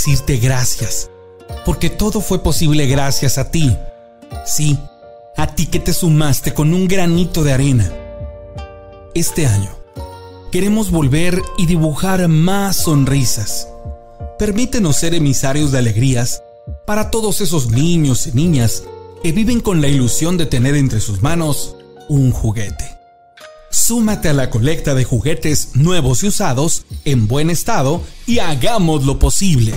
decirte gracias, porque todo fue posible gracias a ti. Sí, a ti que te sumaste con un granito de arena. Este año, queremos volver y dibujar más sonrisas. Permítenos ser emisarios de alegrías para todos esos niños y niñas que viven con la ilusión de tener entre sus manos un juguete. Súmate a la colecta de juguetes nuevos y usados en buen estado y hagamos lo posible.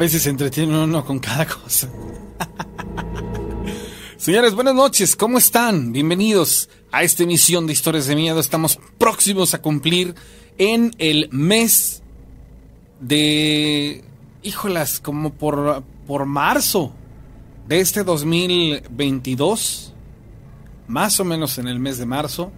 Veces se entretiene uno con cada cosa. Señores, buenas noches, ¿cómo están? Bienvenidos a esta emisión de Historias de Miedo. Estamos próximos a cumplir en el mes de, híjolas, como por, por marzo de este 2022, más o menos en el mes de marzo,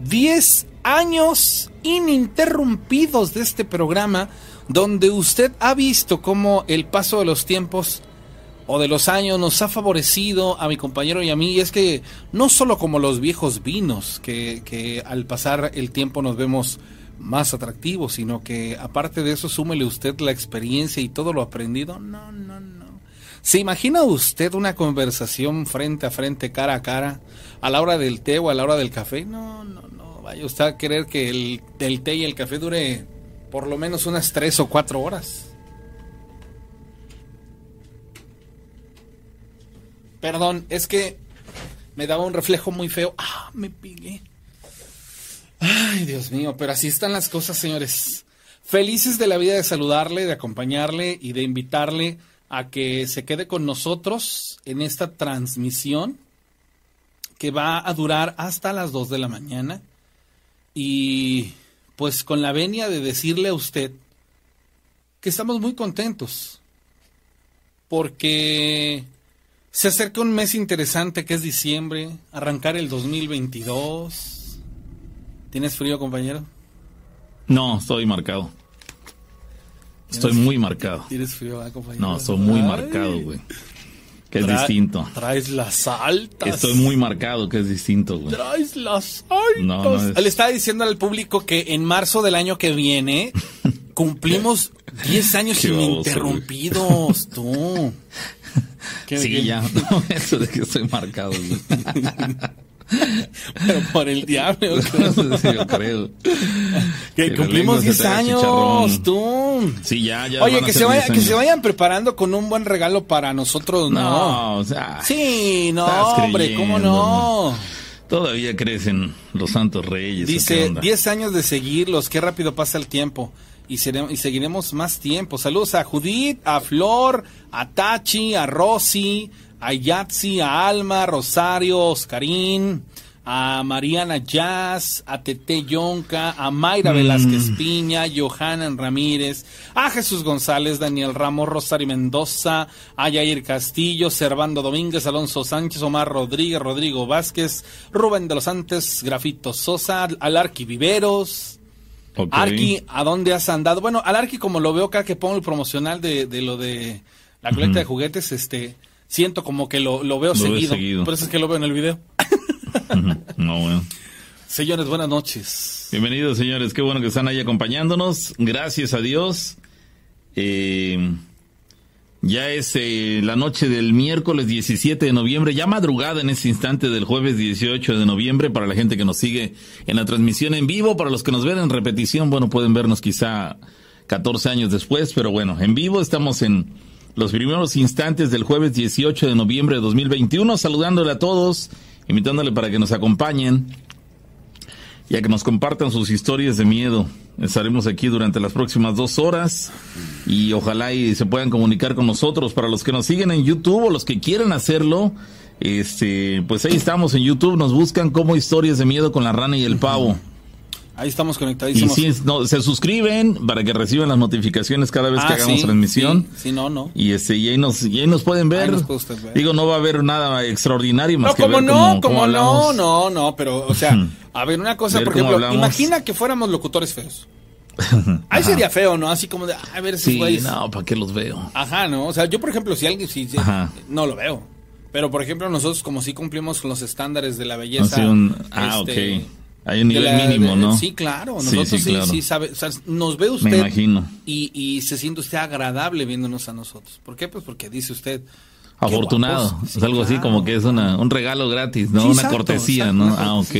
10 años ininterrumpidos de este programa donde usted ha visto cómo el paso de los tiempos o de los años nos ha favorecido a mi compañero y a mí. Y es que no solo como los viejos vinos, que, que al pasar el tiempo nos vemos más atractivos, sino que aparte de eso, súmele usted la experiencia y todo lo aprendido. No, no, no. ¿Se imagina usted una conversación frente a frente, cara a cara, a la hora del té o a la hora del café? No, no, no. Vaya usted a querer que el, el té y el café dure por lo menos unas tres o cuatro horas. Perdón, es que me daba un reflejo muy feo. Ah, me pigué. Ay, Dios mío, pero así están las cosas, señores. Felices de la vida de saludarle, de acompañarle y de invitarle a que se quede con nosotros en esta transmisión que va a durar hasta las 2 de la mañana. Y pues con la venia de decirle a usted que estamos muy contentos porque se acerca un mes interesante que es diciembre, arrancar el 2022. ¿Tienes frío, compañero? No, estoy marcado. Estoy muy marcado. ¿Tienes frío, compañero? No, estoy muy marcado, güey que es distinto. Traes las altas. Estoy muy marcado que es distinto, güey. Traes las altas. Le estaba diciendo al público que en marzo del año que viene cumplimos 10 años ininterrumpidos, tú. sí, ya, no, eso de que estoy marcado. Güey. Pero por el diablo. yo creo. Que, cumplimos 10 años, tú. Sí, ya, ya. Oye, que se, vaya, que se vayan preparando con un buen regalo para nosotros, ¿no? No, o sea. Sí, no, hombre, ¿cómo no? Todavía crecen los santos reyes. Dice, 10 años de seguirlos, qué rápido pasa el tiempo. Y, seremos, y seguiremos más tiempo. Saludos a Judith, a Flor, a Tachi, a Rosy, a Yatsi, a Alma, Rosario, Oscarín, a Mariana Jazz, a Tete Yonca, a Mayra Velázquez Piña, Johanna Ramírez, a Jesús González, Daniel Ramos, Rosario Mendoza, a Yair Castillo, Servando Domínguez, Alonso Sánchez, Omar Rodríguez, Rodrigo Vázquez, Rubén de los Santos, Grafito Sosa, Alarqui Viveros. Arqui, ¿a dónde has andado? Bueno, al Arqui, como lo veo acá que pongo el promocional de, de lo de la colecta de juguetes, este, siento como que lo, lo veo seguido. seguido. Por eso es que lo veo en el video. no, bueno. Señores, buenas noches. Bienvenidos, señores. Qué bueno que están ahí acompañándonos. Gracias a Dios. Eh, ya es eh, la noche del miércoles 17 de noviembre, ya madrugada en este instante del jueves 18 de noviembre para la gente que nos sigue en la transmisión en vivo, para los que nos ven en repetición, bueno, pueden vernos quizá 14 años después, pero bueno, en vivo estamos en los primeros instantes del jueves 18 de noviembre de 2021, saludándole a todos, invitándole para que nos acompañen y a que nos compartan sus historias de miedo. Estaremos aquí durante las próximas dos horas y ojalá y se puedan comunicar con nosotros. Para los que nos siguen en YouTube o los que quieran hacerlo, este, pues ahí estamos en YouTube. Nos buscan como historias de miedo con la rana y el pavo. Ahí estamos conectadísimos. Y no, se suscriben para que reciban las notificaciones cada vez que ah, hagamos transmisión. Sí, no, no. Y este y ahí nos y ahí nos pueden ver. Digo, no va a haber nada extraordinario más no, que como ver no, como no, no, no, pero o sea, a ver una cosa, por ejemplo, imagina que fuéramos locutores feos. Ahí sería feo, ¿no? Así como de, a ver si sí, no, ¿para qué los veo? Ajá, ¿no? O sea, yo, por ejemplo, si alguien, si, no lo veo. Pero, por ejemplo, nosotros como si cumplimos con los estándares de la belleza. ah, este, ok. Hay un nivel mínimo, ¿no? Sí, claro. Nosotros sí, sí, sabe, o sea, nos ve usted. Me imagino. Y, y se siente usted agradable viéndonos a nosotros. ¿Por qué? Pues porque dice usted, Afortunado. es algo así como que es una, un regalo gratis, ¿no? una cortesía, ¿no? ah, ok.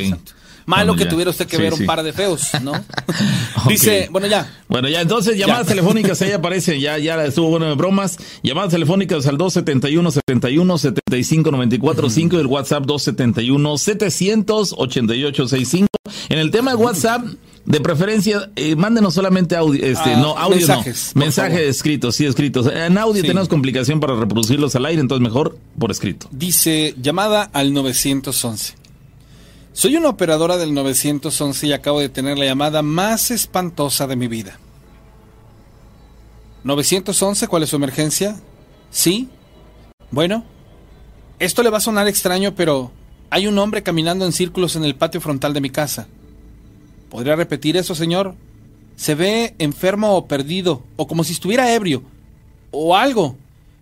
Malo que tuviera usted que ver un par de feos, ¿no? Dice, bueno, ya. Bueno, ya, entonces, llamadas telefónicas, ahí aparece, ya, ya estuvo bueno de bromas. Llamadas telefónicas al 271 71 75 94 5 y el WhatsApp 271 788 65. En el tema de WhatsApp, de preferencia, eh, mándenos solamente audio, este, ah, no, audio mensajes, no, mensaje escrito, sí, escritos. En audio tenemos complicación para reproducirlos al aire, entonces mejor por escrito. Dice, llamada al 911. Soy una operadora del 911 y acabo de tener la llamada más espantosa de mi vida. 911, ¿cuál es su emergencia? Sí. Bueno, esto le va a sonar extraño, pero hay un hombre caminando en círculos en el patio frontal de mi casa. ¿Podría repetir eso, señor? Se ve enfermo o perdido, o como si estuviera ebrio, o algo.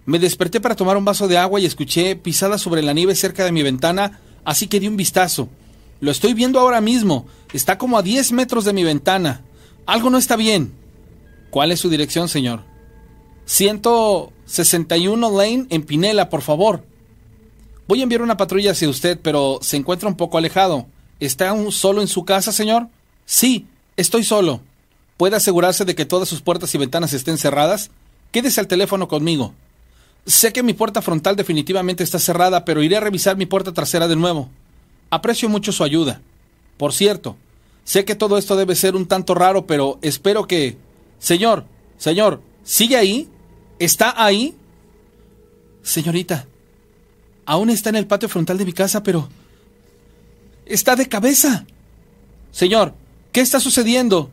Me desperté para tomar un vaso de agua y escuché pisadas sobre la nieve cerca de mi ventana, así que di un vistazo. Lo estoy viendo ahora mismo. Está como a 10 metros de mi ventana. Algo no está bien. ¿Cuál es su dirección, señor? 161 Lane en Pinela, por favor. Voy a enviar una patrulla hacia usted, pero se encuentra un poco alejado. ¿Está aún solo en su casa, señor? Sí, estoy solo. ¿Puede asegurarse de que todas sus puertas y ventanas estén cerradas? Quédese al teléfono conmigo. Sé que mi puerta frontal definitivamente está cerrada, pero iré a revisar mi puerta trasera de nuevo. Aprecio mucho su ayuda. Por cierto, sé que todo esto debe ser un tanto raro, pero espero que... Señor, señor, ¿sigue ahí? ¿Está ahí? Señorita, aún está en el patio frontal de mi casa, pero... Está de cabeza. Señor, ¿qué está sucediendo?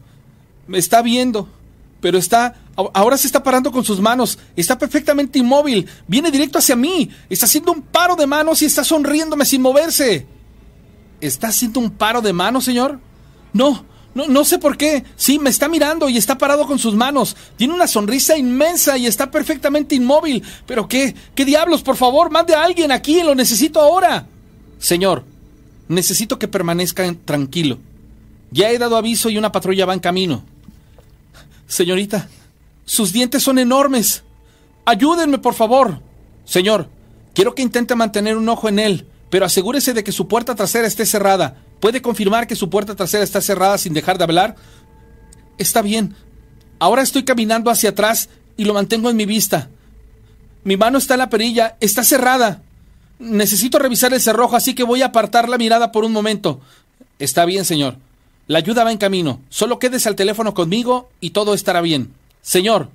Me está viendo, pero está... Ahora se está parando con sus manos. Está perfectamente inmóvil. Viene directo hacia mí. Está haciendo un paro de manos y está sonriéndome sin moverse. ¿Está haciendo un paro de manos, señor? No, no, no sé por qué. Sí, me está mirando y está parado con sus manos. Tiene una sonrisa inmensa y está perfectamente inmóvil. ¿Pero qué? ¿Qué diablos? Por favor, mande a alguien aquí. Lo necesito ahora. Señor, necesito que permanezca tranquilo. Ya he dado aviso y una patrulla va en camino. Señorita, sus dientes son enormes. Ayúdenme, por favor. Señor, quiero que intente mantener un ojo en él pero asegúrese de que su puerta trasera esté cerrada. ¿Puede confirmar que su puerta trasera está cerrada sin dejar de hablar? Está bien. Ahora estoy caminando hacia atrás y lo mantengo en mi vista. Mi mano está en la perilla, está cerrada. Necesito revisar el cerrojo, así que voy a apartar la mirada por un momento. Está bien, señor. La ayuda va en camino. Solo quédese al teléfono conmigo y todo estará bien. Señor,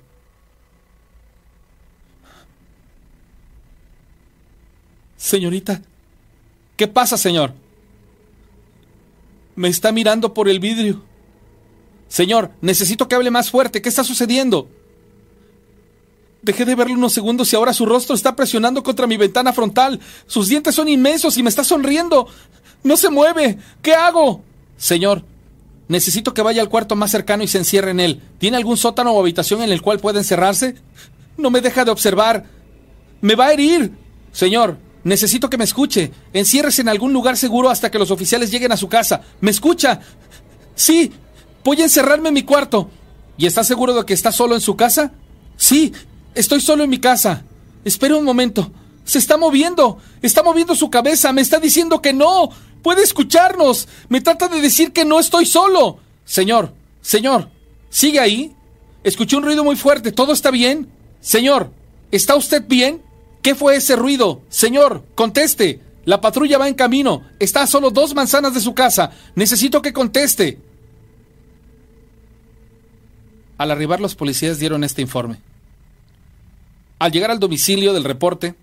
Señorita, ¿qué pasa, señor? Me está mirando por el vidrio. Señor, necesito que hable más fuerte. ¿Qué está sucediendo? Dejé de verlo unos segundos y ahora su rostro está presionando contra mi ventana frontal. Sus dientes son inmensos y me está sonriendo. No se mueve. ¿Qué hago? Señor, necesito que vaya al cuarto más cercano y se encierre en él. ¿Tiene algún sótano o habitación en el cual pueda encerrarse? No me deja de observar. Me va a herir. Señor, necesito que me escuche. Enciérrese en algún lugar seguro hasta que los oficiales lleguen a su casa. ¿Me escucha? Sí. Voy a encerrarme en mi cuarto. ¿Y está seguro de que está solo en su casa? Sí, Estoy solo en mi casa. Espera un momento. Se está moviendo. Está moviendo su cabeza. Me está diciendo que no. Puede escucharnos. Me trata de decir que no estoy solo. Señor, señor, ¿sigue ahí? Escuché un ruido muy fuerte. ¿Todo está bien? Señor, ¿está usted bien? ¿Qué fue ese ruido? Señor, conteste. La patrulla va en camino. Está a solo dos manzanas de su casa. Necesito que conteste. Al arribar los policías dieron este informe. Al llegar al domicilio del reporte,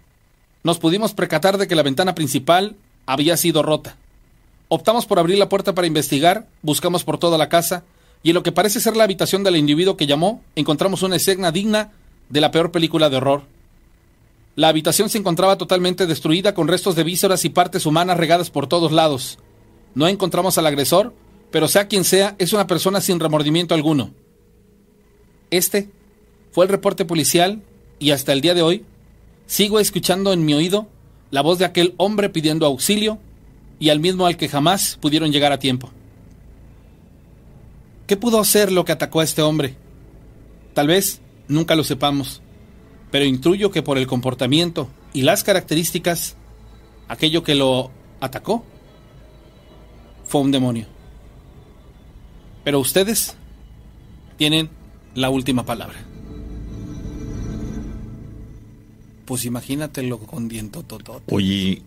nos pudimos percatar de que la ventana principal había sido rota. Optamos por abrir la puerta para investigar, buscamos por toda la casa, y en lo que parece ser la habitación del individuo que llamó, encontramos una escena digna de la peor película de horror. La habitación se encontraba totalmente destruida con restos de vísceras y partes humanas regadas por todos lados. No encontramos al agresor, pero sea quien sea, es una persona sin remordimiento alguno. Este fue el reporte policial y hasta el día de hoy sigo escuchando en mi oído la voz de aquel hombre pidiendo auxilio y al mismo al que jamás pudieron llegar a tiempo. ¿Qué pudo ser lo que atacó a este hombre? Tal vez nunca lo sepamos, pero intuyo que por el comportamiento y las características, aquello que lo atacó fue un demonio. Pero ustedes tienen la última palabra. Pues imagínatelo con diento totote. Oye,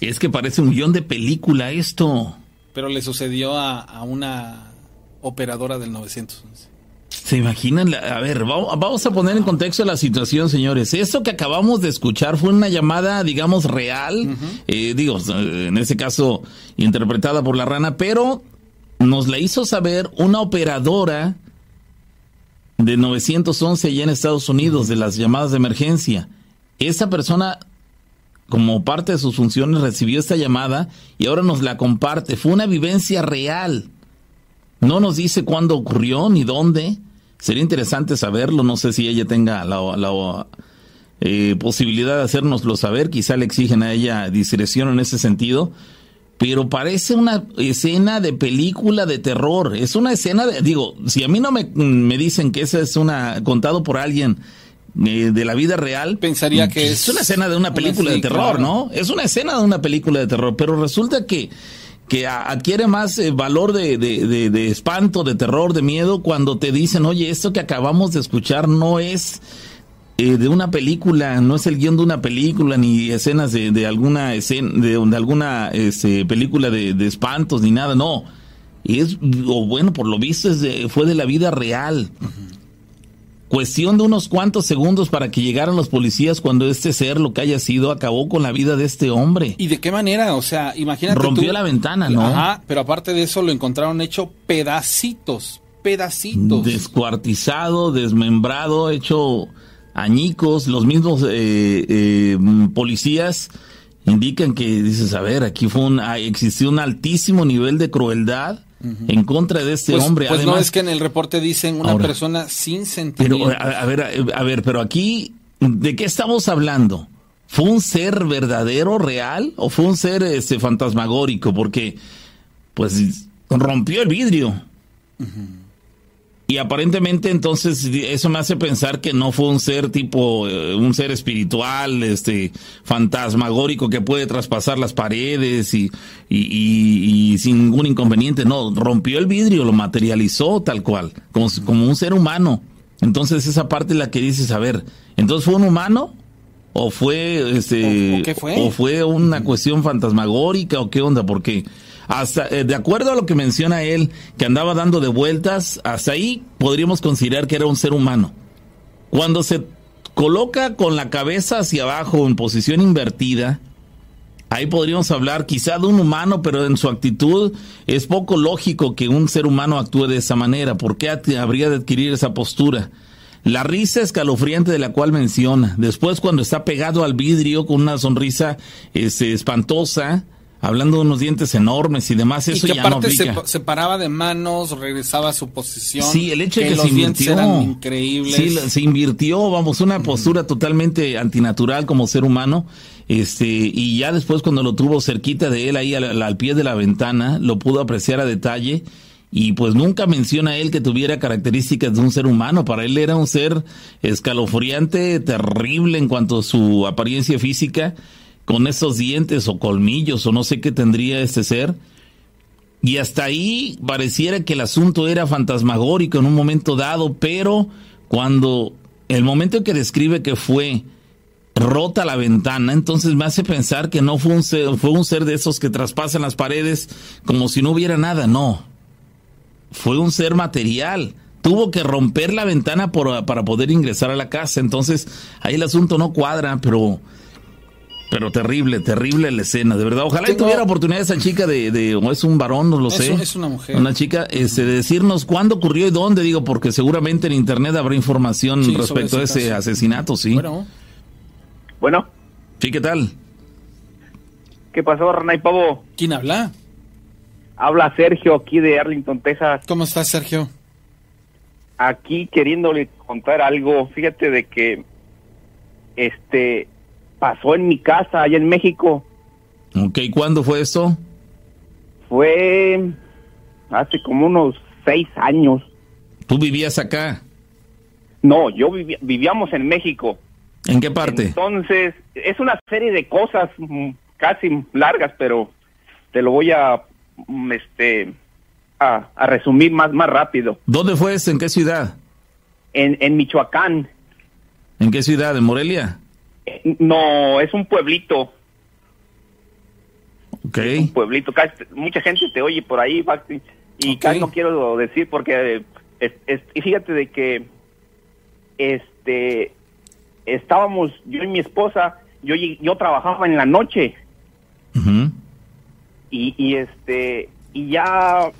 es que parece un guion de película esto. Pero le sucedió a, una operadora del 911. ¿Se imaginan? A ver, vamos a poner en contexto la situación, señores. Esto que acabamos de escuchar fue una llamada, digamos, real, eh, digo, en ese caso interpretada por la rana, pero nos la hizo saber una operadora de 911 allá en Estados Unidos, de las llamadas de emergencia esa persona como parte de sus funciones recibió esta llamada y ahora nos la comparte. Fue una vivencia real. No nos dice cuándo ocurrió ni dónde. Sería interesante saberlo. No sé si ella tenga la, eh, posibilidad de hacérnoslo saber. Quizá le exigen a ella discreción en ese sentido. Pero parece una escena de película de terror. Es una escena de, digo, si a mí no me, me dicen que esa es una, contado por alguien eh, de la vida real. Pensaría que es, una escena de una película de terror, ¿no? Es una escena de una película de terror, pero resulta que, que adquiere más eh, valor de, de, espanto, de terror, de miedo cuando te dicen, oye, esto que acabamos de escuchar no es eh, de una película, no es el guion de una película, ni escenas de, alguna escena, de, alguna este, película de, espantos, ni nada, no. Es, o bueno, por lo visto es fue de la vida real. Cuestión de unos cuantos segundos para que llegaran los policías cuando este ser, lo que haya sido, acabó con la vida de este hombre. ¿Y de qué manera? O sea, imagínate. Rompió la ventana, ¿no? Ajá, pero aparte de eso lo encontraron hecho pedacitos, pedacitos. Descuartizado, desmembrado, hecho añicos. Los mismos eh, eh, policías indican que, dices, a ver, aquí fue un, ah, existió un altísimo nivel de crueldad en contra de este pues, hombre. Pues no es que en el reporte dicen una persona sin sentimientos. Pero, a, ver, a, ver, pero aquí, ¿de qué estamos hablando? ¿Fue un ser verdadero, real, o fue un ser este, fantasmagórico? Porque, pues, rompió el vidrio. Y aparentemente entonces eso me hace pensar que no fue un ser tipo, eh, un ser espiritual, este, fantasmagórico que puede traspasar las paredes y, y, sin ningún inconveniente. No, rompió el vidrio, lo materializó tal cual, como, como un ser humano. Entonces esa parte es la que dices, a ver, entonces fue un humano o fue este o fue una cuestión fantasmagórica o qué onda, porque hasta, eh, de acuerdo a lo que menciona él, que andaba dando de vueltas, hasta ahí podríamos considerar que era un ser humano. Cuando se coloca con la cabeza hacia abajo en posición invertida, Ahí podríamos hablar quizá de un humano, pero en su actitud es poco lógico que un ser humano actúe de esa manera. ¿Por qué habría de adquirir esa postura? La risa escalofriante de la cual menciona. Después cuando está pegado al vidrio con una sonrisa este, espantosa, hablando de unos dientes enormes y demás, eso y que ya aparte no Se, paraba de manos, regresaba a su posición. Sí, el hecho de que, los se invirtió, eran increíbles. Sí, se invirtió, vamos, una postura totalmente antinatural como ser humano. Este, y ya después cuando lo tuvo cerquita de él ahí al, al pie de la ventana, lo pudo apreciar a detalle y pues nunca menciona él que tuviera características de un ser humano. Para él era un ser escalofriante, terrible en cuanto a su apariencia física con esos dientes o colmillos o no sé qué tendría este ser. Y hasta ahí pareciera que el asunto era fantasmagórico en un momento dado, pero cuando el momento en que describe que fue rota la ventana, entonces me hace pensar que no fue un ser, fue un ser de esos que traspasan las paredes como si no hubiera nada, no. Fue un ser material. Tuvo que romper la ventana para poder ingresar a la casa. Entonces, ahí el asunto no cuadra, pero pero terrible, terrible la escena, de verdad. Ojalá tuviera oportunidad esa chica de, o es un varón, no lo sé. Es una mujer. Una chica, este, de decirnos cuándo ocurrió y dónde, digo, porque seguramente en internet habrá información respecto a ese asesinato, sí. Bueno. Bueno. Sí, ¿qué tal? ¿Qué pasó, Rana y Pavo? ¿Quién habla? Habla Sergio aquí de Arlington, Texas. ¿Cómo estás, Sergio? Aquí queriéndole contar algo. Fíjate de que este pasó en mi casa allá en México. Ok, ¿cuándo fue eso? Fue hace como unos seis años. ¿Tú vivías acá? No, yo vivíamos en México. ¿En qué parte? Entonces, es una serie de cosas mm, casi largas, pero te lo voy a, mm, este, a, resumir más, más rápido. ¿Dónde fue eso? ¿En qué ciudad? En, en Michoacán. ¿En qué ciudad? ¿En Morelia? No, es un pueblito. Ok. un pueblito. mucha gente te oye por ahí, y casi no quiero decir porque y fíjate de que este estábamos yo y mi esposa, yo yo trabajaba en la noche. y, y este y ya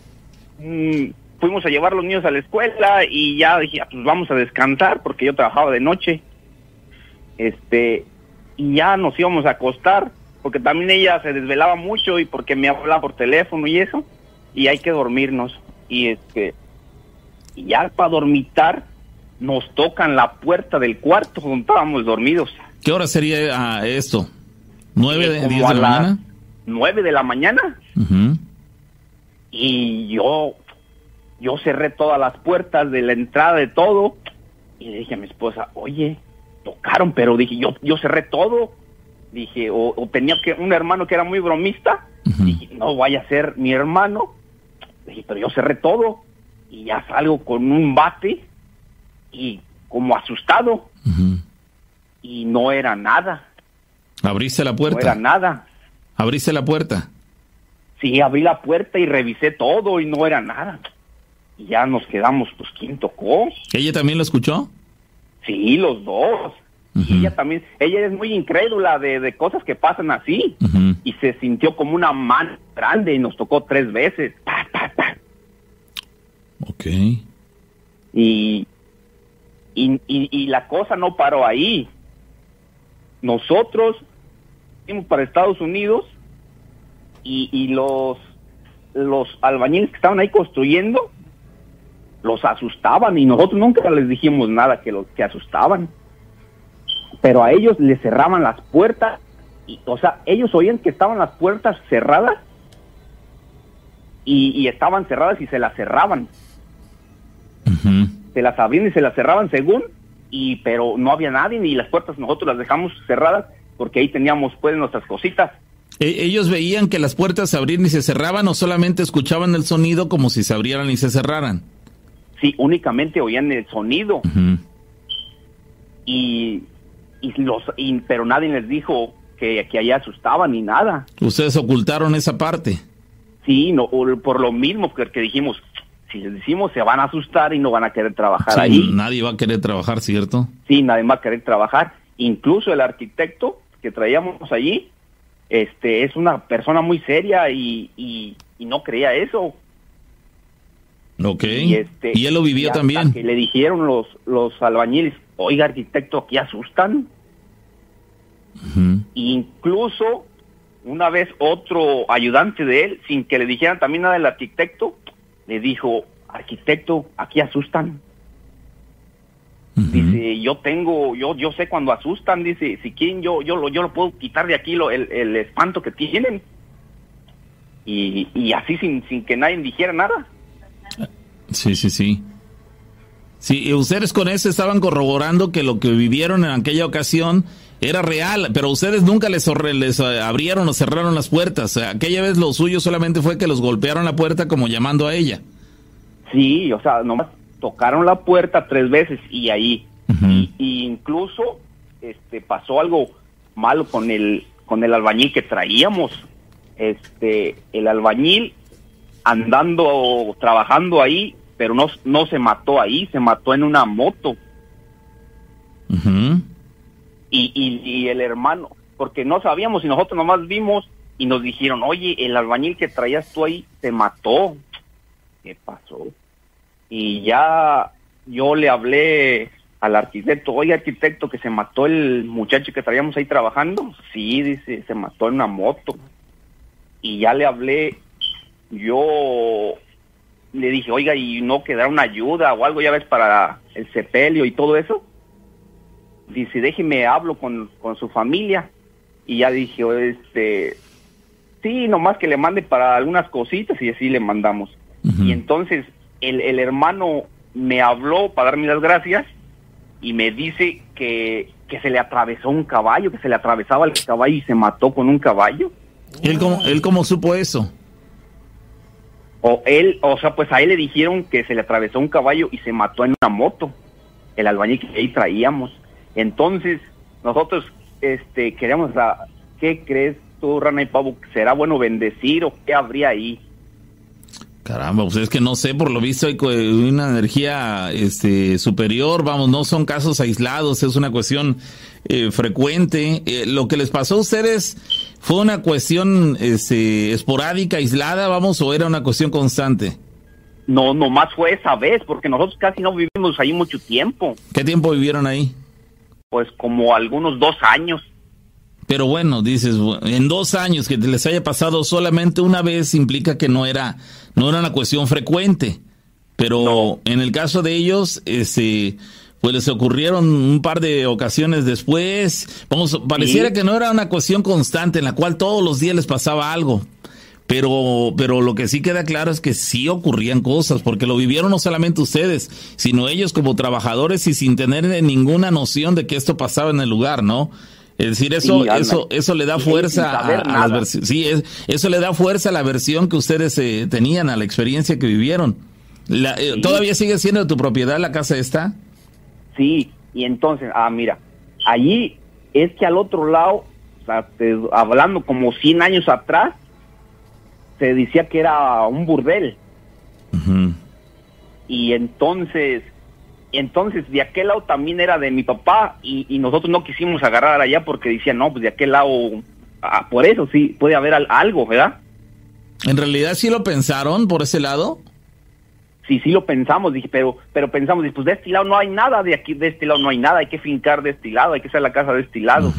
mm, fuimos a llevar los niños a la escuela y ya dije, ah, pues vamos a descansar porque yo trabajaba de noche este, y ya nos íbamos a acostar, porque también ella se desvelaba mucho y porque me hablaba por teléfono y eso, y hay que dormirnos. Y este, y ya para dormitar, nos tocan la puerta del cuarto donde estábamos dormidos. ¿Qué hora sería ah, esto? ¿Nueve de, de la mañana? Nueve de la mañana. Y yo, yo cerré todas las puertas de la entrada de todo y le dije a mi esposa, oye, tocaron, pero dije, yo, yo cerré todo. Dije, o, tenía que un hermano que era muy bromista. Dije, no vaya a ser mi hermano. Dije, pero yo cerré todo. Y ya salgo con un bate y como asustado. Y no era nada. ¿Abriste la puerta? No era nada. ¿Abriste la puerta? Sí, abrí la puerta y revisé todo y no era nada. Y ya nos quedamos, pues, ¿quién tocó? ¿Ella también lo escuchó? Sí, los dos. Y ella también, ella es muy incrédula de, cosas que pasan así. Y se sintió como una mano grande y nos tocó tres veces. Ok. Y, y, y, la cosa no paró ahí. Nosotros fuimos para Estados Unidos y, y los, los albañiles que estaban ahí construyendo los asustaban y nosotros nunca les dijimos nada que los que asustaban. Pero a ellos les cerraban las puertas, y, o sea, ellos oían que estaban las puertas cerradas y, estaban cerradas y se las cerraban. Se las abrían y se las cerraban según, y pero no había nadie ni las puertas nosotros las dejamos cerradas porque ahí teníamos pues nuestras cositas. ¿E-, ¿Ellos veían que las puertas se abrían y se cerraban o solamente escuchaban el sonido como si se abrieran y se cerraran? Sí, únicamente oían el sonido. y, y, los, pero nadie les dijo que, que allá asustaban ni nada. ¿Ustedes ocultaron esa parte? Sí, no, por lo mismo que, dijimos, si les decimos se van a asustar y no van a querer trabajar ahí. Nadie va a querer trabajar, ¿cierto? Sí, nadie va a querer trabajar. Incluso el arquitecto que traíamos allí, este, es una persona muy seria y, y, no creía eso. Ok. Y, este, y él lo vivió también. Que le dijeron los, los albañiles, oiga arquitecto, aquí asustan. Incluso una vez otro ayudante de él, sin que le dijeran también nada del arquitecto, le dijo, arquitecto, aquí asustan. Dice, yo tengo, yo yo sé cuando asustan, dice, si quieren yo yo lo, yo lo puedo quitar de aquí lo, el, el espanto que tienen. Y, y así sin, sin que nadie dijera nada. Sí, sí, sí. Sí, ustedes con eso estaban corroborando que lo que vivieron en aquella ocasión era real, pero ustedes nunca les, les eh, abrieron o cerraron las puertas. Aquella vez lo suyo solamente fue que los golpearon la puerta como llamando a ella. Sí, o sea, nomás tocaron la puerta tres veces y ahí. y, incluso este pasó algo malo con el con el albañil que traíamos. Este, el albañil andando trabajando ahí, pero no no se mató ahí, se mató en una moto. y, y, el hermano, porque no sabíamos y nosotros nomás vimos y nos dijeron, oye, el albañil que traías tú ahí se mató. ¿Qué pasó? Y ya yo le hablé al arquitecto, oye arquitecto, que se mató el muchacho que traíamos ahí trabajando. Sí, dice, se mató en una moto. Y ya le hablé, yo le dije, oiga, ¿y no quedará una ayuda o algo, ya ves, para el sepelio y todo eso? dice, déjeme hablo con, con su familia. Y ya dije, este, sí, nomás que le mande para algunas cositas y así le mandamos. Y entonces el, el hermano me habló para darme las gracias y me dice que, que se le atravesó un caballo, que se le atravesaba el caballo y se mató con un caballo. ¿Él cómo, él cómo supo eso? O él, o sea, pues a él le dijeron que se le atravesó un caballo y se mató en una moto, el albañil que ahí traíamos. Entonces, nosotros este, queríamos, ¿qué crees tú, Rana y Pavo? ¿Será bueno bendecir o qué habría ahí? Caramba, pues es que no sé, por lo visto hay una energía este, superior, vamos, no son casos aislados, es una cuestión eh, frecuente. Eh, lo que les pasó a ustedes fue una cuestión este, esporádica, aislada, vamos, o era una cuestión constante. No, nomás fue esa vez, porque nosotros casi no vivimos ahí mucho tiempo. ¿Qué tiempo vivieron ahí? pues como algunos dos años. Pero bueno, dices, en dos años que les haya pasado solamente una vez implica que no era, no era una cuestión frecuente. Pero en el caso de ellos, este, pues les ocurrieron un par de ocasiones después. Vamos, pareciera que no era una cuestión constante en la cual todos los días les pasaba algo. Pero, pero lo que sí queda claro es que sí ocurrían cosas, porque lo vivieron no solamente ustedes, sino ellos como trabajadores y sin tener ninguna noción de que esto pasaba en el lugar, ¿no? Es decir, eso, eso, eso le da fuerza a, las sí, eso le da fuerza a la versión que ustedes eh, tenían, a la experiencia que vivieron. Eh, ¿Todavía sigue siendo de tu propiedad la casa esta? Sí, y entonces, ah, mira, allí es que al otro lado, hablando como 100 años atrás, se decía que era un burdel. Y entonces, entonces de aquel lado también era de mi papá y, nosotros no quisimos agarrar allá porque decían, no, pues de aquel lado, ah, por eso sí, puede haber algo, ¿verdad? ¿En realidad sí lo pensaron por ese lado? Sí, sí lo pensamos, dije, pero, pero pensamos, pues de este lado no hay nada, de aquí, de este lado no hay nada, hay que fincar de este lado, hay que hacer la casa de este lado.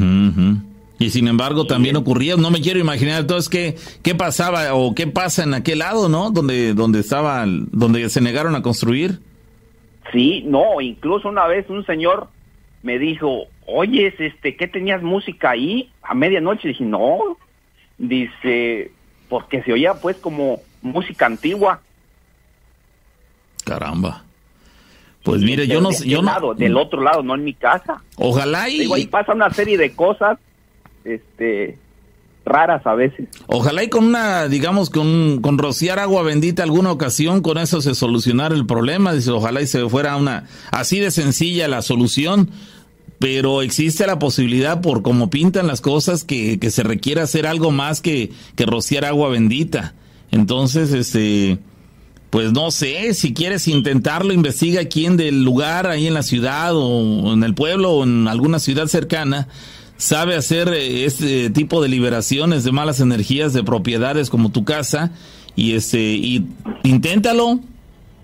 Y sin embargo también ocurría, no me quiero imaginar entonces qué, qué pasaba o qué pasa en aquel lado, ¿no? Donde, donde estaba, donde se negaron a construir. Sí, no, incluso una vez un señor me dijo, oye, este, ¿qué tenías música ahí a medianoche? Dije, no, dice, porque se oía pues como música antigua. Caramba. Pues mire, yo no sé. Yo no... del otro lado, no en mi casa. Ojalá y. ahí pasa una serie de cosas este raras a veces. Ojalá y con una, digamos, con, con rociar agua bendita alguna ocasión, con eso se solucionara el problema. Dice, ojalá y se fuera una, así de sencilla la solución. Pero existe la posibilidad, por cómo pintan las cosas, que, que se requiera hacer algo más que, que rociar agua bendita. Entonces, este, pues no sé, si quieres intentarlo, investiga quién del lugar, ahí en la ciudad, o en el pueblo, o en alguna ciudad cercana, sabe hacer eh, este tipo de liberaciones de malas energías de propiedades como tu casa y este y inténtalo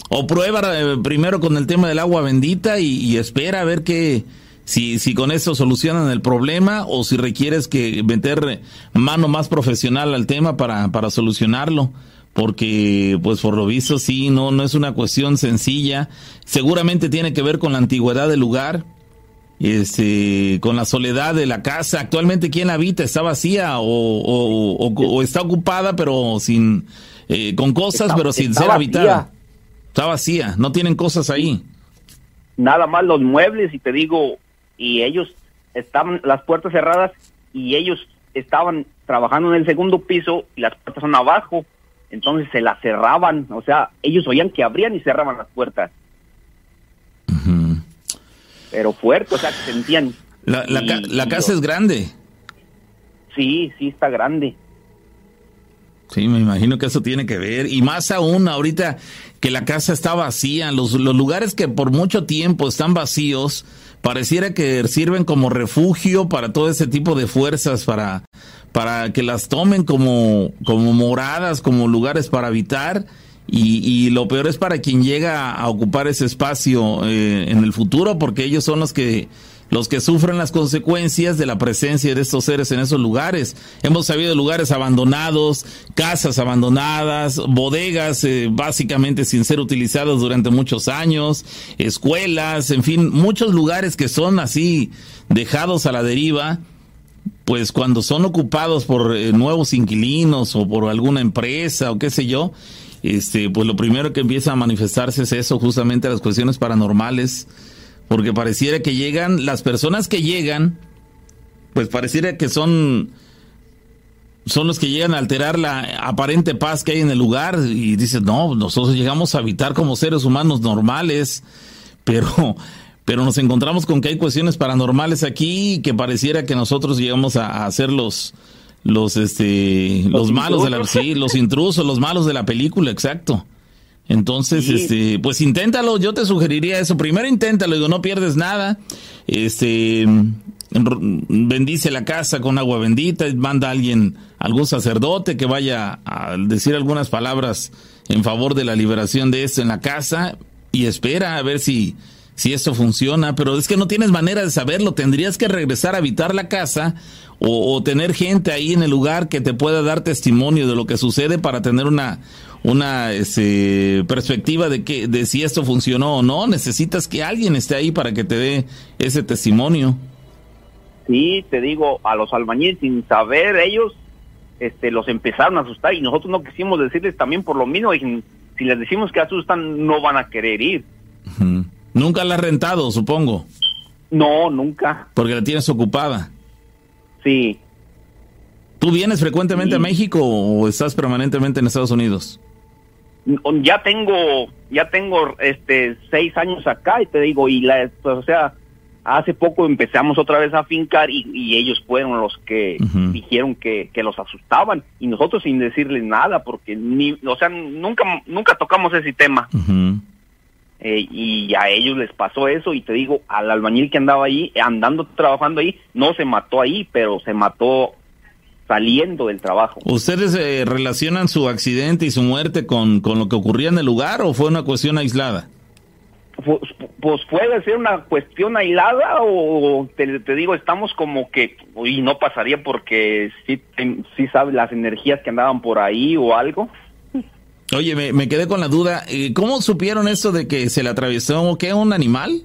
o prueba eh, primero con el tema del agua bendita y, espera a ver qué si, si con eso solucionan el problema o si requieres que meter mano más profesional al tema para, para solucionarlo porque pues por lo visto sí, no, no es una cuestión sencilla. Seguramente tiene que ver con la antigüedad del lugar, este, con la soledad de la casa. Actualmente, ¿quién habita? ¿Está vacía o, está ocupada pero sin, eh, con cosas pero sin ser habitada? Está vacía, no tienen cosas ahí. Nada más los muebles y te digo, y ellos estaban las puertas cerradas y ellos estaban trabajando en el segundo piso y las puertas son abajo entonces se la cerraban, o sea, ellos oían que abrían y cerraban las puertas. Pero fuerte, o sea, que sentían. La, la, casa es grande. Sí, sí está grande. Sí, me imagino que eso tiene que ver. Y más aún ahorita que la casa está vacía, los, los lugares que por mucho tiempo están vacíos, pareciera que sirven como refugio para todo ese tipo de fuerzas, para, para que las tomen como, como moradas, como lugares para habitar. Y, lo peor es para quien llega a ocupar ese espacio eh, en el futuro, porque ellos son los que los que sufren las consecuencias de la presencia de estos seres en esos lugares. Hemos sabido lugares abandonados, casas abandonadas, bodegas eh, básicamente sin ser utilizadas durante muchos años, escuelas, en fin, muchos lugares que son así dejados a la deriva pues cuando son ocupados por eh, nuevos inquilinos o por alguna empresa o qué sé yo, este, pues lo primero que empieza a manifestarse es eso, justamente las cuestiones paranormales, porque pareciera que llegan, las personas que llegan, pues pareciera que son, son los que llegan a alterar la aparente paz que hay en el lugar y dicen, no, nosotros llegamos a habitar como seres humanos normales, pero pero nos encontramos con que hay cuestiones paranormales aquí y que pareciera que nosotros llegamos a, hacer los los este los, malos de la sí, los intrusos, los malos de la película, exacto. Entonces, este, pues inténtalo, yo te sugeriría eso. Primero inténtalo, digo, no pierdes nada. Este bendice la casa con agua bendita, manda a alguien, algún sacerdote que vaya a decir algunas palabras en favor de la liberación de esto en la casa y espera a ver si si esto funciona, pero es que no tienes manera de saberlo. Tendrías que regresar a habitar la casa o, tener gente ahí en el lugar que te pueda dar testimonio de lo que sucede para tener una una este, perspectiva de que de si esto funcionó o no. Necesitas que alguien esté ahí para que te dé ese testimonio. Sí, te digo, a los albañiles sin saber ellos este, los empezaron a asustar y nosotros no quisimos decirles también por lo mismo. Y si les decimos que asustan, no van a querer ir. Nunca la has rentado, supongo. No, nunca. Porque la tienes ocupada. Sí. ¿Tú vienes frecuentemente a México o estás permanentemente en Estados Unidos? Ya tengo, ya tengo este seis años acá y te digo, y la, pues, o sea, hace poco empezamos otra vez a fincar y, ellos fueron los que dijeron que, que, los asustaban y nosotros sin decirles nada porque ni, o sea, nunca, nunca tocamos ese tema. Eh, y a ellos les pasó eso y te digo, al albañil que andaba ahí, andando, trabajando ahí, no se mató ahí, pero se mató saliendo del trabajo. ¿Ustedes eh, relacionan su accidente y su muerte con, con lo que ocurría en el lugar o fue una cuestión aislada? Pues, pues puede ser una cuestión aislada o te, te, digo, estamos como que, y no pasaría porque sí, sí sabes las energías que andaban por ahí o algo. Oye, me, me, quedé con la duda. ¿Cómo supieron esto de que se le atravesó qué, un animal?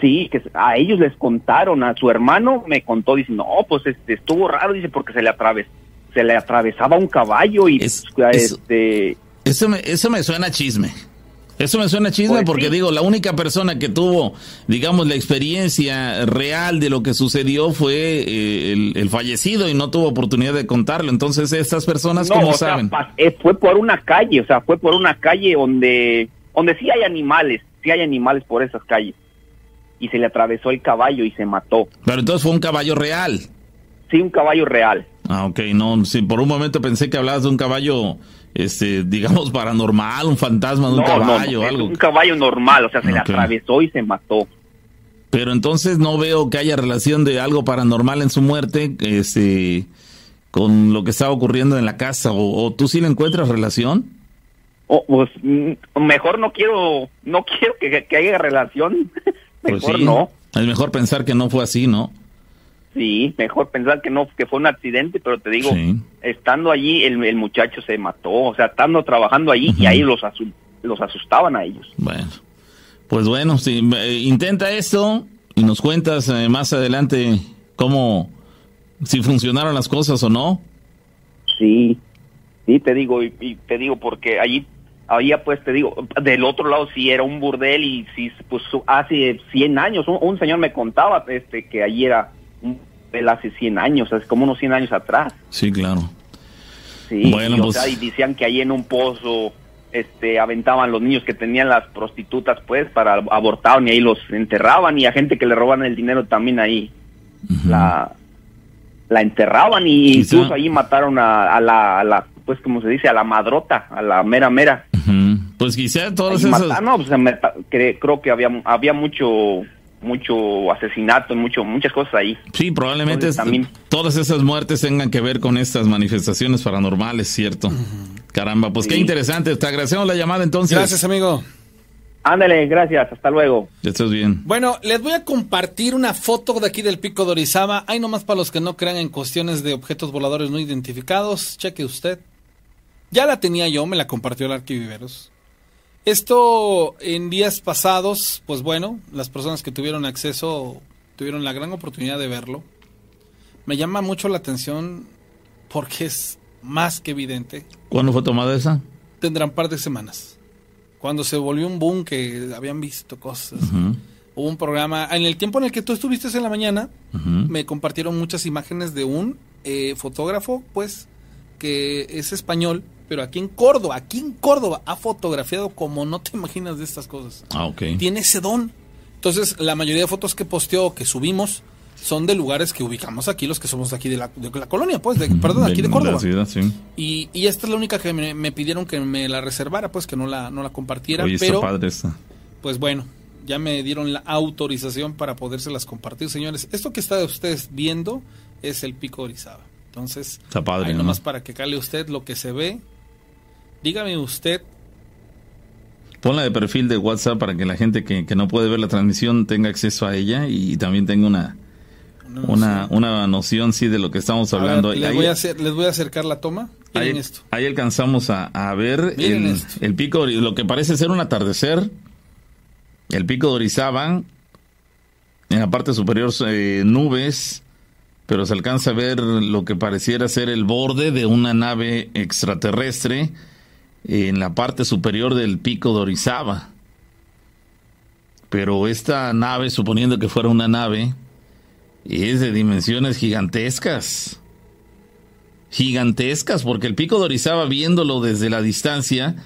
Sí, que a ellos les contaron, a su hermano me contó, dice, no, pues este, estuvo raro, dice, porque se le atravesó, se le atravesaba un caballo y este... Eso me, eso me suena chisme. Eso me suena chisme pues porque digo, la única persona que tuvo, digamos, la experiencia real de lo que sucedió fue eh, el, fallecido y no tuvo oportunidad de contarlo. Entonces, estas personas, ¿cómo saben? Eh, fue por una calle, o sea, fue por una calle donde, donde sí hay animales, sí hay animales por esas calles. Y se le atravesó el caballo y se mató. Pero entonces fue un caballo real. Sí, un caballo real. Ah, ok, no, sí, por un momento pensé que hablabas de un caballo este, digamos, paranormal, un fantasma de un caballo, no, algo. Un caballo normal, o sea, se le atravesó y se mató. Pero entonces no veo que haya relación de algo paranormal en su muerte este, con lo que estaba ocurriendo en la casa. ¿O, tú sí le encuentras relación? Oh, pues mm, mejor no quiero, no quiero que, haya relación. Pues mejor no. Es mejor pensar que no fue así, ¿no? Sí, mejor pensar que no, que fue un accidente, pero te digo, estando allí el, el, muchacho se mató, o sea, estando trabajando allí y ahí los, los asustaban a ellos. Bueno, pues bueno, eh, intenta esto y nos cuentas eh, más adelante cómo, si funcionaron las cosas o no. Sí, sí, te digo, y, te digo porque allí, había pues te digo, del otro lado sí era un burdel y sí, pues hace 100 años, un, señor me contaba este que allí era un burdel hace 100 años, es como unos 100 años atrás. Sí, claro. Sí, bueno, y, pues... y decían que allí en un pozo este aventaban los niños que tenían las prostitutas pues para abortaban y ahí los enterraban y a gente que le roban el dinero también ahí la la enterraban y incluso ahí mataron a, la, a, la, pues como se dice a la madrota a la mera mera pues quizá todas esas no pues creo que había había mucho mucho asesinato mucho muchas cosas ahí sí probablemente también todas esas muertes tengan que ver con estas manifestaciones paranormales cierto Caramba, pues qué interesante. Te agradecemos la llamada entonces. Gracias, amigo. Ándale, gracias, hasta luego. Ya estás bien. Bueno, les voy a compartir una foto de aquí del pico de Orizaba. Hay nomás para los que no crean en cuestiones de objetos voladores no identificados. Cheque usted. Ya la tenía yo, me la compartió el Arquiviveros. Esto en días pasados, pues bueno, las personas que tuvieron acceso tuvieron la gran oportunidad de verlo. Me llama mucho la atención porque es más que evidente. ¿Cuándo fue tomada esa? Tendrán par de semanas. Cuando se volvió un boom que habían visto cosas. Hubo un programa, en el tiempo en el que tú estuviste en la mañana, me compartieron muchas imágenes de un eh, fotógrafo, pues, que es español, pero aquí en Córdoba, aquí en Córdoba, ha fotografiado como no te imaginas de estas cosas. Ah, ok. Tiene ese don. Entonces, la mayoría de fotos que posteó, que subimos, son de lugares que ubicamos aquí, los que somos aquí de la, de la colonia, pues, de, perdón, aquí de Córdoba. y, y, esta es la única que me, pidieron que me la reservara, pues, que no la, no la compartiera. pero, padre pues bueno, ya me dieron la autorización para podérselas compartir, señores. Esto que está ustedes viendo es el pico Orizaba. Entonces, está padre, ahí nomás para que cale usted lo que se ve. Dígame usted Ponla de perfil de WhatsApp para que la gente que, que, no puede ver la transmisión tenga acceso a ella y también tenga una, una, una noción sí de lo que estamos hablando. les, voy a hacer, les voy a acercar la toma. ahí, esto. ahí alcanzamos a, ver el, el, pico, lo que parece ser un atardecer. El pico de Orizaba. En la parte superior eh, nubes, pero se alcanza a ver lo que pareciera ser el borde de una nave extraterrestre en la parte superior del pico de Orizaba. Pero esta nave, suponiendo que fuera una nave, es de dimensiones gigantescas. Gigantescas, porque el pico de Orizaba, viéndolo desde la distancia,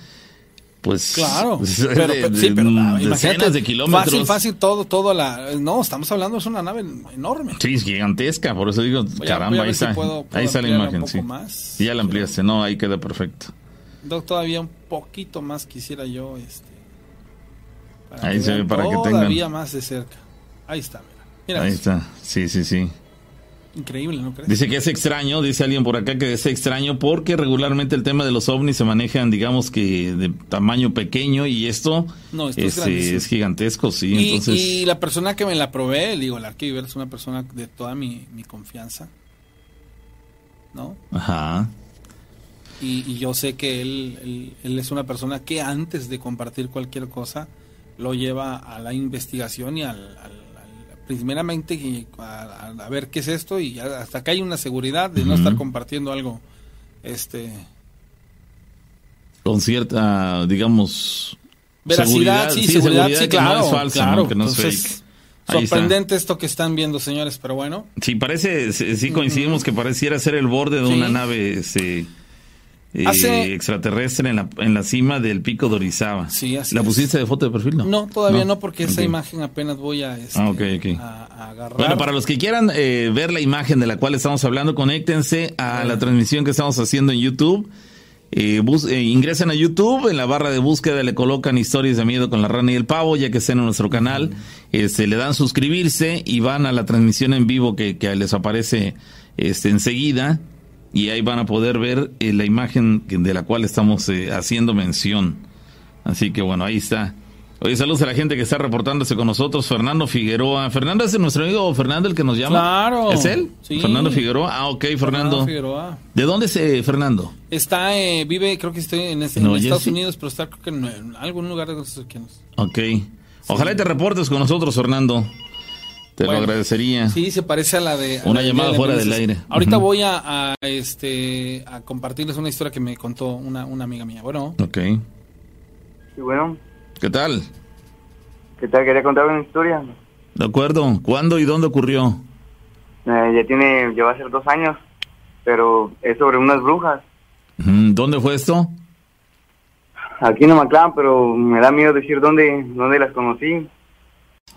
pues. Claro, pero, de kilómetros. Fácil, fácil, todo, todo la. No, estamos hablando, es una nave enorme. Sí, es gigantesca, por eso digo, caramba, ahí, está, ahí está la imagen, sí. Más. Ya la ampliaste, no, ahí queda perfecto. Todavía un poquito más quisiera yo, este. ahí se ve para que tengan. Todavía más de cerca. Ahí está. Ahí está, sí, sí, sí. Increíble, ¿no crees? Dice que es extraño, dice alguien por acá que es extraño porque regularmente el tema de los ovnis se manejan, digamos que de tamaño pequeño y esto, no, es, eh, es, gigantesco, sí. Y, entonces... y la persona que me la probé, digo, el Arquiver es una persona de toda mi, confianza, ¿no? Ajá. Y, yo sé que él, él, es una persona que antes de compartir cualquier cosa lo lleva a la investigación y al primeramente a, ver qué es esto y hasta que hay una seguridad de no estar compartiendo algo este con cierta digamos veracidad sí, seguridad, sí, claro, claro. Que no es sorprendente esto que están viendo señores pero bueno. Sí parece sí coincidimos que pareciera ser el borde de una nave este eh, extraterrestre en la, en la cima del pico de Orizaba. Sí, así ¿La pusiste de foto de perfil? No, no todavía no, porque esa imagen apenas voy a, este, ah, agarrar. Bueno, para los que quieran eh, ver la imagen de la cual estamos hablando, conéctense a la transmisión que estamos haciendo en YouTube. eh, eh, ingresen a YouTube, en la barra de búsqueda le colocan historias de miedo con la rana y el pavo, ya que estén en nuestro canal, este, le dan suscribirse y van a la transmisión en vivo que, que les aparece este, enseguida y ahí van a poder ver eh, la imagen de la cual estamos haciendo mención. Así que bueno, ahí está. Oye, saludos a la gente que está reportándose con nosotros. Fernando Figueroa. Fernando es nuestro amigo Fernando el que nos llama. Claro. ¿Es él? Sí. Fernando Figueroa. Ah, ok, Fernando. Figueroa. ¿De dónde es eh, Fernando? Está, eh, vive, creo que estoy en, este, No, en Estados. Unidos, pero está creo que en, en algún lugar de quién es. Ok. Ojalá te reportes con nosotros, Fernando. Te Bueno, lo agradecería. Sí, se parece a la de... a Una la llamada de fuera del aire. Ahorita voy a, a, este, a compartirles una historia que me contó una, una amiga mía. Bueno, Ok. Sí, bueno, ¿Qué tal? ¿qué tal? Quería contar una historia. De acuerdo. ¿Cuándo y dónde ocurrió? Eh, ya tiene, lleva a ser dos años, pero es sobre unas brujas. ¿Dónde fue esto? Aquí en Amaclán, pero me da miedo decir dónde, dónde las conocí.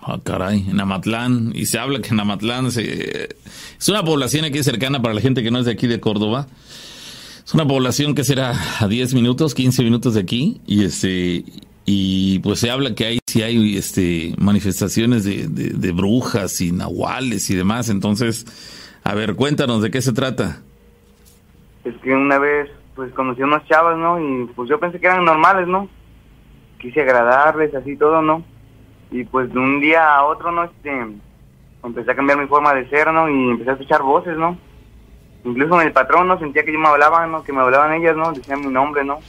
Ah, caray, en Amatlán. Y se habla que en Amatlán se... es una población aquí cercana para la gente que no es de aquí de Córdoba. Es una población que será a 10 minutos, 15 minutos de aquí. Y este y pues se habla que hay sí hay este manifestaciones de, brujas y nahuales y demás. Entonces, a ver, cuéntanos de qué se trata. Es que una vez, pues conocí unas chavas, ¿no? Y pues yo pensé que eran normales, ¿no? Quise agradarles, así todo, ¿no? Y pues de un día a otro, ¿no? Este, empecé a cambiar mi forma de ser, ¿no? Y empecé a escuchar voces, ¿no? Incluso en el patrón, ¿no? Sentía que yo me hablaba, ¿no? Que me hablaban ellas, ¿no? Decían mi nombre, ¿no?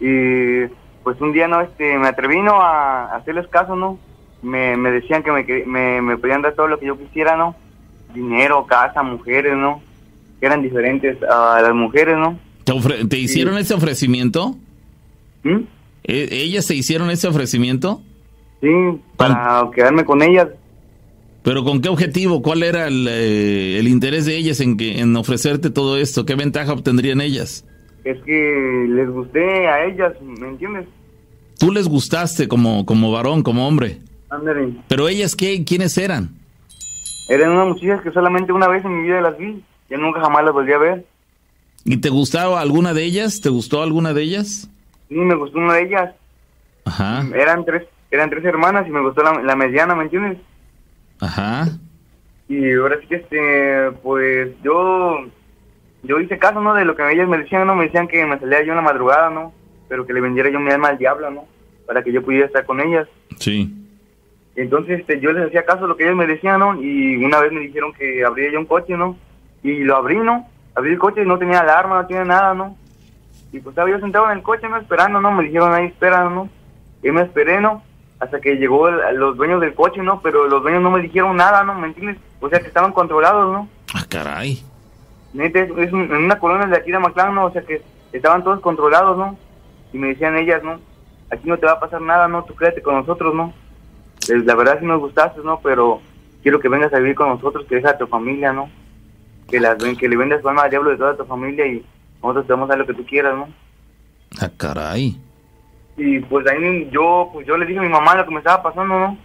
Y pues un día, ¿no? Este, me atreví, ¿no? A, hacerles caso, ¿no? Me, me decían que me, me, me podían dar todo lo que yo quisiera, ¿no? Dinero, casa, mujeres, ¿no? Que eran diferentes a las mujeres, ¿no? ¿Te, ofre- te hicieron ese ofrecimiento? ¿Mm? ¿E- ¿Ellas te hicieron ese ofrecimiento? Sí, para quedarme con ellas. ¿Pero con qué objetivo? ¿Cuál era el, eh, el interés de ellas en, que, en ofrecerte todo esto? ¿Qué ventaja obtendrían ellas? Es que les gusté a ellas, ¿me entiendes? Tú les gustaste como, como varón, como hombre. Ándale. ¿Pero ellas qué? ¿Quiénes eran? Eran unas muchachas que solamente una vez en mi vida las vi. Ya nunca jamás las volví a ver. ¿Y te gustaba alguna de ellas? ¿Te gustó alguna de ellas? Sí, me gustó una de ellas. Ajá, Eran tres, eran tres hermanas y me gustó la, la mediana, ¿me entiendes? ajá. Y ahora sí que, este, pues yo, yo hice caso, ¿no? De lo que ellas me decían, ¿no? Me decían que me salía yo en la madrugada, ¿no? Pero que le vendiera yo mi alma al diablo, ¿no? Para que yo pudiera estar con ellas. Sí. Entonces, este, yo les hacía caso a lo que ellos me decían, ¿no? Y una vez me dijeron que abría yo un coche, ¿no? Y lo abrí, ¿no? Abrí el coche y no tenía alarma, no tenía nada, ¿no? Y pues estaba yo sentado en el coche, ¿no? Esperando, ¿no? Me dijeron ahí, espera, ¿no? Y me esperé, ¿no? Hasta que llegó el- los dueños del coche, ¿no? Pero los dueños no me dijeron nada, ¿no? ¿Me entiendes? O sea, que estaban controlados, ¿no? Ah, caray. Neta, es, es un- en una colonia de aquí de Maclán, ¿no? O sea, que estaban todos controlados, ¿no? Y me decían ellas, ¿no? Aquí no te va a pasar nada, ¿no? Tú quédate con nosotros, ¿no? Eh, La verdad sí nos gustaste, ¿no? Pero quiero que vengas a vivir con nosotros, que deja a tu familia, ¿no? Que, las, que le vendas tu alma al diablo de toda tu familia y nosotros te vamos a dar lo que tú quieras, ¿no? Ah, caray. Y pues ahí yo, pues yo le dije a mi mamá lo que me estaba pasando, ¿no?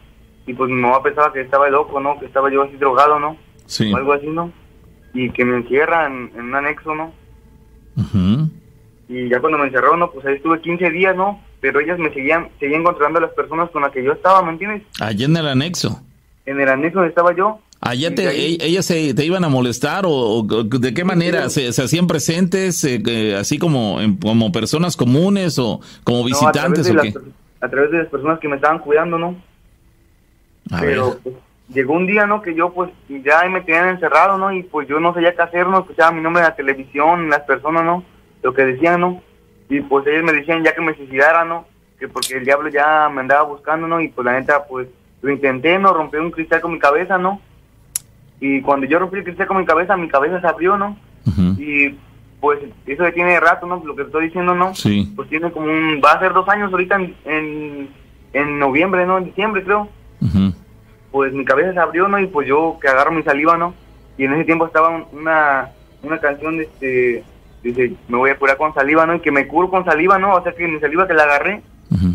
Y pues mi mamá pensaba que estaba loco, ¿no? Que estaba yo así drogado, ¿no? Sí. O algo así, ¿no? Y que me encierran en un anexo, ¿no? Ujú. Y ya cuando me encerró, ¿no? Pues ahí estuve 15 días, ¿no? Pero ellas me seguían, seguían controlando a las personas con las que yo estaba, ¿me entiendes? Allá en el anexo. En el anexo donde estaba yo. ¿Allá te, ahí- e- ellas se, te iban a molestar o, o de qué manera? ¿Se, se hacían presentes eh, así como, en- como personas comunes o como no, a, visitantes través o qué? a través de las personas que me estaban cuidando, ¿no? A Pero pues, llegó un día, ¿no? Que yo pues ya ahí me tenían encerrado, ¿no? Y pues yo no sabía qué hacer, ¿no? Escuchaba mi nombre en la televisión, las personas, ¿no? Lo que decían, ¿no? Y pues ellos me decían ya que me suicidara, ¿no? Que porque el diablo ya me andaba buscando, ¿no? Y pues la neta, pues lo intenté, ¿no? Rompí un cristal con mi cabeza, ¿no? Y cuando yo rompí el cristal con mi cabeza, mi cabeza se abrió, ¿no? Y pues eso ya tiene rato, ¿no? Lo que estoy diciendo, ¿no? Sí. Pues tiene como un... Va a ser dos años ahorita en, en, en noviembre, ¿no? En diciembre, creo Ujú. pues mi cabeza se abrió, ¿no? Y pues yo que agarro mi saliva, ¿no? Y en ese tiempo estaba un- una, una canción de este, dice, me voy a curar con saliva, ¿no? Y que me curo con saliva, ¿no? O sea que mi saliva que la agarré,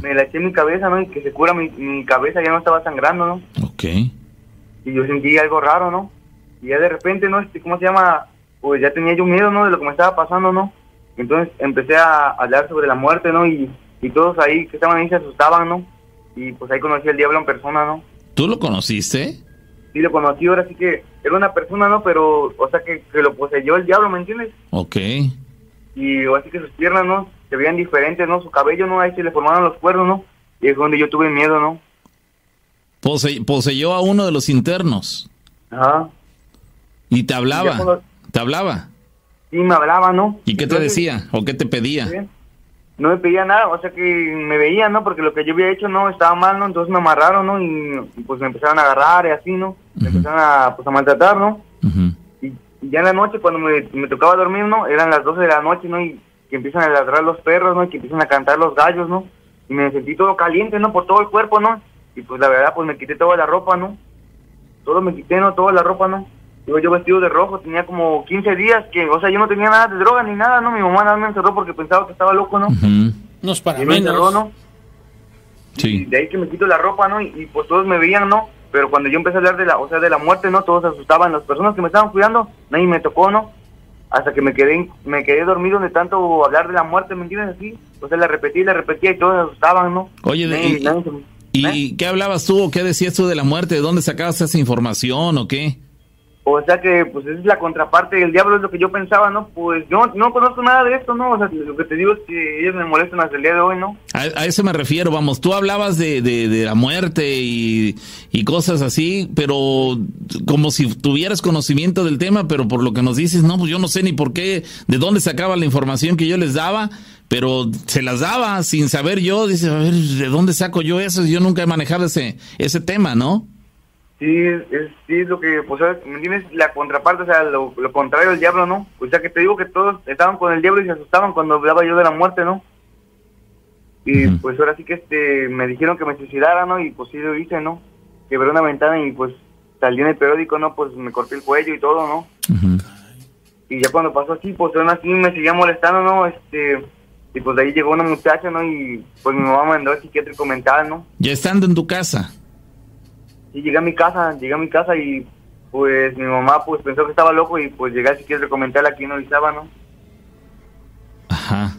me la eché en mi cabeza, ¿no? Y que se cura mi, mi cabeza, ya no estaba sangrando, ¿no? Ok. Y yo sentí algo raro, ¿no? Y ya de repente, ¿no? Este, ¿Cómo se llama? Pues ya tenía yo miedo, ¿no? De lo que me estaba pasando, ¿no? Entonces empecé a hablar sobre la muerte, ¿no? Y, y todos ahí que estaban ahí se asustaban, ¿no? Y pues ahí conocí al diablo en persona, ¿no? ¿Tú lo conociste? Sí, lo conocí, ahora sí que era una persona, ¿no? Pero, o sea, que, que lo poseyó el diablo, ¿me entiendes? Ok. Y así que sus piernas, ¿no? Se veían diferentes, ¿no? Su cabello, ¿no? Ahí se le formaron los cuernos, ¿no? Y es donde yo tuve miedo, ¿no? Pose- poseyó a uno de los internos. Ajá. Y te hablaba. Te hablaba. Sí, me hablaba, ¿no? ¿Y qué te decía? ¿O qué te pedía? ¿sí? No me pedía nada, o sea que me veía, ¿no? Porque lo que yo había hecho no estaba mal, ¿no? Entonces me amarraron, ¿no? Y, pues me empezaron a agarrar y así, ¿no? Me empezaron a, pues, a maltratar, ¿no? Y, y ya en la noche, cuando me, me tocaba dormir, ¿no? Eran las 12 de la noche, ¿no? Y que empiezan a ladrar los perros, ¿no? Y que empiezan a cantar los gallos, ¿no? Y me sentí todo caliente, ¿no? Por todo el cuerpo, ¿no? Y pues la verdad, pues me quité toda la ropa, ¿no? Todo me quité, ¿no? Toda la ropa, ¿no? Digo, yo vestido de rojo, tenía como 15 días que, o sea, yo no tenía nada de droga ni nada, ¿no? Mi mamá nada me encerró porque pensaba que estaba loco, ¿no? Ujú. No es para Y me encerró, menos. ¿no? Y Sí. de ahí que me quito la ropa, ¿no? Y, y, pues todos me veían, ¿no? Pero cuando yo empecé a hablar de la, o sea, de la muerte, ¿no? Todos se asustaban. Las personas que me estaban cuidando, nadie me tocó, ¿no? Hasta que me quedé, me quedé dormido de tanto hablar de la muerte, ¿me entiendes? Así. O sea, la repetí, la repetía y todos se asustaban, ¿no? Oye, de- Nadie- y- nadie se ¿Eh? ¿Y qué hablabas tú o qué decías tú de la muerte? ¿De dónde sacabas esa información o qué? O sea que, pues, es la contraparte del diablo, es lo que yo pensaba, ¿no? Pues yo no conozco nada de esto, ¿no? O sea, lo que te digo es que ellos me molestan hasta el día de hoy, ¿no? A, a eso me refiero, vamos, tú hablabas de, de- de la muerte y, y cosas así, pero como si tuvieras conocimiento del tema, pero por lo que nos dices, no, pues yo no sé ni por qué, de dónde sacaba la información que yo les daba, pero se las daba sin saber yo, dice, a ver, ¿de dónde saco yo eso? Yo nunca he manejado ese, ese tema, ¿no? Sí, es, es- sí, es lo que, pues. ¿me entiendes? La contraparte, o sea, lo, lo contrario del diablo, ¿no? O sea, que te digo que todos estaban con el diablo y se asustaban cuando hablaba yo de la muerte, ¿no? Y pues ahora sí que este me dijeron que me suicidara, ¿no? Y pues sí lo hice, ¿no? Quebré una ventana y pues salí en el periódico, ¿no? Pues me corté el cuello y todo, ¿no? Y ya cuando pasó así, pues aún así me seguía molestando, ¿no? Este, y pues de ahí llegó una muchacha, ¿no? Y pues mi mamá mandó al psiquiátrico mental, ¿no? Ya estando en tu casa. Y llegué a mi casa, llegué a mi casa y pues mi mamá pues pensó que estaba loco y pues llegué al psiquiátrico mental aquí en Orizaba, ¿no? Ajá.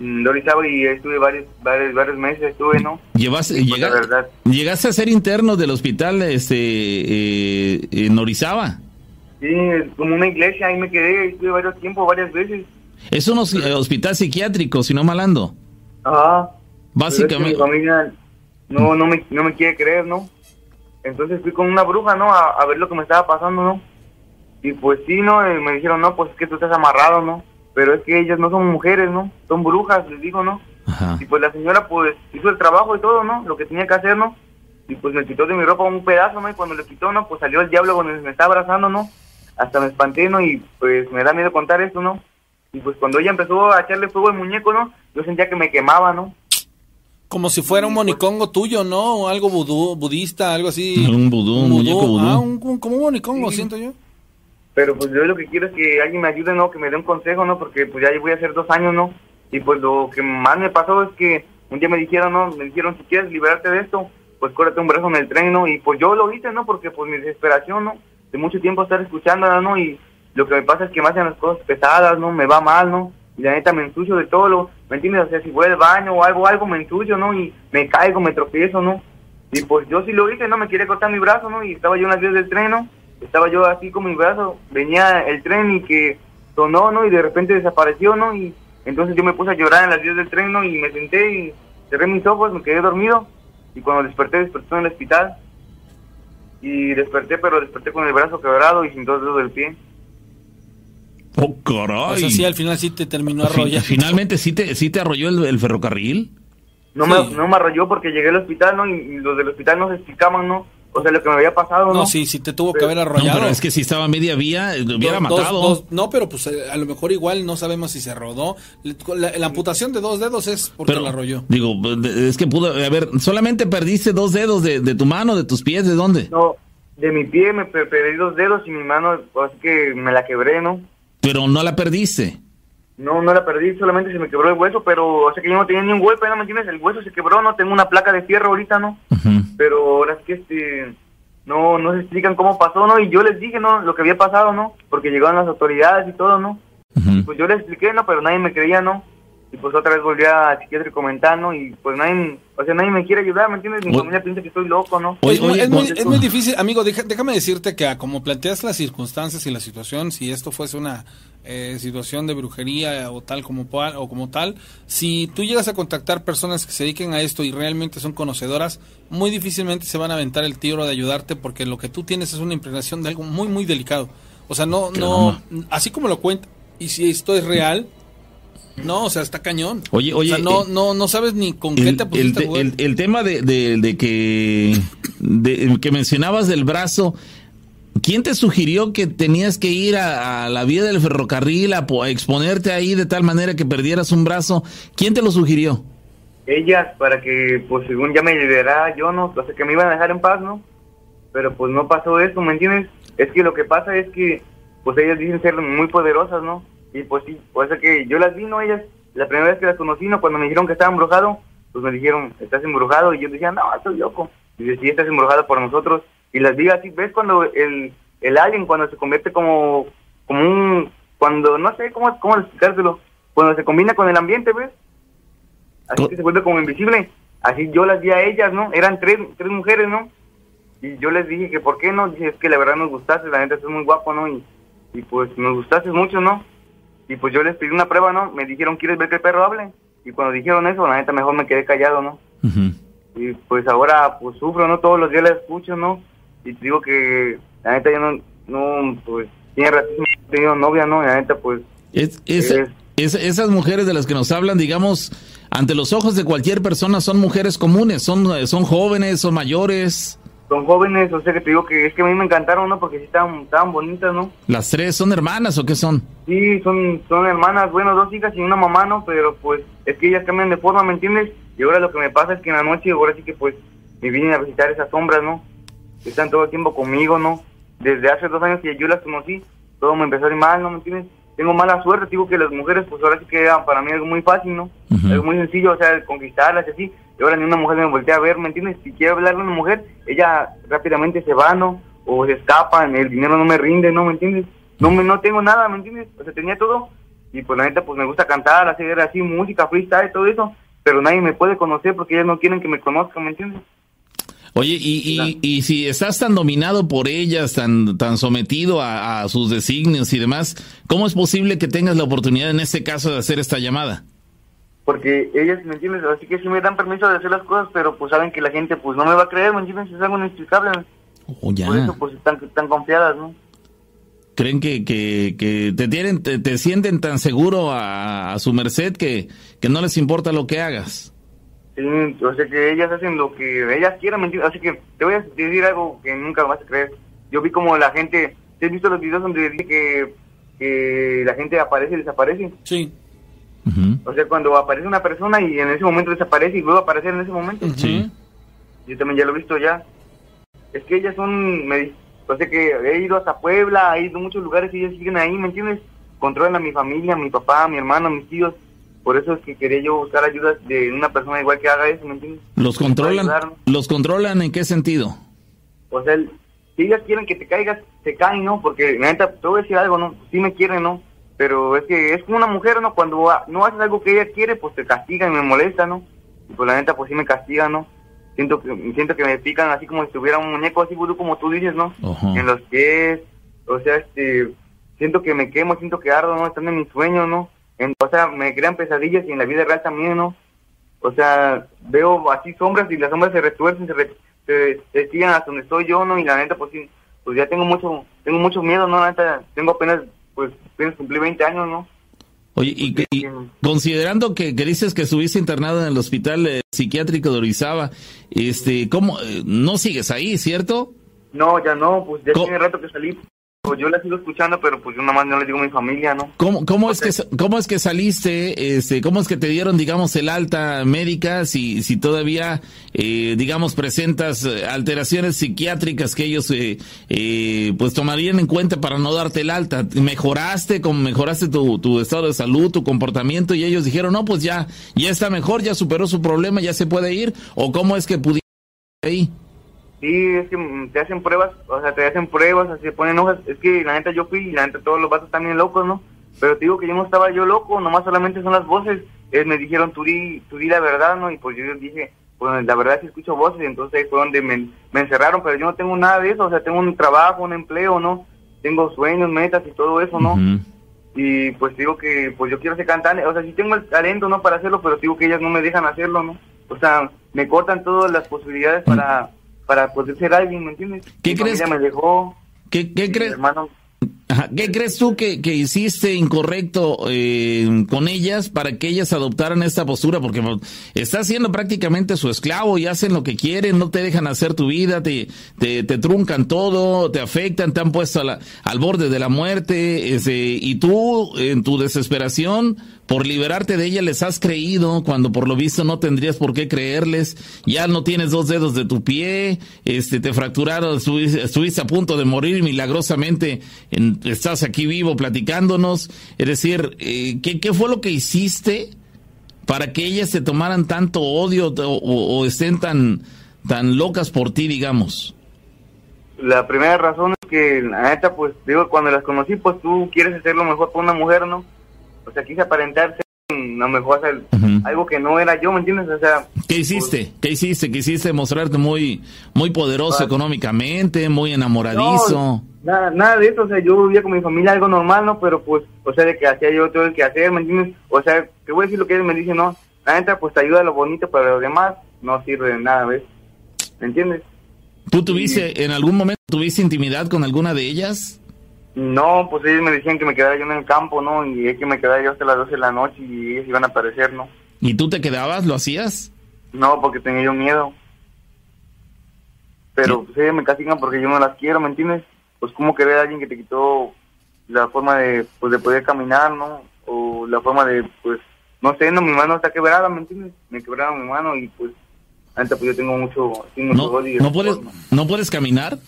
En Orizaba y estuve varios, varios, varios meses, estuve, ¿no? Llevas, pues, llega- llegaste a ser interno del hospital este, eh, en Orizaba. Sí, como una iglesia, ahí me quedé, estuve varios tiempos, varias veces. Es un eh, hospital psiquiátrico, si no malando. Ajá. Básicamente. Pero es que mi familia no, no, me, no me quiere creer, ¿no? Entonces fui con una bruja, ¿no? A, a ver lo que me estaba pasando, ¿no? Y pues sí, ¿no? Eh, me dijeron, no, pues es que tú estás amarrado, ¿no? Pero es que ellas no son mujeres, ¿no? Son brujas, les digo, ¿no? Ajá. Y pues la señora pues hizo el trabajo y todo, ¿no? Lo que tenía que hacer, ¿no? Y pues me quitó de mi ropa un pedazo, ¿no? Y cuando le quitó, ¿no? Pues salió el diablo cuando me estaba abrazando, ¿no? Hasta me espanté, ¿no? Y pues me da miedo contar esto, ¿no? Y pues cuando ella empezó a echarle fuego al muñeco, ¿no? Yo sentía que me quemaba, ¿no? Como si fuera un monicongo tuyo, ¿no? O algo vudú, budista, algo así. Un vudú, un muñeco vudú. Ah, un, un- como un monicongo, Sí. siento yo. Pero pues yo lo que quiero es que alguien me ayude, ¿no? Que me dé un consejo, ¿no? Porque pues ya voy a hacer dos años, ¿no? Y pues lo que más me pasó es que un día me dijeron, ¿no? Me dijeron, si quieres liberarte de esto, pues córrete un brazo en el tren, ¿no? Y pues yo lo hice, ¿no? Porque pues mi desesperación, ¿no? De mucho tiempo estar escuchándola, ¿no? Y lo que me pasa es que me hacen las cosas pesadas, ¿no? Me va mal, ¿no? Y la neta me ensucio de todo, lo, ¿me entiendes? O sea, si voy al baño o algo, algo me ensucio, ¿no? Y me caigo, me tropiezo, ¿no? Y pues yo sí lo hice, ¿no? Me quería cortar mi brazo, ¿no? Y estaba yo en las vías del tren, ¿no? Estaba yo así con mi brazo, venía el tren y que sonó, ¿no? Y de repente desapareció, ¿no? Y entonces yo me puse a llorar en las vías del tren, ¿no? Y me senté y cerré mis ojos, me quedé dormido. Y cuando desperté, desperté en el hospital. Y desperté, pero desperté con el brazo quebrado y sin dos dedos del pie. Oh, caray. O sea, sí, al final sí te terminó arrollando. Finalmente, ¿sí te, sí te arrolló el, el ferrocarril? No, Sí. me, no me arrolló porque llegué al hospital, ¿no? Y, y los del hospital no se explicaban, ¿no? O sea, lo que me había pasado, ¿no? No, sí, sí te tuvo que haber No, arrollado. pero es que si estaba a media vía, eh, lo hubiera Dos- matado. dos- no, pero pues eh, a lo mejor igual no sabemos si se rodó. La, la amputación de dos dedos es porque pero, la arrolló. digo, es que pudo, a ver, solamente perdiste dos dedos de, de tu mano, de tus pies, ¿de dónde? No, de mi pie me pe- perdí dos dedos y mi mano, así que me la quebré, ¿no? Pero no la perdiste. No, no la perdí, solamente se me quebró el hueso, pero, o sea que yo no tenía ni un golpe, ¿no me entiendes? El hueso se quebró, no tengo una placa de fierro ahorita, ¿no? Pero ahora es que, este, no, no se explican cómo pasó, ¿no? Y yo les dije, ¿no? Lo que había pasado, ¿no? Porque llegaron las autoridades y todo, ¿no? Pues yo le expliqué, ¿no? Pero nadie me creía, ¿no? Y pues otra vez volví a psiquiátrico comentando y pues nadie, o sea, nadie me quiere ayudar, ¿me entiendes? Mi Oye. familia piensa que estoy loco, ¿no? Oye, es, muy- oye, es muy, es muy difícil, amigo, deja- déjame decirte que a como planteas las circunstancias y la situación, si esto fuese una eh, situación de brujería o tal como o como tal, si tú llegas a contactar personas que se dediquen a esto y realmente son conocedoras, muy difícilmente se van a aventar el tiro de ayudarte porque lo que tú tienes es una impregnación de algo muy muy delicado. O sea, no no así como lo cuenta y si esto es real, no, o sea, está cañón. Oye, oye, o sea, no eh, no no sabes ni con qué El, te el, pusiste a te- jugar. el- el tema de, de- de que de- que mencionabas del brazo, ¿quién te sugirió que tenías que ir a, a la vía del ferrocarril a, po- a exponerte ahí de tal manera que perdieras un brazo? ¿Quién te lo sugirió? Ellas, para que, pues según ya me liberara yo, ¿no? O sea, que me iban a dejar en paz, ¿no? Pero pues no pasó eso, ¿me entiendes? Es que lo que pasa es que, pues ellas dicen ser muy poderosas, ¿no? Y pues sí, por eso que yo las vi, ¿no? Ellas, la primera vez que las conocí, ¿no? Cuando me dijeron que estaba embrujado, pues me dijeron, estás embrujado, y yo decía, no, estoy loco. Y decía, sí, estás embrujado por nosotros. Y las vi así, ¿ves? Cuando el, el alien, cuando se convierte como, como un, cuando, no sé cómo, cómo explicárselo, cuando se combina con el ambiente, ¿ves? Así que se vuelve como invisible. Así yo las vi a ellas, ¿no? Eran tres, tres mujeres, ¿no? Y yo les dije que por qué no, dije, es que la verdad nos gustaste, la neta es muy guapo, ¿no? Y, y pues nos gustaste mucho, ¿no? Y pues yo les pedí una prueba, ¿no? Me dijeron, ¿quieres ver que el perro hable? Y cuando dijeron eso, la neta mejor me quedé callado, ¿no? Ujú. Y pues ahora pues sufro, ¿no? Todos los días la escucho, ¿no? Y te digo que la neta yo no, no pues tiene ratísimo he tenido novia, ¿no? Y la neta pues Es- es- Es- es- esas mujeres de las que nos hablan, digamos, ante los ojos de cualquier persona son mujeres comunes, son, son jóvenes, son mayores. Son jóvenes, o sea que te digo que es que a mí me encantaron, ¿no? Porque sí estaban, estaban bonitas, ¿no? Las tres son hermanas o qué son? Sí, son, son hermanas, bueno, dos hijas y una mamá, ¿no? Pero pues es que ellas cambian de forma, ¿me entiendes? Y ahora lo que me pasa es que en la noche, ahora sí que pues me vienen a visitar esas sombras, ¿no? Están todo el tiempo conmigo, ¿no? Desde hace dos años que yo las conocí, todo me empezó a ir mal, ¿no? ¿Me entiendes? Tengo mala suerte, digo que las mujeres pues ahora sí que eran para mí algo muy fácil, ¿no? Algo muy sencillo, o sea, conquistarlas y así. Y ahora ni una mujer me voltea a ver, ¿me entiendes? Si quiero hablarle a una mujer, ella rápidamente se va, ¿no? O se escapan, el dinero no me rinde, ¿no? ¿Me entiendes? No me, no tengo nada, ¿me entiendes? O sea, tenía todo. Y pues la neta, pues me gusta cantar, hacer así música, freestyle, todo eso. Pero nadie me puede conocer porque ellas no quieren que me conozcan, ¿me entiendes? Oye, y, y, y si estás tan dominado por ellas, tan, tan sometido a, a sus designios y demás, ¿cómo es posible que tengas la oportunidad en este caso de hacer esta llamada? Porque ellas, ¿me entiendes? Así que sí me dan permiso de hacer las cosas, pero pues saben que la gente pues no me va a creer, ¿me entiendes? Es algo inexplicable. Oh, ya. Por eso pues están, están confiadas, ¿no? Creen que, que, que te tienen, te, te sienten tan seguro a, a su merced que, que no les importa lo que hagas. Sí, o sea que ellas hacen lo que ellas quieran, ¿me entiendes? Así que te voy a decir algo que nunca vas a creer. Yo vi como la gente, ¿te has visto los videos donde dice que, que la gente aparece y desaparece? Sí. O sea, cuando aparece una persona y en ese momento desaparece y vuelve a aparecer en ese momento. Sí. Yo también ya lo he visto ya. Es que ellas son, me, o sea que he ido hasta Puebla, he ido a muchos lugares y ellas siguen ahí, ¿me entiendes? Controlan a mi familia, a mi papá, a mi hermano, a mis tíos. Por eso es que quería yo buscar ayuda de una persona igual que haga eso, ¿me entiendes? ¿Los controlan? ¿Los controlan en qué sentido? O sea, el- si ellas quieren que te caigas, te caen, ¿no? Porque, la neta, te voy a decir algo, ¿no? Sí me quieren, ¿no? Pero es que es como una mujer, ¿no? Cuando no haces algo que ella quiere, pues te castiga y me molesta, ¿no? Y pues la neta, pues sí me castiga, ¿no? Siento que, siento que me pican así como si tuviera un muñeco así, como tú dices, ¿no? En los pies, o sea, este, siento que me quemo, siento que ardo, ¿no? Están en mis sueños, ¿no? En- o sea, me crean pesadillas y en la vida real también, ¿no? O sea, veo así sombras y las sombras se retuercen, se, re- se, se siguen hasta donde estoy yo, ¿no? Y la neta, pues sí, pues ya tengo mucho, tengo mucho miedo, ¿no? La neta, tengo apenas, pues, apenas cumplí 20 años, ¿no? Oye, y, y considerando que, que dices que estuviste internado en el hospital eh, psiquiátrico de Orizaba, este, ¿cómo? eh, no sigues ahí, ¿cierto? No, ya no, pues ya Co- tiene rato que salí. Pues yo la sigo escuchando, pero pues yo nada más no le digo a mi familia, ¿no? ¿Cómo, cómo es que cómo es que saliste? Este, ¿cómo es que te dieron, digamos, el alta médica? Si, si todavía, eh, digamos, presentas eh, alteraciones psiquiátricas que ellos, eh, eh, pues tomarían en cuenta para no darte el alta. ¿Mejoraste, como mejoraste tu, tu estado de salud, tu comportamiento y ellos dijeron, no, pues ya, ya está mejor, ya superó su problema, ya se puede ir? ¿O cómo es que pudiste ahí? Sí, es que mm, te hacen pruebas, o sea, te hacen pruebas, así ponen hojas. Es que la neta yo fui y la neta todos los vatos están bien locos, ¿no? Pero te digo que yo no estaba yo loco, nomás solamente son las voces. Ellos me dijeron, tú di, tú di la verdad, ¿no? Y pues yo dije, pues la verdad es que escucho voces, entonces ahí fue donde me, me encerraron, pero yo no tengo nada de eso, o sea, tengo un trabajo, un empleo, ¿no? Tengo sueños, metas y todo eso, ¿no? Y pues digo que pues yo quiero ser cantante, o sea, sí tengo el talento, ¿no? Para hacerlo, pero digo que ellas no me dejan hacerlo, ¿no? O sea, me cortan todas las posibilidades para, para poder ser alguien, ¿me entiendes? ¿Qué Mi crees me dejó, ¿Qué, qué crees? hermano... Ajá, ¿Qué crees tú que, que hiciste incorrecto eh, con ellas para que ellas adoptaran esta postura? Porque pues, estás siendo prácticamente su esclavo y hacen lo que quieren, no te dejan hacer tu vida, te, te, te truncan todo, te afectan, te han puesto a la- al borde de la muerte, este, y tú en tu desesperación por liberarte de ella les has creído cuando por lo visto no tendrías por qué creerles, ya no tienes dos dedos de tu pie, este te fracturaron, estuviste, estuviste a punto de morir milagrosamente en- estás aquí vivo platicándonos, es decir, eh, ¿qué, qué fue lo que hiciste para que ellas te tomaran tanto odio o, estén tan, tan locas por ti, digamos? La primera razón es que, la neta, pues, digo, cuando las conocí, pues tú quieres hacer lo mejor para una mujer, ¿no? O sea, quise aparentar ser lo mejor, hacer Ujú. algo que no era yo, ¿me entiendes? O sea, ¿Qué hiciste? ¿Qué hiciste? Quisiste mostrarte muy, muy poderoso Ah. económicamente, muy enamoradizo. No, nada, nada de eso, o sea, yo vivía con mi familia algo normal, ¿no? Pero pues, o sea, de que hacía yo todo el que hacer, ¿me entiendes? O sea, te voy a decir lo que ellos me dicen, no, la neta, pues te ayuda a lo bonito, pero lo demás no sirve de nada, ¿ves? ¿Me entiendes? ¿Tú tuviste, en algún momento, tuviste intimidad con alguna de ellas? No, pues ellos me decían que me quedara yo en el campo, ¿no? Y es que me quedara yo hasta las 12 de la noche y ellos iban a aparecer, ¿no? ¿Y tú te quedabas? ¿Lo hacías? No, porque tenía yo miedo. Pero pues ellos me castigan porque yo no las quiero, ¿me entiendes? Pues como querer a alguien que te quitó la forma de, pues, de poder caminar, ¿no? O la forma de, pues, no sé, no, mi mano está quebrada, ¿me entiendes? Me quebraron mi mano y pues, antes pues yo tengo mucho, mucho ¿No, odio. no, puedes, ¿No puedes caminar?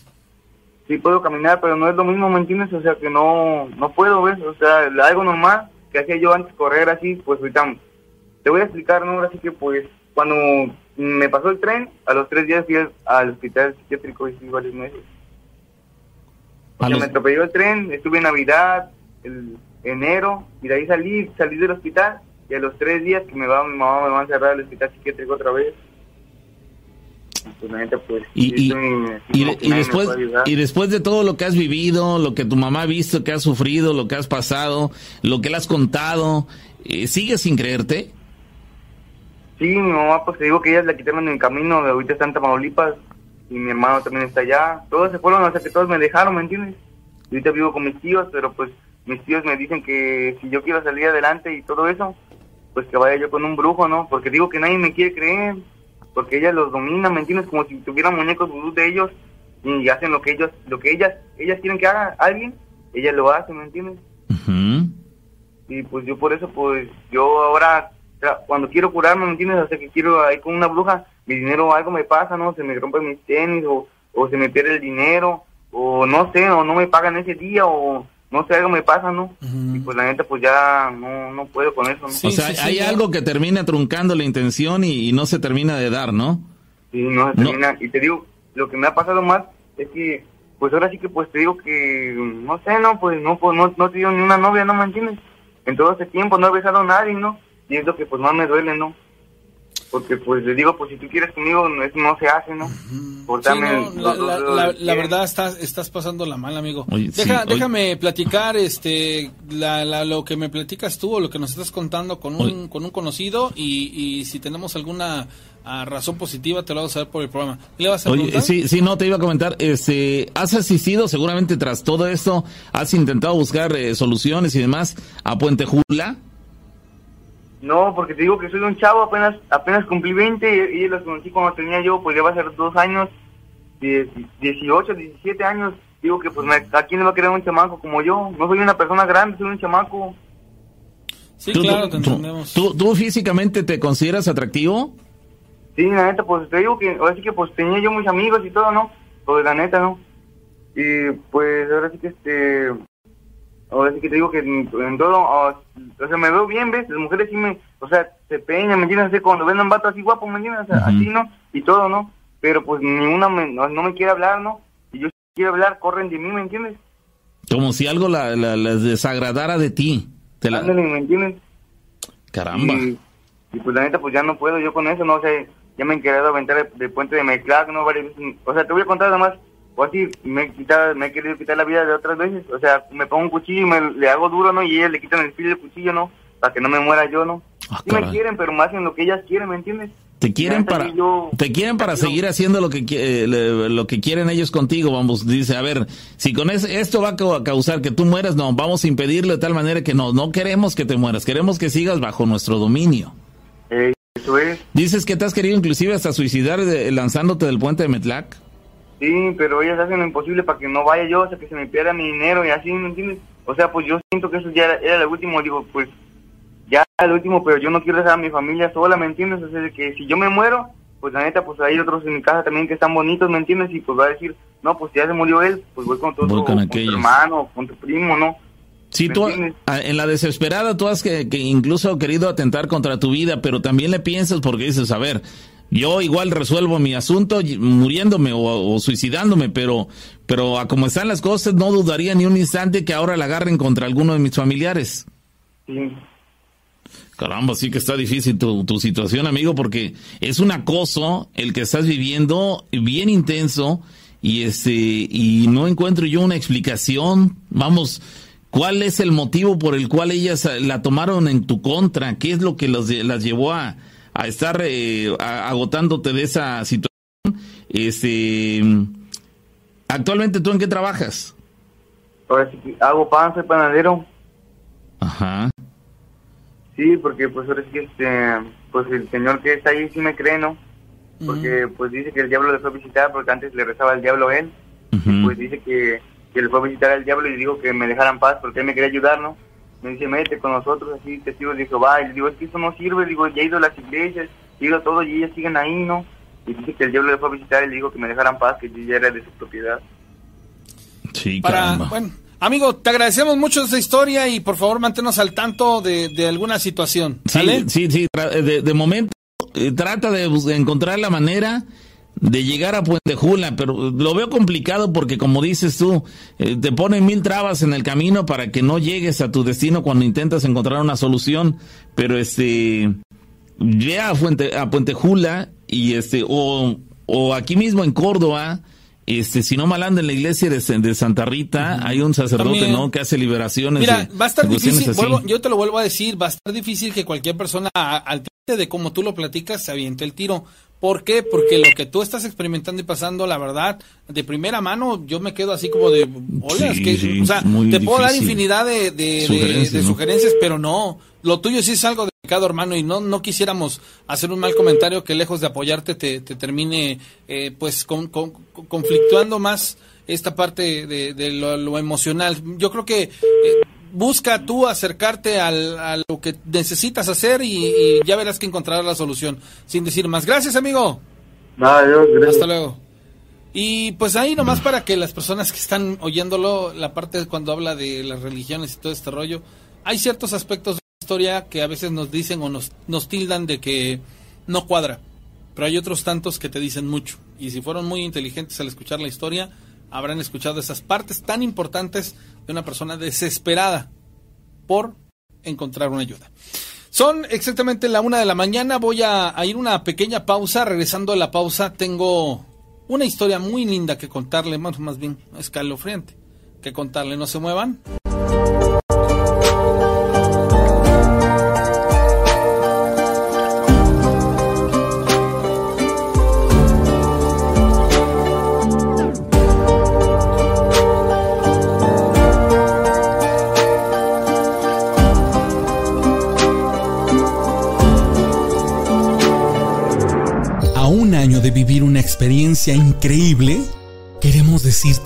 Sí puedo caminar, pero no es lo mismo, ¿me entiendes? O sea, que no, no puedo, ¿ves? O sea, algo normal que hacía yo antes correr así, pues ahorita te voy a explicar, ¿no? Así que pues cuando me pasó el tren, a los tres días fui al- al hospital psiquiátrico y fui varios meses. O sea, me atropelló el tren, estuve en Navidad, el enero, y de ahí salí, salí del hospital, y a los tres días que me va mi mamá me va a encerrar al hospital psiquiátrico otra vez. Pues, pues, Y, y, y, después, y después de todo lo que has vivido, lo que tu mamá ha visto, que has sufrido, lo que has pasado, lo que le has contado, eh, ¿sigues sin creerte? Sí, mi mamá, pues te digo que ellas la quitaron en el camino, de ahorita está en Tamaulipas, y mi hermano también está allá. Todos se fueron, o sea que todos me dejaron, ¿me entiendes? Y ahorita vivo con mis tíos, pero pues mis tíos me dicen que si yo quiero salir adelante y todo eso, pues que vaya yo con un brujo, ¿no? Porque digo que nadie me quiere creer, porque ellas los dominan, ¿me entiendes? Como si tuvieran muñecos de ellos y hacen lo que ellos, lo que ellas, ellas quieren que haga alguien, ellas lo hacen, ¿me entiendes? Ujú. Y pues yo por eso, pues yo ahora, cuando quiero curarme, ¿me entiendes? O sea, que quiero ir con una bruja, mi dinero, algo me pasa, ¿no? Se me rompen mis tenis o, o se me pierde el dinero o no sé, o no me pagan ese día o no sé, algo me pasa, ¿no? Y pues la neta, pues ya no, no puedo con eso, ¿no? Sí, o sea, sí, sí, hay ya. algo que termina truncando la intención y, y no se termina de dar, ¿no? Sí, no se No. termina. Y te digo, lo que me ha pasado más es que, pues ahora sí que pues te digo que, no sé, no, pues no, pues no, no he tenido ni una novia, ¿no me entiendes? En todo ese tiempo no he besado a nadie, ¿no? Y es lo que pues más me duele, ¿no? Porque pues le digo, pues si tú quieres conmigo, no, no se hace, ¿no? Por Sí, darme no, la, verdad estás, estás pasando la mal, amigo. Oye, sí, Deja- oye. Déjame platicar este, la, la- lo que me platicas tú o lo que nos estás contando con un, Oye. con un conocido y, y si tenemos alguna ah, razón positiva te lo vamos a ver por el programa. ¿Le vas a Oye, preguntar? sí, sí, no, te iba a comentar, este, has asistido seguramente tras todo esto, has intentado buscar eh, soluciones y demás a Puente Jula. No, porque te digo que soy un chavo, apenas apenas cumplí 20 y, y los conocí cuando tenía yo, pues ya va a ser dos años, die- 18, 17 años. Digo que pues me, a quién le va a querer un chamaco como yo. No soy una persona grande, soy un chamaco. Sí, ¿Tú, claro, tú- te entendemos. tú- tú físicamente te consideras atractivo? Sí, la neta, pues te digo que ahora sí que pues tenía yo muchos amigos y todo, ¿no? Pues la neta, ¿no? Y pues ahora sí que este... Ahora sí que te digo que en, en todo, o, o sea, me veo bien, ¿ves? Las mujeres sí me, o sea, se peñan, ¿me entiendes? Cuando ven a un vato así guapo, ¿me entiendes? O sea, Ujú. así, ¿no? Y todo, ¿no? Pero pues ninguna me, no, no me quiere hablar, ¿no? Y yo quiero hablar, corren de mí, ¿me entiendes? Como si algo la, la- las desagradara de ti. Te la... Ándale, ¿me entiendes? Caramba. Y, y, pues la neta, pues ya no puedo yo con eso, no o sea, ya me he querido aventar de, de puente de Meclac, ¿no? O sea, te voy a contar nada más, o así, me he, quitado, me he querido quitar la vida de otras veces, o sea, me pongo un cuchillo y me, le hago duro, ¿no? Y ellas le quitan el filo del cuchillo, ¿no? Para que no me muera yo, ¿no? Ah, sí me quieren, pero más en lo que ellas quieren, ¿me entiendes? Te quieren para yo- te quieren para yo- seguir haciendo lo que eh, lo que quieren ellos contigo, vamos, dice, a ver, si con es- esto va a ca- causar que tú mueras, no, vamos a impedirlo de tal manera que no no queremos que te mueras, queremos que sigas bajo nuestro dominio. Eh, eso es. Dices que te has querido inclusive hasta suicidar de- lanzándote del puente de Metlac. Sí, pero ellas hacen lo imposible para que no vaya yo, o sea, que se me pierda mi dinero y así, ¿me entiendes? O sea, pues yo siento que eso ya era, era lo último, digo, pues ya lo último, pero yo no quiero dejar a mi familia sola, ¿me entiendes? O sea, que si yo me muero, pues la neta, pues hay otros en mi casa también que están bonitos, ¿me entiendes? Y pues va a decir, no, pues ya se murió él, pues voy con tu, Voy con con tu hermano, con tu primo, ¿no? Sí, ¿Me tú entiendes? a- en la desesperada tú has que, que incluso querido atentar contra tu vida, pero también le piensas porque dices, a ver, yo igual resuelvo mi asunto muriéndome o, o suicidándome, pero pero a como están las cosas no dudaría ni un instante que ahora la agarren contra alguno de mis familiares. Sí. Caramba, sí que está difícil tu, tu situación, amigo, porque es un acoso el que estás viviendo bien intenso y este y no encuentro yo una explicación. Vamos, ¿cuál es el motivo por el cual ellas eh, la tomaron en tu contra? ¿Qué es lo que los, las llevó a, a estar eh, a- agotándote de esa situación? Este, actualmente tú en qué trabajas? Ahora sí que hago pan, soy panadero. Ajá. Sí, porque pues ahora sí que este, pues el señor que está ahí sí me cree, ¿no? Porque pues dice que el diablo le fue a visitar porque antes le rezaba al diablo a él. Ujú. Pues dice que, que le fue a visitar al diablo y le dijo que me dejaran paz porque él me quería ayudar, ¿no? Me dice, mete con nosotros así, testigos de Jehová. Y le digo, es que eso no sirve, digo, ya he ido a las iglesias, he ido a todo y ellas siguen ahí, ¿no? Y dice que el diablo le fue a visitar y le dijo que me dejaran paz, que yo ya era de su propiedad. Sí, Para, bueno, amigo, te agradecemos mucho esa historia y por favor manténnos al tanto de, de alguna situación. ¿Sale? Sí, sí, sí. De, de momento eh, trata de encontrar la manera de llegar a Puente Jula, pero lo veo complicado porque como dices tú, eh, te ponen mil trabas en el camino para que no llegues a tu destino cuando intentas encontrar una solución, pero este ve a Fuente a Puente Jula y este o, o aquí mismo en Córdoba este, si no mal anda en la iglesia de, de Santa Rita, hay un sacerdote, También. ¿no? Que hace liberaciones. Mira, de- va a estar difícil, vuelvo- yo te lo vuelvo a decir, va a estar difícil que cualquier persona al de como tú lo platicas se aviente el tiro. ¿Por qué? Porque lo que tú estás experimentando y pasando, la verdad, de primera mano, yo me quedo así como de, hola, Sí, que, sí, o sea, te puedo dar infinidad de, Sugerencias, de ¿no? sugerencias, pero no, lo tuyo sí es algo delicado, hermano, y no, no quisiéramos hacer un mal comentario que lejos de apoyarte te, te termine, eh, pues, con, con- con- conflictuando más esta parte de, de lo, lo emocional. Yo creo que eh, busca tú acercarte al, a lo que necesitas hacer y, y ya verás que encontrarás la solución. Sin decir más. Gracias, amigo. Nada, Dios, gracias. Hasta luego. Y pues ahí nomás para que las personas que están oyéndolo, la parte cuando habla de las religiones y todo este rollo, hay ciertos aspectos de la historia que a veces nos dicen o nos, nos tildan de que no cuadra, pero hay otros tantos que te dicen mucho. Y si fueron muy inteligentes al escuchar la historia, habrán escuchado esas partes tan importantes de una persona desesperada por encontrar una ayuda. Son exactamente la una de la mañana. Voy a, a ir una pequeña pausa. Regresando a la pausa, tengo una historia muy linda que contarle, más, más bien escalofriante que contarle. No se muevan.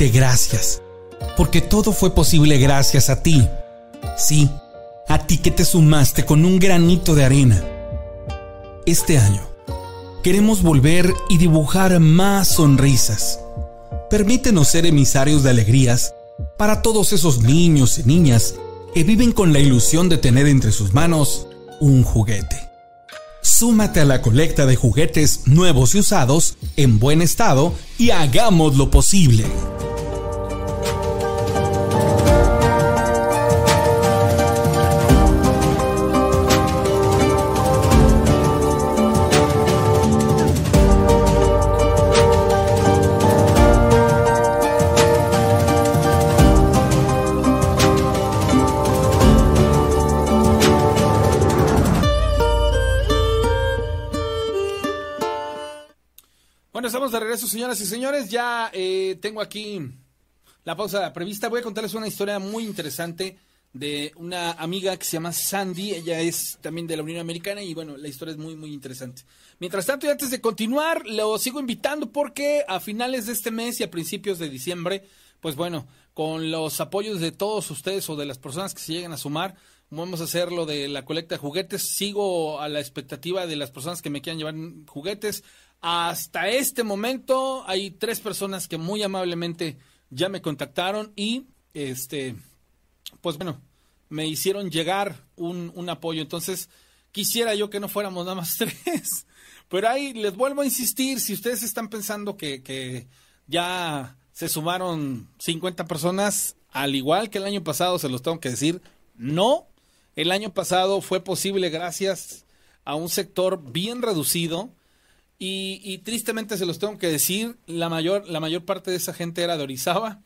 Gracias, porque todo fue posible gracias a ti. Sí, a ti que te sumaste con un granito de arena. Este año, queremos volver y dibujar más sonrisas. Permítenos ser emisarios de alegrías para todos esos niños y niñas que viven con la ilusión de tener entre sus manos un juguete. Súmate a la colecta de juguetes nuevos y usados en buen estado y hagamos lo posible. De regreso, señoras y señores. Ya eh, tengo aquí la pausa prevista. Voy a contarles una historia muy interesante de una amiga que se llama Sandy. Ella es también de la Unión Americana y bueno, la historia es muy, muy interesante. Mientras tanto, y antes de continuar, lo sigo invitando porque a finales de este mes y a principios de diciembre, pues bueno, con los apoyos de todos ustedes o de las personas que se lleguen a sumar, vamos a hacer lo de la colecta de juguetes. Sigo a la expectativa de las personas que me quieran llevar juguetes. Hasta este momento hay tres personas que muy amablemente ya me contactaron y este pues bueno, me hicieron llegar un, un apoyo. Entonces, quisiera yo que no fuéramos nada más tres. Pero ahí les vuelvo a insistir, si ustedes están pensando que, que ya se sumaron 50 personas, al igual que el año pasado, se los tengo que decir, no. El año pasado fue posible gracias a un sector bien reducido y, y, tristemente se los tengo que decir, la mayor, la mayor parte de esa gente era de Orizaba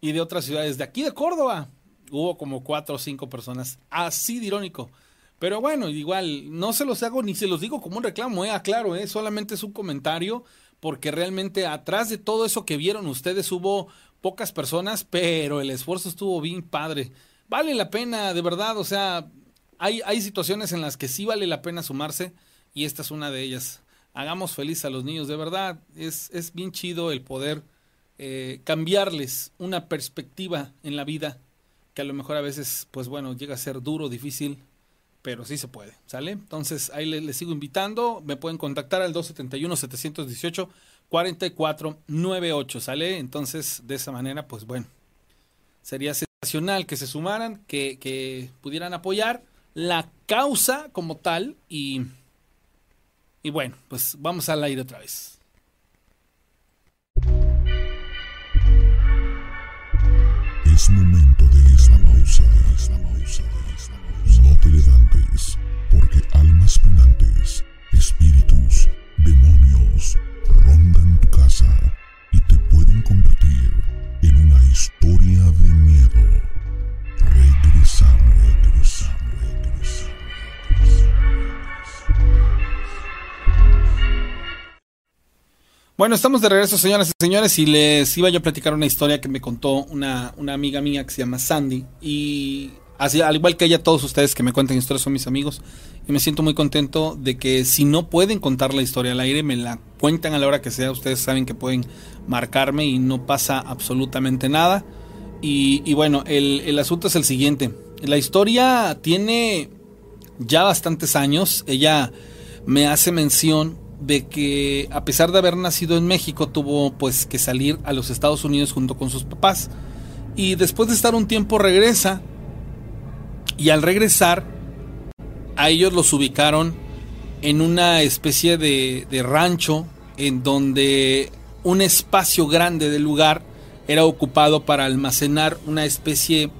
y de otras ciudades de aquí de Córdoba hubo como cuatro o cinco personas. Así de irónico. Pero bueno, igual, no se los hago ni se los digo como un reclamo, eh, aclaro, eh, solamente es un comentario, porque realmente atrás de todo eso que vieron ustedes hubo pocas personas, pero el esfuerzo estuvo bien padre. Vale la pena, de verdad, o sea, hay, hay situaciones en las que sí vale la pena sumarse, y esta es una de ellas. Hagamos feliz a los niños, de verdad, es, es bien chido el poder eh, cambiarles una perspectiva en la vida que a lo mejor a veces, pues bueno, llega a ser duro, difícil, pero sí se puede, ¿sale? Entonces ahí les, sigo invitando, me pueden contactar al 271-718-4498, ¿sale? Entonces de esa manera, pues bueno, sería sensacional que se sumaran, que, que pudieran apoyar la causa como tal y, y bueno, pues vamos al aire otra vez. Es momento de esta pausa, esta pausa, esta pausa. No te levantes, porque almas penantes, espíritus, demonios, rondan tu casa y te pueden convertir en una historia Bueno, estamos de regreso, señoras y señores, y les iba yo a platicar una historia que me contó una, una amiga mía que se llama Sandy. Y así, al igual que ella, todos ustedes que me cuentan historias son mis amigos. Y me siento muy contento de que si no pueden contar la historia al aire, me la cuentan a la hora que sea. Ustedes saben que pueden marcarme y no pasa absolutamente nada. Y, y bueno, el, el asunto es el siguiente. La historia tiene ya bastantes años. Ella me hace mención de que a pesar de haber nacido en México tuvo pues que salir a los Estados Unidos junto con sus papás. Y después de estar un tiempo regresa. Y al regresar a ellos los ubicaron en una especie de, de rancho en donde un espacio grande del lugar era ocupado para almacenar una especie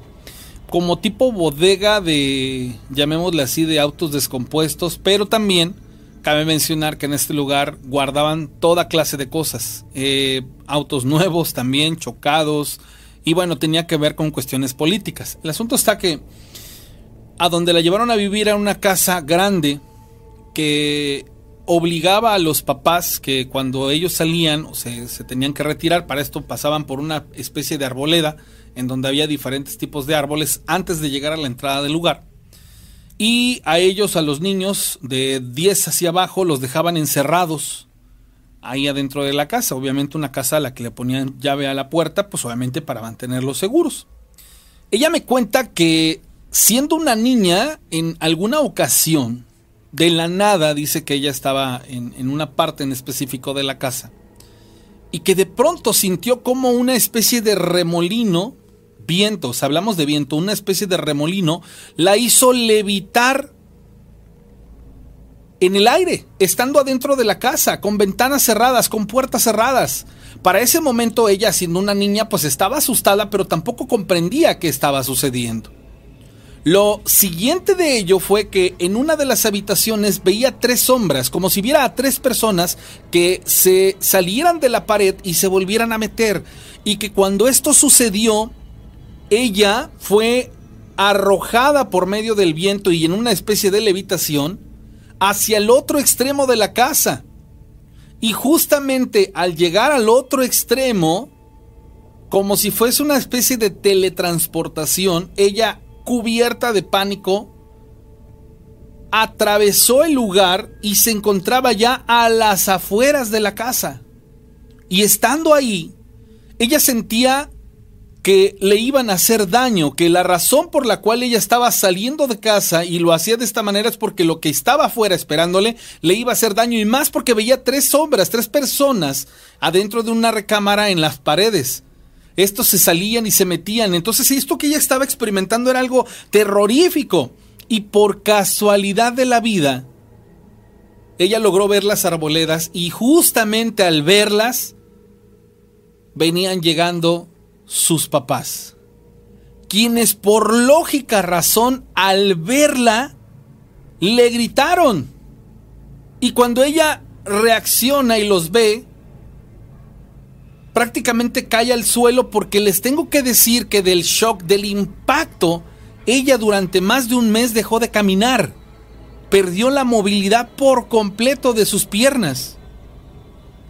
como tipo bodega de llamémosle así de autos descompuestos pero también Cabe mencionar que en este lugar guardaban toda clase de cosas, eh, autos nuevos también, chocados, y bueno, tenía que ver con cuestiones políticas. El asunto está que a donde la llevaron a vivir era una casa grande que obligaba a los papás que cuando ellos salían o se, se tenían que retirar, para esto pasaban por una especie de arboleda en donde había diferentes tipos de árboles antes de llegar a la entrada del lugar y a ellos, a los niños de 10 hacia abajo, los dejaban encerrados ahí adentro de la casa. Obviamente una casa a la que le ponían llave a la puerta, pues obviamente para mantenerlos seguros. Ella me cuenta que siendo una niña, en alguna ocasión, de la nada, dice que ella estaba en, en una parte en específico de la casa, y que de pronto sintió como una especie de remolino vientos, hablamos de viento, una especie de remolino, la hizo levitar en el aire, estando adentro de la casa, con ventanas cerradas, con puertas cerradas. Para ese momento ella, siendo una niña, pues estaba asustada, pero tampoco comprendía qué estaba sucediendo. Lo siguiente de ello fue que en una de las habitaciones veía tres sombras, como si viera a tres personas que se salieran de la pared y se volvieran a meter. Y que cuando esto sucedió, ella fue arrojada por medio del viento y en una especie de levitación hacia el otro extremo de la casa. Y justamente al llegar al otro extremo, como si fuese una especie de teletransportación, ella, cubierta de pánico, atravesó el lugar y se encontraba ya a las afueras de la casa. Y estando ahí, ella sentía que le iban a hacer daño, que la razón por la cual ella estaba saliendo de casa y lo hacía de esta manera es porque lo que estaba afuera esperándole le iba a hacer daño y más porque veía tres sombras, tres personas adentro de una recámara en las paredes. Estos se salían y se metían, entonces esto que ella estaba experimentando era algo terrorífico y por casualidad de la vida, ella logró ver las arboledas y justamente al verlas, venían llegando sus papás, quienes por lógica razón al verla le gritaron. Y cuando ella reacciona y los ve, prácticamente cae al suelo porque les tengo que decir que del shock, del impacto, ella durante más de un mes dejó de caminar. Perdió la movilidad por completo de sus piernas.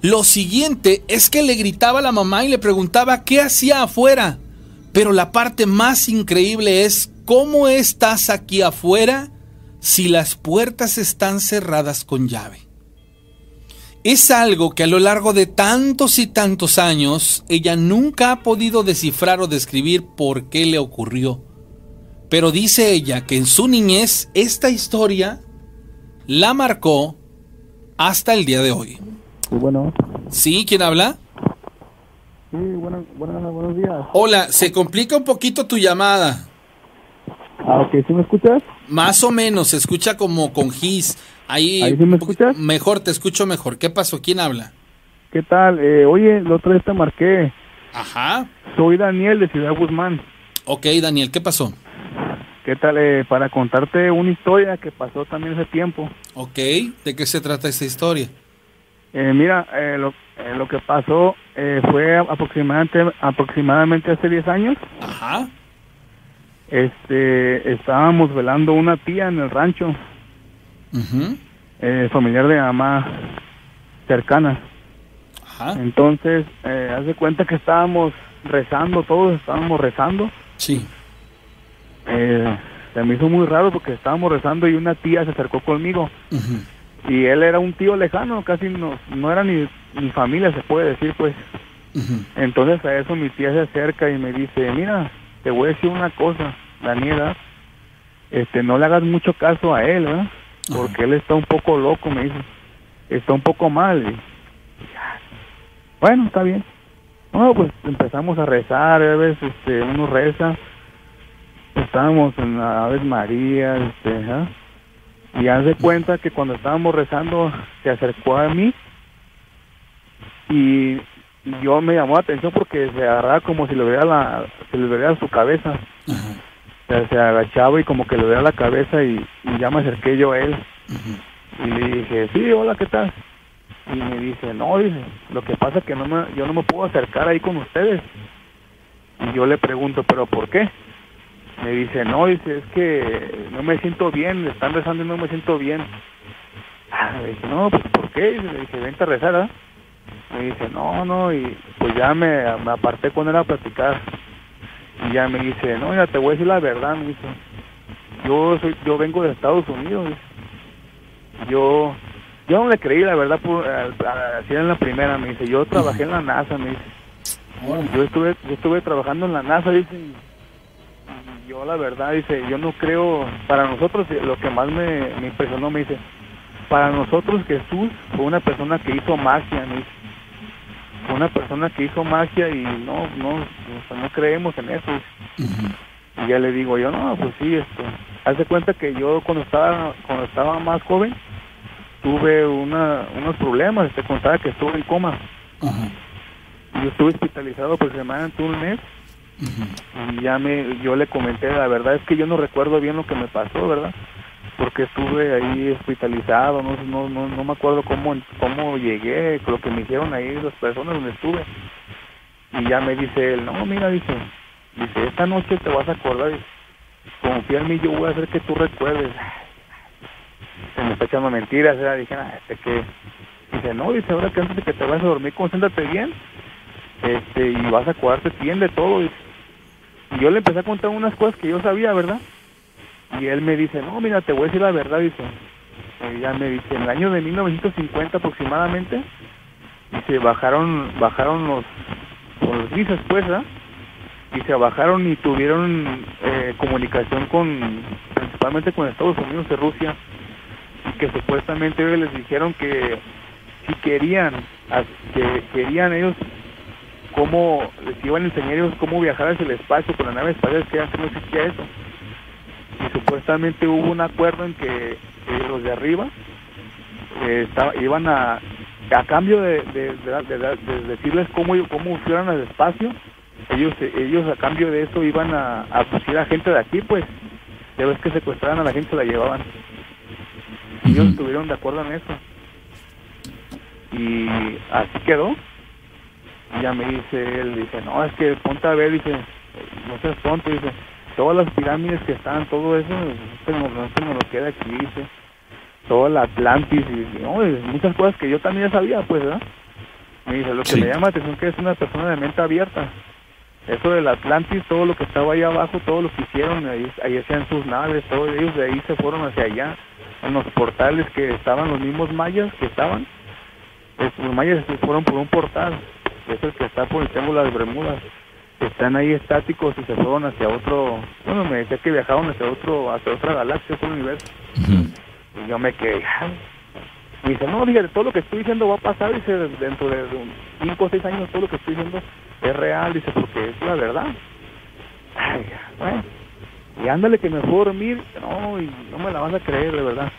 Lo siguiente es que le gritaba a la mamá y le preguntaba qué hacía afuera. Pero la parte más increíble es cómo estás aquí afuera si las puertas están cerradas con llave. Es algo que a lo largo de tantos y tantos años ella nunca ha podido descifrar o describir por qué le ocurrió. Pero dice ella que en su niñez esta historia la marcó hasta el día de hoy. Sí, bueno. ¿Sí? ¿Quién habla? Sí, bueno, bueno, buenos días. Hola, se complica un poquito tu llamada. Ah, ok, ¿sí me escuchas? Más o menos, se escucha como con gis. Ahí, ¿Ahí sí me escuchas? Mejor, te escucho mejor. ¿Qué pasó? ¿Quién habla? ¿Qué tal? Eh, oye, la otra vez te marqué. Ajá. Soy Daniel de Ciudad Guzmán. Ok, Daniel, ¿qué pasó? ¿Qué tal? Eh, para contarte una historia que pasó también hace tiempo. Ok, ¿de qué se trata esta historia? Eh, mira, eh, lo, eh, lo que pasó eh, fue aproximadamente, aproximadamente hace 10 años. Ajá. Este, estábamos velando una tía en el rancho, eh, familiar de mamá cercana. Ajá. Entonces, eh, haz de cuenta que estábamos rezando, todos estábamos rezando. Sí. Eh, se me hizo muy raro porque estábamos rezando y una tía se acercó conmigo. Y él era un tío lejano, casi no, no era ni, ni familia, se puede decir, pues. Entonces a eso mi tía se acerca y me dice, mira, te voy a decir una cosa, Daniela, este, no le hagas mucho caso a él, ¿verdad? Porque él está un poco loco, me dice, está un poco mal. Y, bueno, está bien. Bueno, pues empezamos a rezar, a veces este, uno reza, estábamos en la Aves María, este, ¿ah? Y haz de cuenta que cuando estábamos rezando se acercó a mí y yo me llamó la atención porque se agarraba como si le viera la se le viera su cabeza. Ajá. o sea, se agachaba y como que le veía la cabeza y, y ya me acerqué yo a él. Y le dije sí hola qué tal y me dice no dice lo que pasa es que no me yo no me puedo acercar ahí con ustedes y yo le pregunto pero por qué me dice no dice es que no me siento bien están rezando y no me siento bien ah, le dije no pues por qué le dije vente a rezar ¿ah?". me dice no no y pues ya me, me aparté con él a platicar. Y ya me dice no ya te voy a decir la verdad me dice. Yo soy yo vengo de Estados Unidos dice. yo yo no le creí la verdad por, así en la primera me dice. Yo trabajé en la NASA me dice. Yo estuve yo estuve trabajando en la NASA dice y yo la verdad dice yo no creo para nosotros eh, lo que más me, me impresionó me dice para nosotros Jesús fue una persona que hizo magia me dice. Fue una persona que hizo magia y no no o sea, no creemos en eso y ya le digo yo no pues sí esto hace cuenta que yo cuando estaba cuando estaba más joven tuve una unos problemas te contaba que estuve en coma. Ajá. yo estuve hospitalizado aproximadamente un mes Y ya me yo le comenté la verdad es que yo no recuerdo bien lo que me pasó verdad porque estuve ahí hospitalizado no no no, no me acuerdo cómo cómo llegué lo que me hicieron ahí las personas donde estuve. Y ya me dice él no mira dice dice esta noche te vas a acordar dice, confía en mí yo voy a hacer que tú recuerdes se me está echando mentiras ¿verdad? dije ah, este que Dice, no, dice, ahora que antes de que te vayas a dormir, concéntrate bien, este, y vas a acordarte bien de todo. Y yo le empecé a contar unas cosas que yo sabía, ¿verdad? Y él me dice, no, mira, te voy a decir la verdad, dice. Ella me dice, en el año de 1950 aproximadamente, dice, bajaron, bajaron los, los grises, pues, ¿verdad? y se bajaron y tuvieron eh, comunicación con principalmente con Estados Unidos y Rusia y que supuestamente ellos les dijeron que si querían que querían ellos cómo les iban a enseñar ellos cómo viajar hacia el espacio con la nave espacial que antes no existía eso. Y supuestamente hubo un acuerdo en que los de arriba eh, iban a a cambio de, de, decirles cómo cómo fueran al espacio ellos ellos a cambio de eso iban a, a a gente de aquí pues ya ves que secuestraban a la gente la llevaban. Ellos estuvieron de acuerdo en eso. Y así quedó y ya me dice él dice no es que ponte a ver dice no seas tonto dice todas las pirámides que están todo eso no, no, lo queda aquí dice todo el Atlantis y no, muchas cosas que yo también sabía pues ¿verdad? me dice lo que me llama la atención es que es una persona de mente abierta. Eso del Atlantis, todo lo que estaba ahí abajo, todo lo que hicieron, ahí, ahí hacían sus naves, todos ellos de ahí se fueron hacia allá, en los portales que estaban los mismos mayas que estaban, los mayas se fueron por un portal, es el que está por el Triángulo de Bermudas, están ahí estáticos y se fueron hacia otro, bueno, me decía que viajaron hacia otro, hacia otra galaxia, otro universo, y yo me quedé, y dice, no, fíjate, todo lo que estoy diciendo va a pasar, dice, dentro de 5 o 6 años todo lo que estoy diciendo es real, dice, porque es la verdad. Ay, bueno, y ándale que me a dormir, no, y no me la vas a creer, de verdad.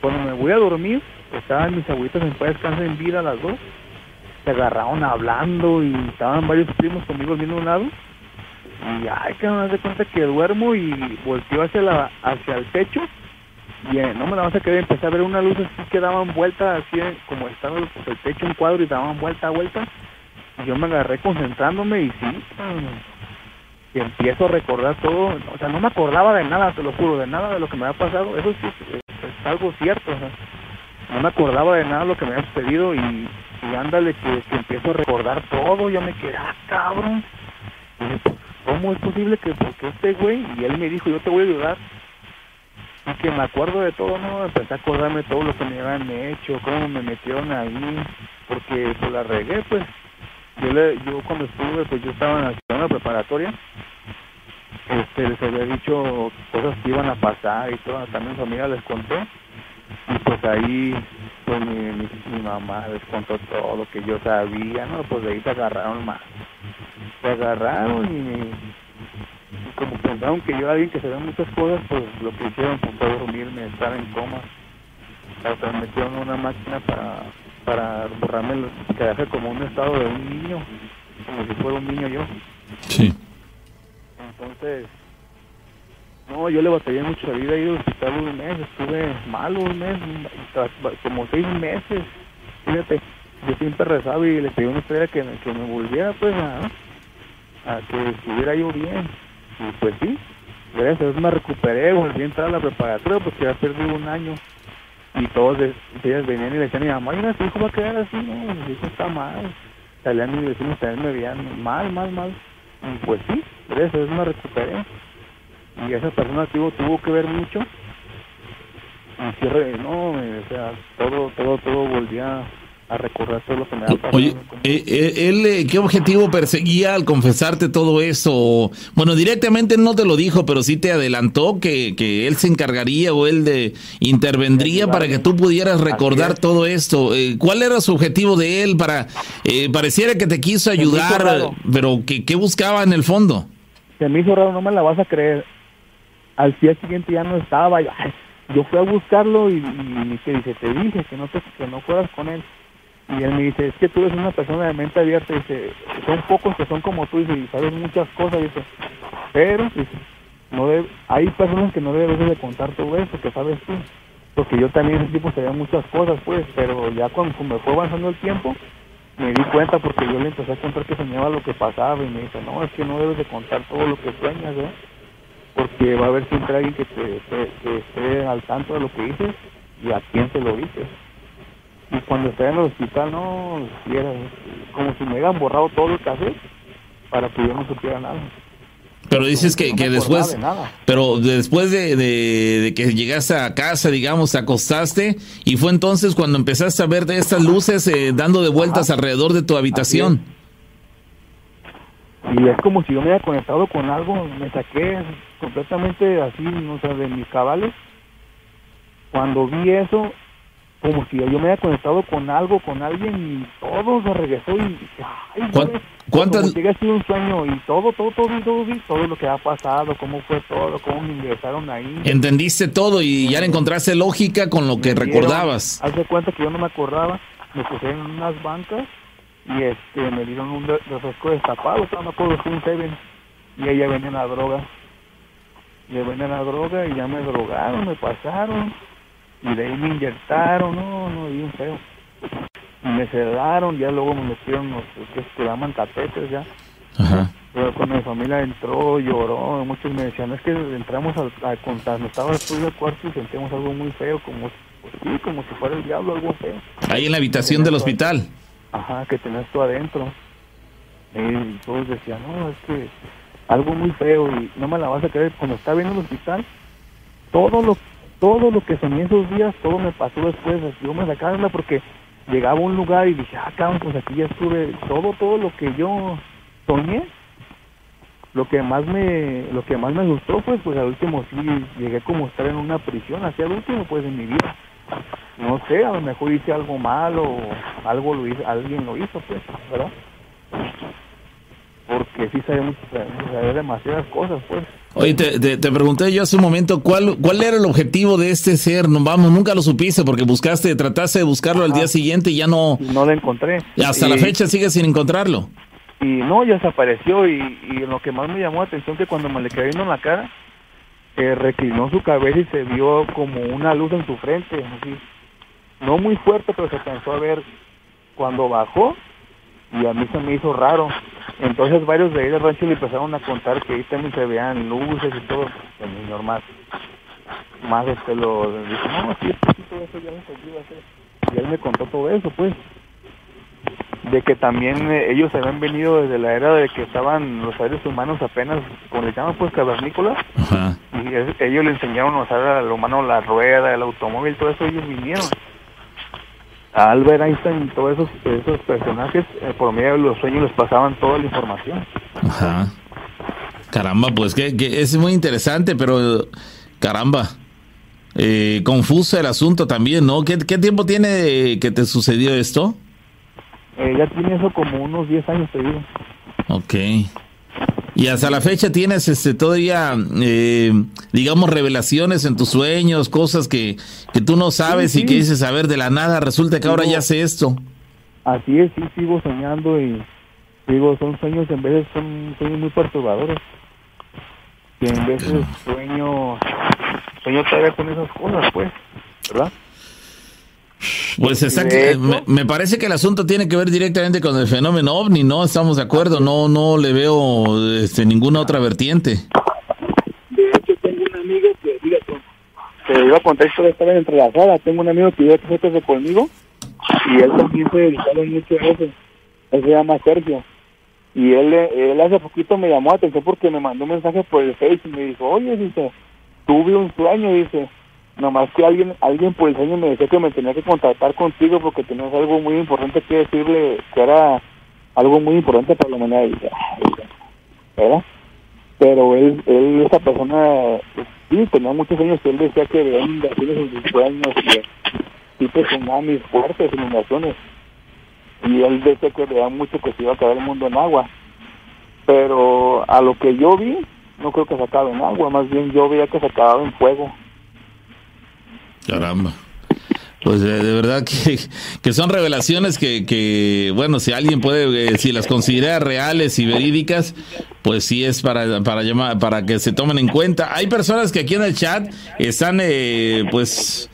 Cuando me voy a dormir, estaban mis abuelitas en paz descansar en vida las dos, agarraron hablando y estaban varios primos conmigo al mismo lado. Y ay, que me das de cuenta que duermo y volteo hacia, la, hacia el techo y eh, no me la vas a creer, empecé a ver una luz así que daban vuelta, así como estaba el techo en cuadro y daban vuelta a vuelta. Y yo me agarré concentrándome y sí, y empiezo a recordar todo. O sea, no me acordaba de nada, te lo juro, de nada de lo que me había pasado. Eso sí es, algo cierto. no me acordaba de nada de lo que me había sucedido y, ándale que, empiezo a recordar todo. Yo me quedé, ah, cabrón. ¿Cómo es posible que porque este güey? Y él me dijo, yo te voy a ayudar y que me acuerdo de todo, ¿no? Empecé a acordarme de todo lo que me habían hecho, cómo me metieron ahí, porque pues la regué, pues. Yo, le, yo cuando estuve, pues yo estaba en la, preparatoria, este, les había dicho cosas que iban a pasar y todo, también su amiga les contó, y pues ahí, pues mi, mi, mamá les contó todo lo que yo sabía, ¿no? Pues de ahí se agarraron más. Se agarraron y como pensaron que yo era alguien que sabía muchas cosas, pues lo que hicieron fue dormirme, estar en coma. Hasta me metieron una máquina para, para borrarme, quedarse como un estado de un niño, como si fuera un niño yo. Sí. Entonces, no, yo le batallé mucho la vida, he ido al un mes, estuve mal un mes, como seis meses. Fíjate, yo siempre rezaba y le pedí una estrella que, que me volviera pues a, a que estuviera yo bien y pues sí, gracias a Dios me recuperé, volví a entrar a la preparatoria porque ya perdí un año. Y todos ellas venían y le decían mi mamá, mira, su hijo va a quedar así, no, su hijo está mal. Salían mis vecinos también me veían mal, mal, mal. Y pues sí, gracias a Dios me recuperé. Y esa persona tuvo, tuvo que ver mucho. Cierre, no, o sea, todo, todo, todo volvía a recordar todo lo que me ha pasado. Oye, eh, eh, él, eh, ¿qué objetivo perseguía al confesarte todo eso? Bueno, directamente no te lo dijo, pero sí te adelantó que, que él se encargaría o él de intervendría para que tú pudieras recordar todo esto. ¿Cuál era su objetivo de él para pareciera que te quiso ayudar, pero que qué buscaba en el fondo? Se me hizo raro, no me la vas a creer. Al día siguiente ya no estaba. Yo fui a buscarlo y, y, dice, te dije que no te, que no fueras con él y él me dice, es que tú eres una persona de mente abierta, dice, son pocos que son como tú, y sabes muchas cosas, dice, pero, dice, no hay personas que no debes de contar todo eso, que sabes tú, porque yo también ese tipo sabía muchas cosas, pues, pero ya cuando me fue avanzando el tiempo, me di cuenta porque yo le empecé a contar que soñaba lo que pasaba y me dice, no, es que no debes de contar todo lo que sueñas. Porque va a haber siempre alguien que te, que esté al tanto de lo que dices y a quién se lo dices. Y cuando estaba en el hospital, no, si era como si me hubieran borrado todo el café para que yo no supiera nada. Pero dices que, No que después, de nada. pero después de, de- de que llegaste a casa, digamos, te acostaste y fue entonces cuando empezaste a ver de estas luces eh, dando de vueltas alrededor de tu habitación. Y es como si yo me hubiera conectado con algo, me saqué completamente así, no sé, de mis cabales. Cuando vi eso, como si yo me hubiera conectado con algo, con alguien, y todo se regresó y... Ay, ¿Cuán- güey, cuántas- hubiera sido un sueño y todo, todo, todo, todo, vi todo lo que ha pasado, cómo fue todo, cómo me ingresaron ahí. Entendiste todo y ya le encontraste lógica con lo que recordabas. Haz de cuenta que yo no me acordaba, me pusieron en unas bancas y este me dieron un re- refresco destapado, no me acuerdo, fue un Seven y ahí ya venía la droga. Ya venía la droga y ya me drogaron, me pasaron y de ahí me inyectaron, no, no, bien feo. Y me sedaron, ya luego me metieron los que se llaman catéteres ya. Ajá. Pero cuando mi familia entró, lloró, muchos me decían, es que entramos al, a contar, estaba después del cuarto y sentimos algo muy feo, como, pues sí, como si fuera el diablo, algo feo. Ahí en la habitación del hospital. Ajá, que tenías tú adentro. Y todos decían, no, es que algo muy feo y no me la vas a creer. Cuando estaba en el hospital, todo lo todo lo que soñé esos días, todo me pasó después. Yo me sacarla porque llegaba a un lugar y dije, ah, cabrón, pues aquí ya estuve. Todo, todo lo que yo soñé, lo que más me lo que más me gustó pues pues al último sí llegué como a estar en una prisión hacia el último pues en mi vida no sé a lo mejor hice algo malo o algo lo hizo alguien lo hizo pues verdad porque sí sabía demasiadas cosas pues Oye, te, te- te pregunté yo hace un momento cuál, cuál era el objetivo de este ser. No, vamos, nunca lo supiste porque buscaste, trataste de buscarlo al día siguiente y ya no. no lo encontré y hasta la fecha sigues sin encontrarlo. y no ya desapareció y, y lo que más me llamó la atención que cuando me le viendo en la cara eh, reclinó su cabeza y se vio como una luz en su frente así. No muy fuerte pero se alcanzó a ver cuando bajó y a mí se me hizo raro. Entonces varios de ahí del rancho le empezaron a contar que ahí también se veían luces y todo el señor más más este lo dijo no sí eso ya lo entendí, va a ser". y él me contó todo eso pues de que también eh, ellos habían venido desde la era de que estaban los seres humanos apenas, como le llaman pues cavernícolas, Ajá. y es- ellos le enseñaron a usar al humano la rueda, el automóvil, todo eso ellos vinieron. A Albert Einstein y todos esos, esos personajes, eh, por medio de los sueños les pasaban toda la información. Ajá. Caramba, pues que, que es muy interesante, pero caramba. Eh, confuso el asunto también, ¿no? ¿Qué, qué tiempo tiene que te sucedió esto? Eh, ya tiene eso como unos 10 años, te digo. Ok. Y hasta la fecha tienes este todavía, eh, digamos, revelaciones en tus sueños, cosas que, que tú no sabes Sí, y que dices, a ver, de la nada, resulta que ahora ya sé esto. Así es, sí, sigo soñando y digo, son sueños, en veces son sueños muy perturbadores. Que en veces sueño, sueño todavía con esas cosas, pues, ¿verdad? Pues está, hecho- me, me parece que el asunto tiene que ver directamente con el fenómeno ovni, ¿no? Estamos de acuerdo, no, no le veo este, ninguna otra vertiente. De hecho, tengo un amigo que, fíjate, te iba a contar esto de estar entrelazada. Tengo un amigo que vive cerca de conmigo y él también se dedicaba mucho a eso. Él se llama Sergio. Y él, eh, él hace poquito me llamó la atención porque me mandó un mensaje por el Facebook y me dijo, oye, dice, tuve un sueño, dice, nomás que alguien alguien por el sueño me decía que me tenía que contactar contigo porque tenías algo muy importante que decirle, que era algo muy importante para la humanidad. Dije, "Ah, ¿verdad? pero él, él esa persona, pues, sí, tenía muchos años que él decía que veía inundaciones en sus sueños y tipo tsunamis fuertes, inundaciones. Y él decía que veía mucho que se iba a acabar el mundo en agua. Pero a lo que yo vi, no creo que se acabe en agua, más bien yo veía que se acababa en fuego. Caramba. Pues de, de verdad que, que son revelaciones que, que, bueno, si alguien puede, eh, si las considera reales y verídicas, pues sí es para, para, llamar, para que se tomen en cuenta. Hay personas que aquí en el chat están, eh, pues,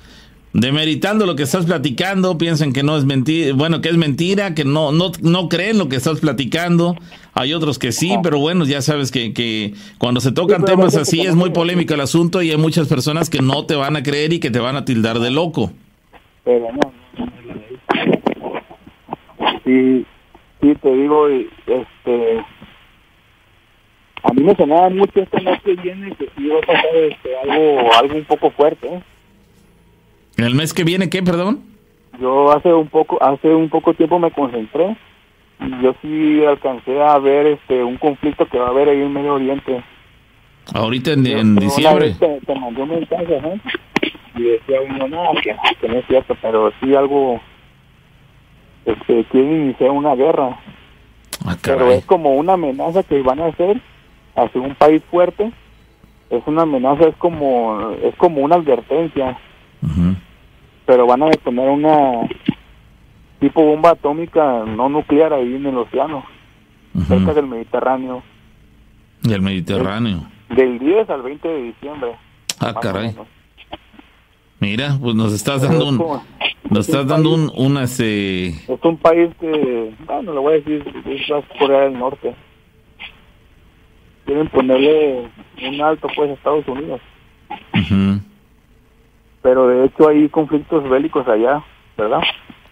demeritando lo que estás platicando, piensan que no es mentira, bueno, que es mentira, que no, no, no creen lo que estás platicando. Hay otros que sí, pero bueno, ya sabes que, que cuando se tocan temas así es muy polémico el asunto y hay muchas personas que no te van a creer y que te van a tildar de loco. Pero no, sí, sí, te digo, este, a mí me sonaba mucho este mes que viene que sí va a pasar este, algo, algo un poco fuerte. ¿eh? ¿El mes que viene qué, perdón? Yo hace un poco, hace un poco tiempo me concentré y yo sí alcancé a ver este un conflicto que va a haber ahí en Medio Oriente. Ahorita en, Yo- en una diciembre. vez Te, te mandé un mensaje, ¿no? Y decía uno, no, que, que no es cierto, pero sí algo, este, quieren iniciar una guerra. Ah, Pero es como una amenaza que van a hacer hacia un país fuerte. Es una amenaza, es como, es como una advertencia, pero van a detonar una tipo bomba atómica no nuclear ahí en el océano, cerca del Mediterráneo, Del Mediterráneo. del 10 al 20 de diciembre. Ah, caray. Mira, pues nos estás dando un, nos estás dando un, unas, eh, Es un país que, bueno, lo voy a decir, es la Corea del Norte. Quieren ponerle un alto pues a Estados Unidos, pero de hecho hay conflictos bélicos allá, ¿verdad?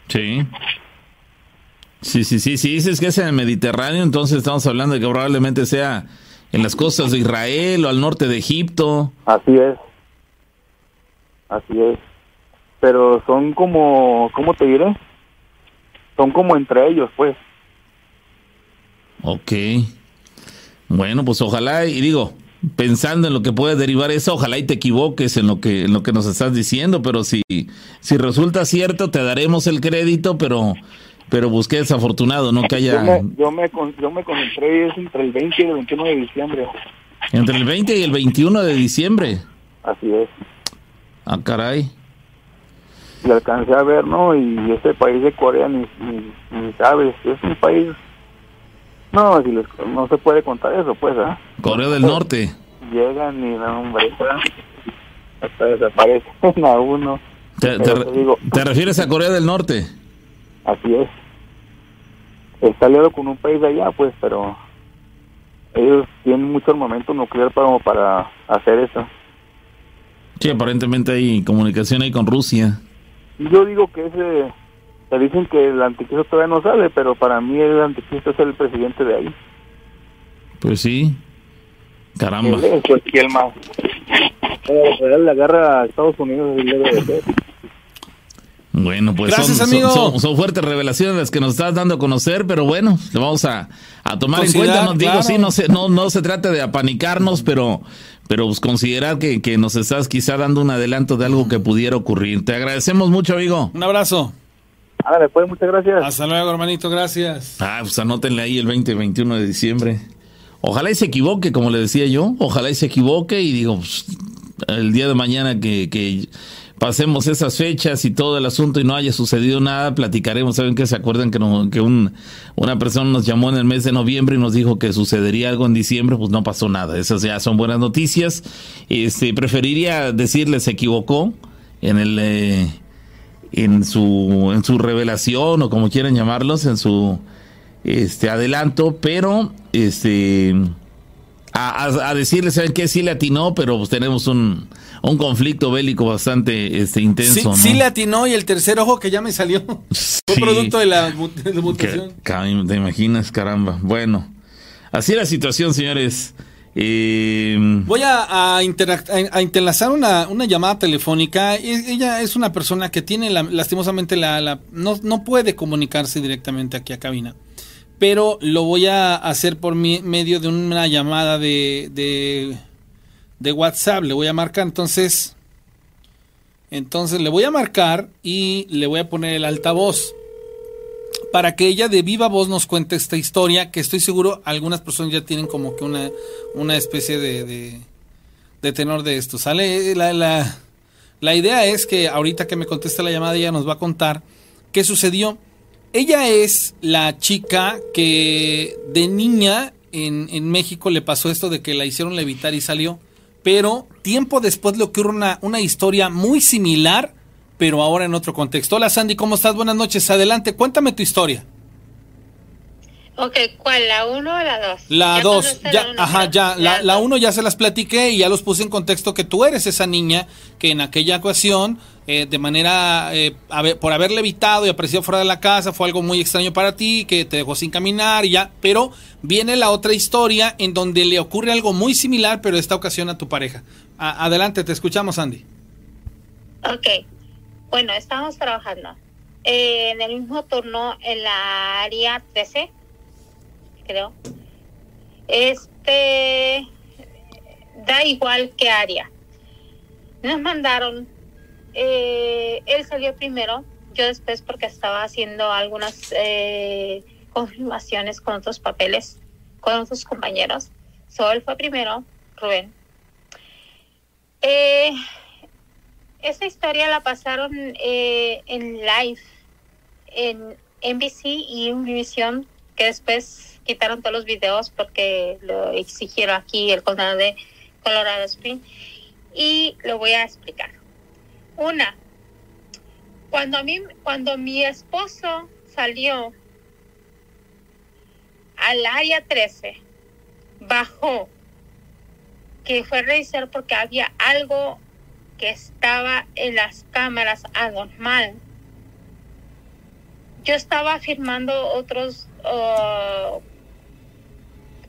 Sí. Sí, sí, sí, si dices que es en el Mediterráneo, entonces estamos hablando de que probablemente sea en las costas de Israel o al norte de Egipto. Así es. Así es. Pero son como, ¿cómo te diré? Son como entre ellos, pues. Ok. Bueno, pues ojalá, y digo, pensando en lo que puede derivar eso, ojalá y te equivoques en lo que, en lo que nos estás diciendo, pero si, si resulta cierto, te daremos el crédito, pero, pero busqué desafortunado, ¿no? Que Yo haya me, yo me, yo me concentré es entre el 20 y el 21 de diciembre. entre el 20 y el 21 de diciembre. Así es. Ah, caray. Y alcancé a ver, ¿no? Y ese país de Corea ni, ni, ni sabes. Es un país... No, si les, no se puede contar eso, pues, ¿ah? Corea del Norte. Llegan y, hombre, ¿ah? hasta desaparecen a uno. ¿Te, te- Pero te digo- te refieres a Corea del Norte? Así es. Está aliado con un país de allá, pues, pero ellos tienen mucho armamento nuclear para, para hacer eso. Sí, aparentemente hay comunicación ahí con Rusia. Y yo digo que ese, te dicen que el anticristo todavía no sale, pero para mí el anticristo es el presidente de ahí. Pues sí. Caramba. Él es, pues, ¿quién más? Pero él le agarra a Estados Unidos y debe de ser. Bueno, pues Gracias, son, amigo. son- son- son fuertes revelaciones las que nos estás dando a conocer, pero bueno, lo vamos a, a tomar en cuenta. Nos digo, claro. sí, no se, no, no se trata de apanicarnos, pero, pero pues considerar que, que nos estás quizá dando un adelanto de algo que pudiera ocurrir. Te agradecemos mucho, amigo. Un abrazo. Ándale, pues, muchas gracias. Hasta luego, hermanito. Gracias. Ah, pues anótenle ahí el 20 y 21 de diciembre. Ojalá y se equivoque, como le decía yo. Ojalá y se equivoque y digo, pues, el día de mañana que, que pasemos esas fechas y todo el asunto y no haya sucedido nada, platicaremos. ¿Saben qué? ¿Se acuerdan que, no- que un, una persona nos llamó en el mes de noviembre y nos dijo que sucedería algo en diciembre? Pues no pasó nada. Esas ya son buenas noticias. Este, preferiría decirle se equivocó en el... eh, en su en su revelación o como quieran llamarlos en su este adelanto pero este a, a, a decirle saben qué sí le atinó pero pues tenemos un, un conflicto bélico bastante este Sí, intenso ¿no? sí le atinó y el tercer ojo que ya me salió. Fue producto de la, de la Que- mutación. te imaginas caramba bueno así es la situación señores Voy a, a, interlazar una, llamada telefónica. E- Ella es una persona que tiene la- lastimosamente la, no, puede comunicarse directamente aquí a cabina. Pero lo voy a hacer por medio de una llamada de, de, de WhatsApp. Le voy a marcar. Entonces, entonces le voy a marcar y le voy a poner el altavoz para que ella de viva voz nos cuente esta historia, que estoy seguro algunas personas ya tienen como que una, una especie de, de, de tenor de esto. ¿Sale? La, la, la idea es que ahorita que me conteste la llamada ella nos va a contar qué sucedió. Ella es la chica que de niña en, en México le pasó esto de que la hicieron levitar y salió. Pero tiempo después le ocurre una, una historia muy similar pero ahora en otro contexto. Hola Sandy, ¿cómo estás? Buenas noches. Adelante, cuéntame tu historia. Ok, ¿cuál? ¿La 1 o la 2? La 2, ya, ajá, ya, la, la 1 ya se las platiqué y ya los puse en contexto que tú eres esa niña que en aquella ocasión eh, de manera, eh, por haberle evitado y aparecido fuera de la casa, fue algo muy extraño para ti, que te dejó sin caminar y ya, pero viene la otra historia en donde le ocurre algo muy similar, pero esta ocasión a tu pareja. A- adelante, te escuchamos, Andy. Ok. Bueno, estábamos trabajando eh, en el mismo turno en la área 13, creo. Este da igual qué área. Nos mandaron, eh, él salió primero, yo después porque estaba haciendo algunas eh, confirmaciones con otros papeles, con otros compañeros. So, él fue primero, Rubén. Esta historia la pasaron eh, en live en NBC y Univision, que después quitaron todos los videos porque lo exigieron aquí el condado de Colorado Springs. Y lo voy a explicar. Una, cuando, a mí, cuando mi esposo salió al área 13, bajó, que fue a revisar porque había algo que estaba en las cámaras anormal. Yo estaba firmando otros uh,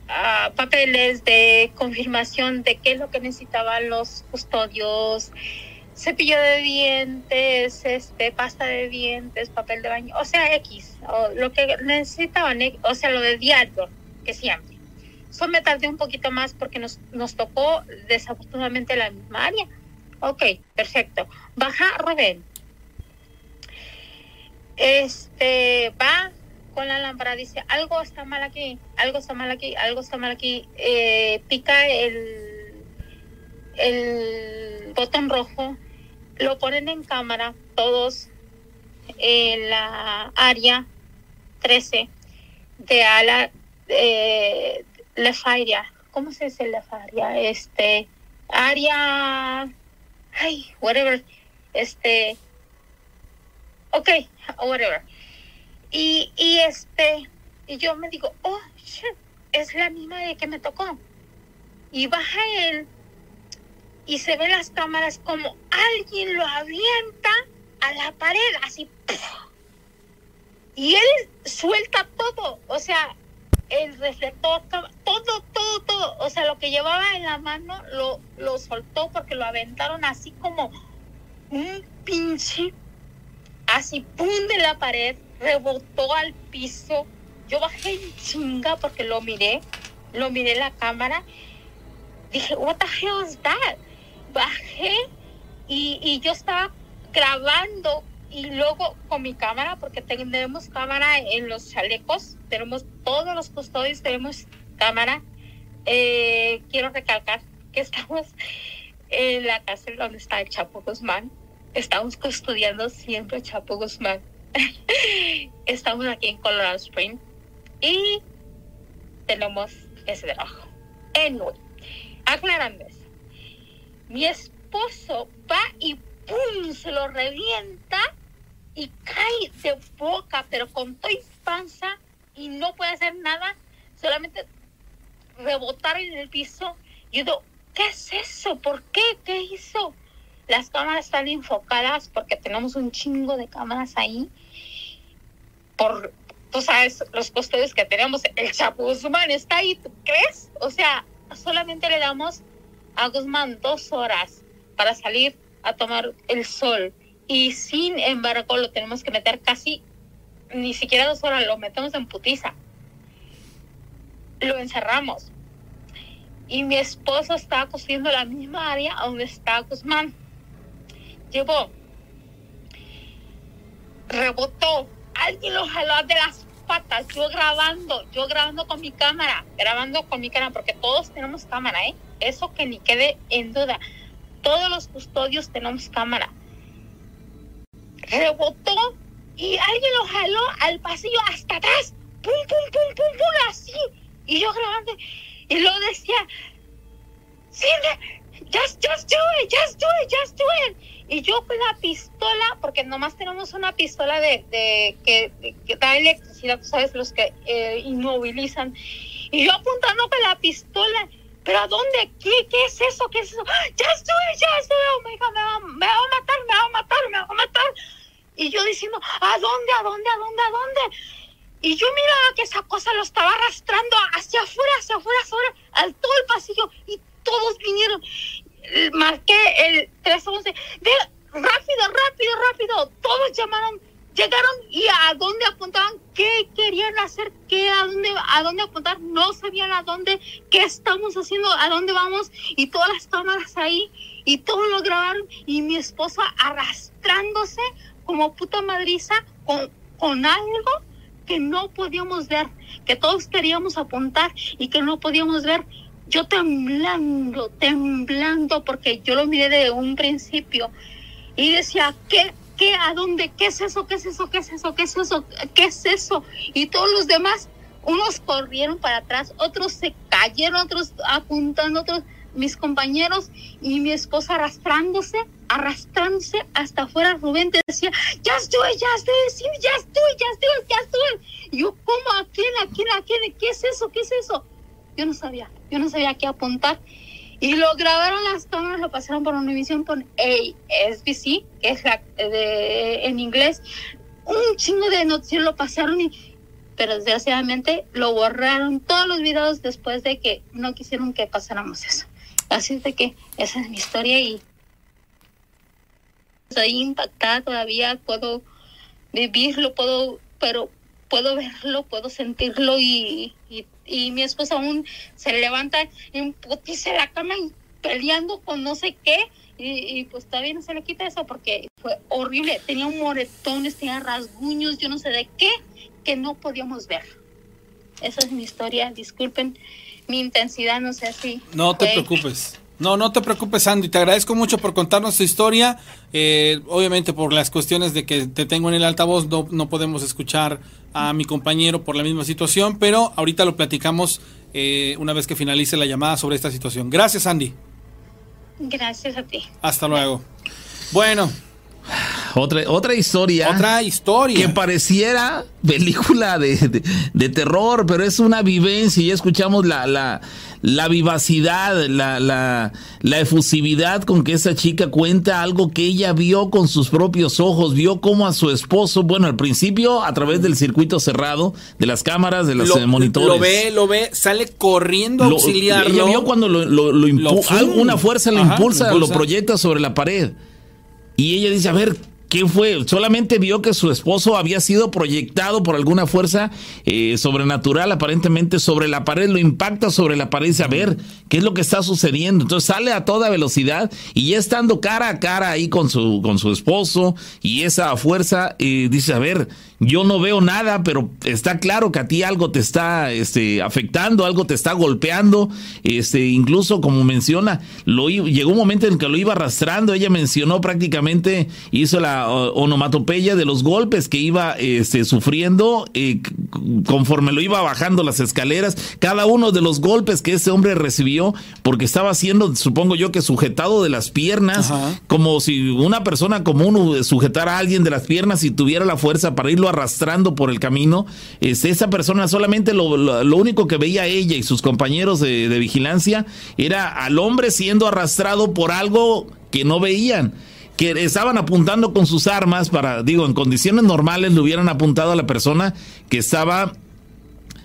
ah, papeles de confirmación de qué es lo que necesitaban los custodios, cepillo de dientes, este, pasta de dientes, papel de baño, o sea, X, o lo que necesitaban, eh, o sea, lo de diario, que siempre. Eso me tardé un poquito más porque nos, nos tocó desafortunadamente la misma área. Ok, perfecto. Baja Rubén. Este va con la lámpara, dice, algo está mal aquí, algo está mal aquí, algo está mal aquí. Eh, pica el, el botón rojo, lo ponen en cámara, todos en la área 13 de ala eh, Lefaria. ¿Cómo se dice Lefaria? Este, área ay, whatever, este, ok, whatever. Y, y este, y yo me digo, oh, shit, es la misma de que me tocó. Y baja él y se ve las cámaras como alguien lo avienta a la pared, así. Y él suelta todo, o sea, el reflector, todo, todo, todo. O sea, lo que llevaba en la mano lo, lo soltó porque lo aventaron así como un pinche, así pum de la pared, rebotó al piso. Yo bajé en chinga porque lo miré, lo miré en la cámara. Dije, what the hell is that? Bajé y, y yo estaba grabando y luego con mi cámara, porque tenemos cámara en los chalecos, tenemos todos los custodios, tenemos cámara. Eh, quiero recalcar que estamos en la cárcel donde está el Chapo Guzmán. Estamos custodiando siempre a Chapo Guzmán. estamos aquí en Colorado Springs y tenemos ese trabajo. Anyway, aclarando eso. Mi esposo va y ¡pum! se lo revienta y cae de boca, pero con toda panza y no puede hacer nada, solamente rebotar en el piso. Yo digo, ¿qué es eso? ¿Por qué? ¿Qué hizo? Las cámaras están enfocadas porque tenemos un chingo de cámaras ahí. Por, tú sabes, los custodios que tenemos, el Chapo Guzmán está ahí, ¿tú crees? O sea, solamente le damos a Guzmán dos horas para salir a tomar el sol y sin embargo lo tenemos que meter casi ni siquiera dos horas, lo metemos en putiza. Lo encerramos. Y mi esposo estaba cosiendo la misma área donde está Guzmán. Llevó, rebotó, alguien lo jaló de las patas, yo grabando, yo grabando con mi cámara, grabando con mi cámara, porque todos tenemos cámara, ¿eh? Eso que ni quede en duda. Todos los custodios tenemos cámara. Rebotó y alguien lo jaló al pasillo hasta atrás. Pum, pum, pum, pum, pum, así. Y yo grabando. Y lo decía, sí, just, just do it, just do it, just do it. Y yo con la pistola, porque nomás tenemos una pistola de, de que, de- que da electricidad, tú sabes, los que eh, inmovilizan. Y yo apuntando con la pistola. ¿Pero a dónde? ¿Qué, ¿Qué es eso? ¿Qué es eso? It, just do it. Oh me va, me va a matar, me va a matar, me va a matar. Y yo diciendo, ¿a dónde, a dónde, a dónde, a dónde? Y yo miraba que esa cosa lo estaba arrastrando hacia afuera, hacia afuera, hacia afuera, al todo el pasillo. Y todos vinieron. Marqué el 311. De, rápido, rápido, rápido. Todos llamaron, llegaron y a dónde apuntaban, qué querían hacer, qué, a dónde, a dónde apuntar. No sabían a dónde, qué estamos haciendo, a dónde vamos. Y todas las cámaras ahí. Y todos lo grabaron. Y mi esposa arrastrándose como puta madriza con, con algo que no podíamos ver, que todos queríamos apuntar y que no podíamos ver. Yo temblando, temblando, porque yo lo miré de un principio y decía, ¿qué, qué, a dónde, qué es eso, qué es eso, qué es eso, qué es eso, qué es eso? Y todos los demás, unos corrieron para atrás, otros se cayeron, otros apuntando, otros mis compañeros y mi esposa arrastrándose, arrastrándose hasta afuera. Rubén te decía, ya estoy, ya estoy, ya estoy, ya estoy, ya estoy. Yo, ¿cómo? ¿A quién? ¿A quién? ¿A quién? ¿Qué es eso? ¿Qué es eso? Yo no sabía, yo no sabía qué apuntar. Y lo grabaron las cámaras, lo pasaron por Univision, por SBC, que es la de, en inglés. Un chingo de noticias lo pasaron y pero desgraciadamente lo borraron todos los videos después de que no quisieron que pasáramos eso. Así es de que esa es mi historia y estoy impactada todavía, puedo vivirlo, puedo, pero puedo verlo, puedo sentirlo y, mi esposa aún se levanta en putice la cama y peleando con no sé qué y, y, pues todavía no se le quita eso porque fue horrible, tenía moretones, tenía rasguños, yo no sé de qué, que no podíamos ver. Esa es mi historia, disculpen mi intensidad, no sé si. No te preocupes. No, no te preocupes, Andy. Te agradezco mucho por contarnos tu historia. Eh, obviamente, por las cuestiones de que te tengo en el altavoz, no, no podemos escuchar a mi compañero por la misma situación, pero ahorita lo platicamos eh, una vez que finalice la llamada sobre esta situación. Gracias, Andy. Gracias a ti. Hasta luego. Bueno, otra, otra historia. Otra historia. Que pareciera película de, de, terror, pero es una vivencia. Ya escuchamos la, la, la vivacidad, la, la, la, efusividad con que esa chica cuenta algo que ella vio con sus propios ojos. Vio cómo a su esposo, bueno, al principio a través del circuito cerrado, de las cámaras, de los monitores. Lo ve, lo ve, sale corriendo a auxiliarlo. Ella vio cuando lo, lo, lo alguna fuerza lo impulsa, lo proyecta sobre la pared. Y ella dice, a ver, ¿Qué fue? Solamente vio que su esposo había sido proyectado por alguna fuerza eh, sobrenatural, aparentemente sobre la pared, lo impacta sobre la pared dice, a ver, ¿qué es lo que está sucediendo? Entonces sale a toda velocidad y ya estando cara a cara ahí con su, con su esposo y esa fuerza, eh, dice, a ver, yo no veo nada, pero está claro que a ti algo te está este, afectando, algo te está golpeando, este, incluso como menciona, lo, llegó un momento en que lo iba arrastrando, ella mencionó prácticamente, hizo la onomatopeya de los golpes que iba este, sufriendo eh, conforme lo iba bajando las escaleras, cada uno de los golpes que ese hombre recibió, porque estaba siendo, supongo yo, que sujetado de las piernas, como si una persona común sujetara a alguien de las piernas y tuviera la fuerza para irlo arrastrando por el camino, es, esa persona solamente lo, lo, único que veía ella y sus compañeros de, de vigilancia era al hombre siendo arrastrado por algo que no veían que estaban apuntando con sus armas para, digo, en condiciones normales le hubieran apuntado a la persona que estaba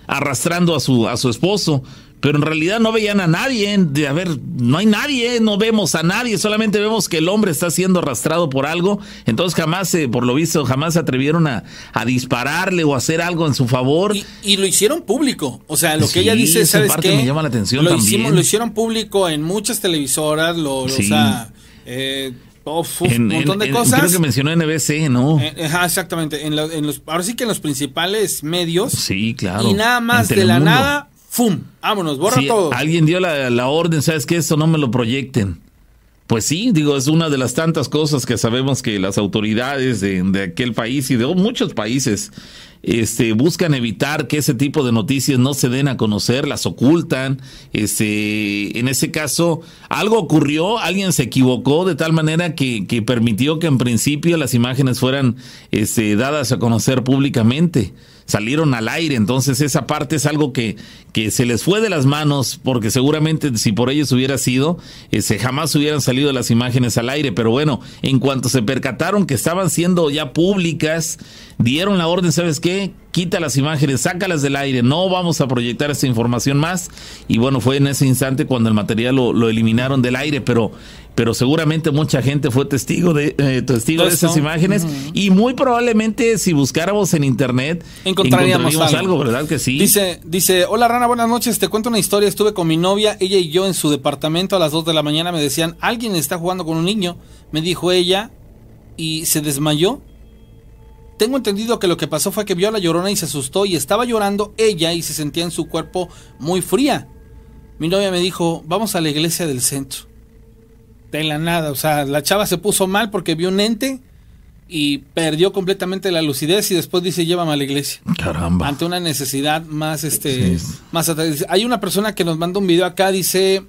arrastrando a su, a su esposo, pero en realidad no veían a nadie. De, a ver, no hay nadie, no vemos a nadie, solamente vemos que el hombre está siendo arrastrado por algo. Entonces jamás, por lo visto, jamás se atrevieron a, dispararle o hacer algo en su favor. Y, lo hicieron público. O sea, lo que ella dice, ¿sabes parte me llama la atención lo también. Hicimos, lo hicieron público en muchas televisoras, lo, o sea... Eh, un montón de cosas. Creo que mencionó NBC, ¿no? Eh, exactamente. En, los, ahora sí que en los principales medios. Sí, claro. Y nada más de la nada ¡Fum! Vámonos, borra todo. Alguien dio la, orden, ¿sabes qué? Esto no me lo proyecten. Pues sí, digo, es una de las tantas cosas que sabemos que las autoridades de, aquel país y de muchos países este, buscan evitar que ese tipo de noticias no se den a conocer, las ocultan. Este, en ese caso, algo ocurrió, alguien se equivocó de tal manera que, que permitió que en principio las imágenes fueran este, dadas a conocer públicamente. Salieron al aire. Entonces esa parte es algo que, que se les fue de las manos porque seguramente si por ellos hubiera sido, ese, jamás hubieran salido las imágenes al aire. Pero bueno, en cuanto se percataron que estaban siendo ya públicas, dieron la orden, ¿sabes qué? Quita las imágenes, sácalas del aire, no vamos a proyectar esa información más. Y bueno, fue en ese instante cuando el material lo, lo eliminaron del aire, pero pero seguramente mucha gente fue testigo de eh, testigo de esas imágenes y muy probablemente si buscáramos en internet encontraríamos, algo. ¿verdad que sí? Dice, dice, "Hola Rana, buenas noches, te cuento una historia, estuve con mi novia, ella y yo en su departamento a las 2 de la mañana me decían, "Alguien está jugando con un niño." Me dijo ella y se desmayó. Tengo entendido que lo que pasó fue que vio a la llorona y se asustó y estaba llorando ella y se sentía en su cuerpo muy fría. Mi novia me dijo, "Vamos a la iglesia del centro." de la nada. O sea, la chava se puso mal porque vio un ente y perdió completamente la lucidez y después dice llévame a la iglesia. Caramba. Ante una necesidad más, este, más Hay una persona que nos manda un video acá, dice,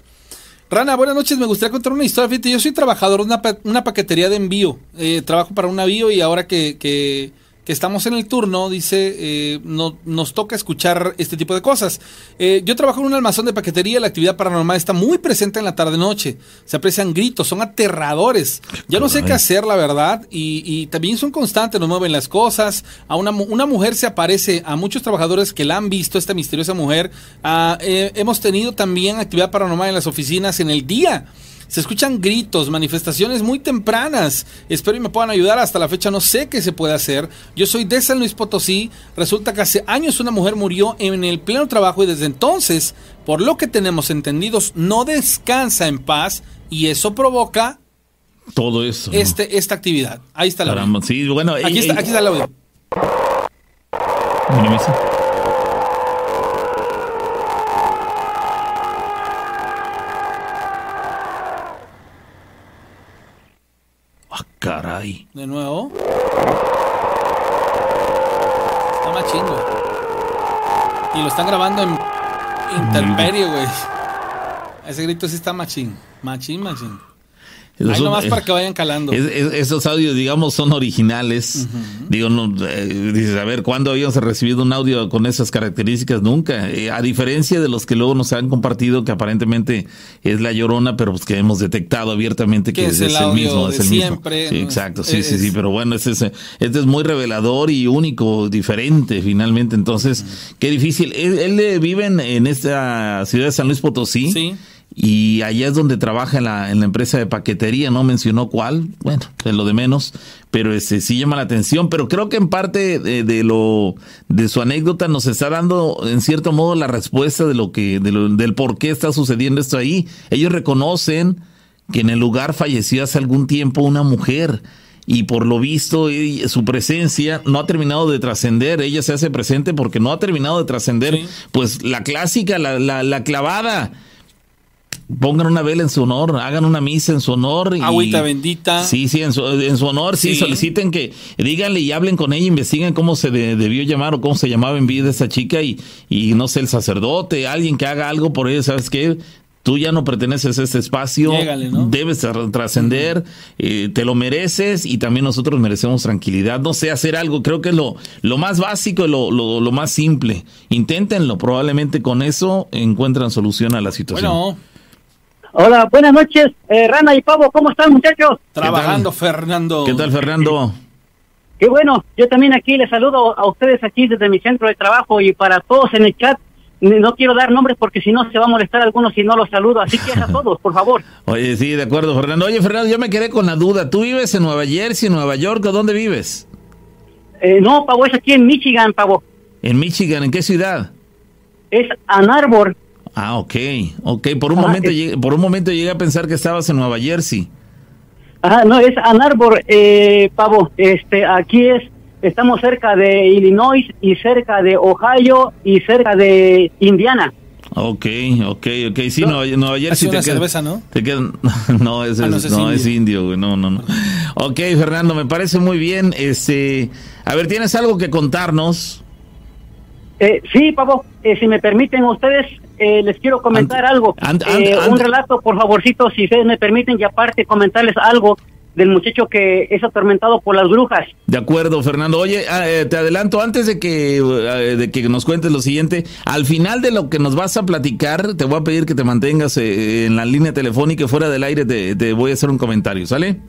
Rana, buenas noches, me gustaría contar una historia. Fíjate, yo soy trabajador de una, una paquetería de envío. Eh, trabajo para un navío y ahora que, que que estamos en el turno, dice, eh, no, nos toca escuchar este tipo de cosas. Eh, yo trabajo en un almacén de paquetería, la actividad paranormal está muy presente en la tarde-noche. Se aprecian gritos, son aterradores. Ya no sé qué hacer, la verdad, y, también son constantes, nos mueven las cosas. A una, una, mujer se aparece, a muchos trabajadores que la han visto, esta misteriosa mujer. Ah, eh, hemos tenido también actividad paranormal en las oficinas en el día. Se escuchan gritos, manifestaciones muy tempranas. Espero y me puedan ayudar. Hasta la fecha no sé qué se puede hacer. Yo soy de San Luis Potosí. Resulta que hace años una mujer murió en el pleno trabajo y desde entonces, por lo que tenemos entendidos, no descansa en paz y eso provoca todo eso. Este, Esta actividad. Ahí está la audio. Sí, bueno, aquí, está, aquí está el audio. Caray. De nuevo. Está más chingo. Y lo están grabando en interperio, güey. Ese grito sí está machín. Machín, machín. Ahí nomás para que vayan calando. esos audios, digamos, son originales. Digo, no, eh, dices, a ver, ¿cuándo habíamos recibido un audio con esas características? Nunca. Eh, a diferencia de los que luego nos han compartido, que aparentemente es la llorona, pero pues que hemos detectado abiertamente que, es, el, mismo. Es el siempre, mismo. exacto, sí, sí, sí. Pero bueno, este es, este es muy revelador y único, diferente, finalmente. Entonces, qué difícil. Él, él, vive en, en esta ciudad de San Luis Potosí. Sí y allá es donde trabaja en la, en la empresa de paquetería, no mencionó cuál, bueno, es lo de menos, pero ese sí llama la atención, pero creo que en parte de, lo de su anécdota nos está dando en cierto modo la respuesta de lo que de lo, del por qué está sucediendo esto ahí. Ellos reconocen que en el lugar falleció hace algún tiempo una mujer y por lo visto su presencia no ha terminado de trascender, ella se hace presente porque no ha terminado de trascender, pues la clásica, la, la, la clavada pongan una vela en su honor, hagan una misa en su honor. Y, Agüita bendita. Sí, sí, en su, honor, sí. soliciten que, díganle y hablen con ella, investiguen cómo se debió llamar o cómo se llamaba en vida esa chica y, y no sé, el sacerdote, alguien que haga algo por ella, ¿sabes qué? Tú ya no perteneces a este espacio, debes trascender, eh, te lo mereces y también nosotros merecemos tranquilidad. No sé, hacer algo, creo que es lo, lo más básico, lo, lo, lo más simple. Inténtenlo, probablemente con eso encuentran solución a la situación. Bueno. Hola, buenas noches, eh, Rana y Pavo, ¿cómo están muchachos? Trabajando, Fernando. ¿Qué tal, Fernando? Qué bueno, yo también aquí les saludo a ustedes aquí desde mi centro de trabajo y para todos en el chat. No quiero dar nombres porque si no se va a molestar algunos si no los saludo, así que a todos, por favor. Oye, sí, de acuerdo, Fernando. Oye, Fernando, yo me quedé con la duda. ¿Tú vives en Nueva Jersey, Nueva York, o dónde vives? Eh, no, Pavo, es aquí en Michigan, Pavo. ¿En Michigan? ¿En qué ciudad? Es Ann Arbor. Ah, ok, ok. Por un, momento, llegué, por un momento llegué a pensar que estabas en Nueva Jersey. Ah, no, es Ann Arbor, eh, Pavo. Este, aquí es, estamos cerca de Illinois y cerca de Ohio y cerca de Indiana. Ok, ok, ok. Sí, Nueva, Nueva Jersey te queda, cerveza, ¿no? Te no, es, ah, no, es, indio. güey. No, no, no. Ok, Fernando, me parece muy bien. Este, a ver, ¿tienes algo que contarnos? Eh, sí, Pavo, eh, si me permiten ustedes, eh, les quiero comentar algo. Eh, un relato, por favorcito, si ustedes me permiten, y aparte comentarles algo del muchacho que es atormentado por las brujas. De acuerdo, Fernando. Oye, ah, eh, te adelanto antes de que, eh, de que nos cuentes lo siguiente. Al final de lo que nos vas a platicar, te voy a pedir que te mantengas eh, en la línea telefónica fuera del aire. Te, te voy a hacer un comentario, ¿sale?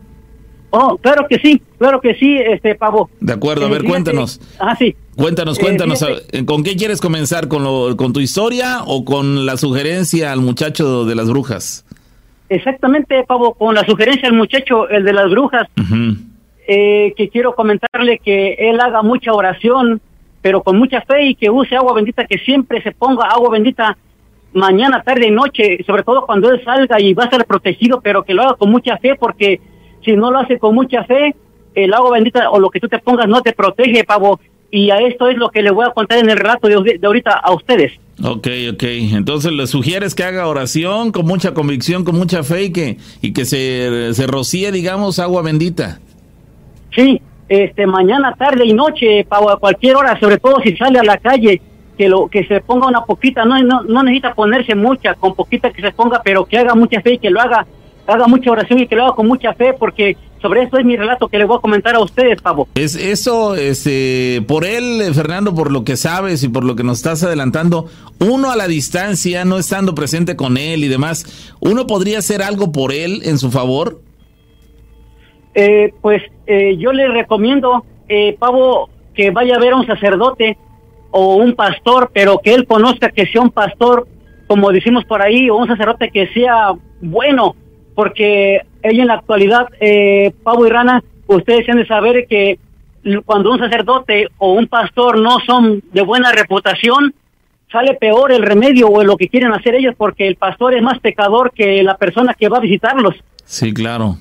Oh, claro que sí, claro que sí, este pavo. De acuerdo, a ver, fíjate- cuéntanos. Ah, sí. Cuéntanos, Eh, cuéntanos. ¿Con qué quieres comenzar? ¿Con, lo, ¿Con tu historia o con la sugerencia al muchacho de las brujas? Exactamente, pavo, con la sugerencia del muchacho, el de las brujas, eh, que quiero comentarle que él haga mucha oración, pero con mucha fe y que use agua bendita, que siempre se ponga agua bendita mañana, tarde y noche, sobre todo cuando él salga y va a estar protegido, pero que lo haga con mucha fe, porque si no lo hace con mucha fe, el agua bendita o lo que tú te pongas no te protege, pavo. Y a esto es lo que le voy a contar en el relato de, de ahorita a ustedes. Ok, ok. Entonces le sugieres que haga oración con mucha convicción, con mucha fe y que, y que se, se rocíe, digamos, agua bendita. Sí, este, mañana, tarde y noche, pavo, a cualquier hora, sobre todo si sale a la calle, que lo que se ponga una poquita, no, no, no necesita ponerse mucha, con poquita que se ponga, pero que haga mucha fe y que lo haga, haga mucha oración y que lo haga con mucha fe, porque sobre esto es mi relato que le voy a comentar a ustedes, pavo. Es eso, este, por él, eh, Fernando, por lo que sabes y por lo que nos estás adelantando, uno a la distancia, no estando presente con él y demás, uno podría hacer algo por él en su favor. Eh, pues eh, yo le recomiendo, eh, Pavo, que vaya a ver a un sacerdote o un pastor, pero que él conozca que sea un pastor, como decimos por ahí, o un sacerdote que sea bueno, porque ella en la actualidad, eh, Pavo y Rana, ustedes han de saber que cuando un sacerdote o un pastor no son de buena reputación, sale peor el remedio o lo que quieren hacer ellos, porque el pastor es más pecador que la persona que va a visitarlos. Sí, claro.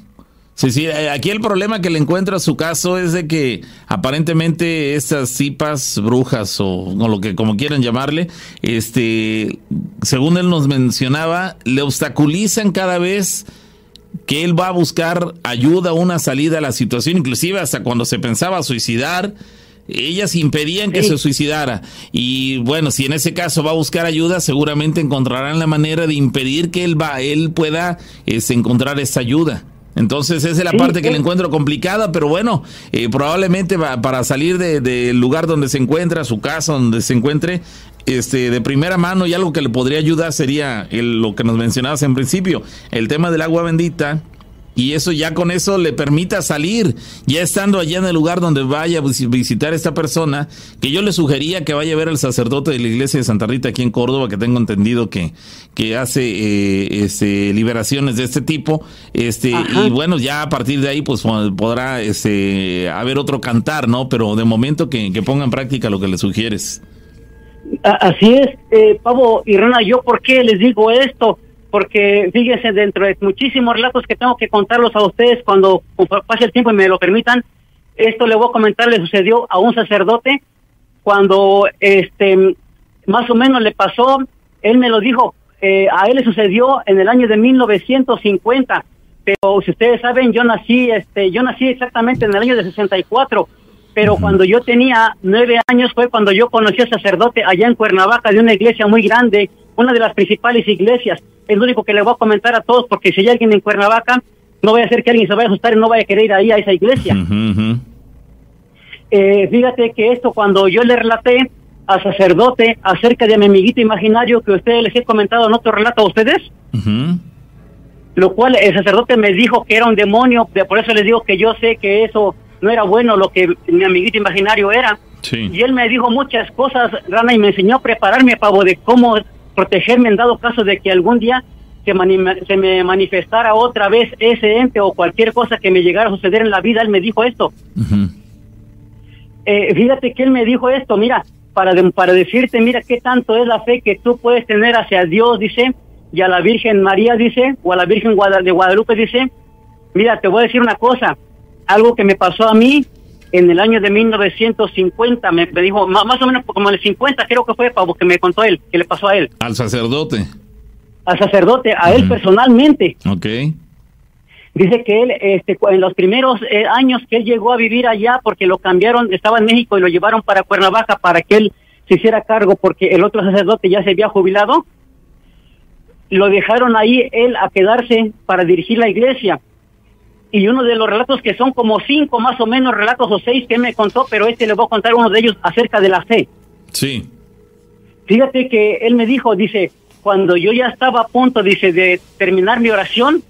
Sí, sí, eh, aquí el problema que le encuentro a su caso es de que aparentemente estas cipas, brujas o, o lo que como quieran llamarle, este, según él nos mencionaba, le obstaculizan cada vez que él va a buscar ayuda, una salida a la situación, inclusive hasta cuando se pensaba suicidar, ellas impedían que se suicidara. Y bueno, si en ese caso va a buscar ayuda, seguramente encontrarán la manera de impedir que él va, él pueda este, encontrar esa ayuda. Entonces esa es la Sí, parte que le encuentro complicada, pero bueno, eh, probablemente va- para salir de- del lugar donde se encuentra, su casa donde se encuentre, este, de primera mano y algo que le podría ayudar sería el- lo que nos mencionabas en principio, el tema del agua bendita. Y eso ya con eso le permita salir, ya estando allá en el lugar donde vaya a vis- visitar a esta persona, que yo le sugería que vaya a ver al sacerdote de la iglesia de Santa Rita aquí en Córdoba, que tengo entendido que, que hace eh, este, liberaciones de este tipo, este, Ajá. y bueno, ya a partir de ahí pues po- podrá este, haber otro cantar, ¿no? Pero de momento que, que ponga en práctica lo que le sugieres. Así es, eh, Pavo y Rana, ¿yo por qué les digo esto? Porque fíjense, dentro de muchísimos relatos que tengo que contarlos a ustedes cuando pase el tiempo y me lo permitan, esto le voy a comentar, le sucedió a un sacerdote cuando este más o menos le pasó, él me lo dijo, eh, a él le sucedió en el año de 1950, pero si ustedes saben, yo nací, este, yo nací exactamente en el año de 64, pero cuando yo tenía nueve años fue cuando yo conocí al sacerdote allá en Cuernavaca de una iglesia muy grande, una de las principales iglesias. Es lo único que le voy a comentar a todos, porque si hay alguien en Cuernavaca, no vaya a ser que alguien se vaya a asustar y no vaya a querer ir ahí a esa iglesia. Ujú. Eh, fíjate que esto cuando yo le relaté al sacerdote acerca de mi amiguito imaginario que ustedes les he comentado en otro relato a ustedes, lo cual el sacerdote me dijo que era un demonio, de- por eso les digo que yo sé que eso no era bueno lo que mi amiguito imaginario era. Sí. Y él me dijo muchas cosas, Rana, y me enseñó a prepararme, pavo, de cómo protegerme en dado caso de que algún día se, se me manifestara otra vez ese ente o cualquier cosa que me llegara a suceder en la vida. Él me dijo esto. Eh, fíjate que él me dijo esto, mira, para, de- para decirte, mira qué tanto es la fe que tú puedes tener hacia Dios, dice, y a la Virgen María, dice, o a la Virgen Guada- de Guadalupe, dice, mira, te voy a decir una cosa, algo que me pasó a mí en el año de 1950, me, me dijo, más o menos como en el 50 creo que fue, Pablo, que me contó él, que le pasó a él, Al sacerdote. al sacerdote, a él personalmente. Ok. Dice que él, este, en los primeros eh, años que él llegó a vivir allá, porque lo cambiaron, estaba en México y lo llevaron para Cuernavaca para que él se hiciera cargo, porque el otro sacerdote ya se había jubilado, lo dejaron ahí él a quedarse para dirigir la iglesia. Y uno de los relatos que son como cinco más o menos relatos o seis que me contó, pero este le voy a contar uno de ellos acerca de la fe. Sí. Fíjate que él me dijo, dice, cuando yo ya estaba a punto, dice, de terminar mi oración,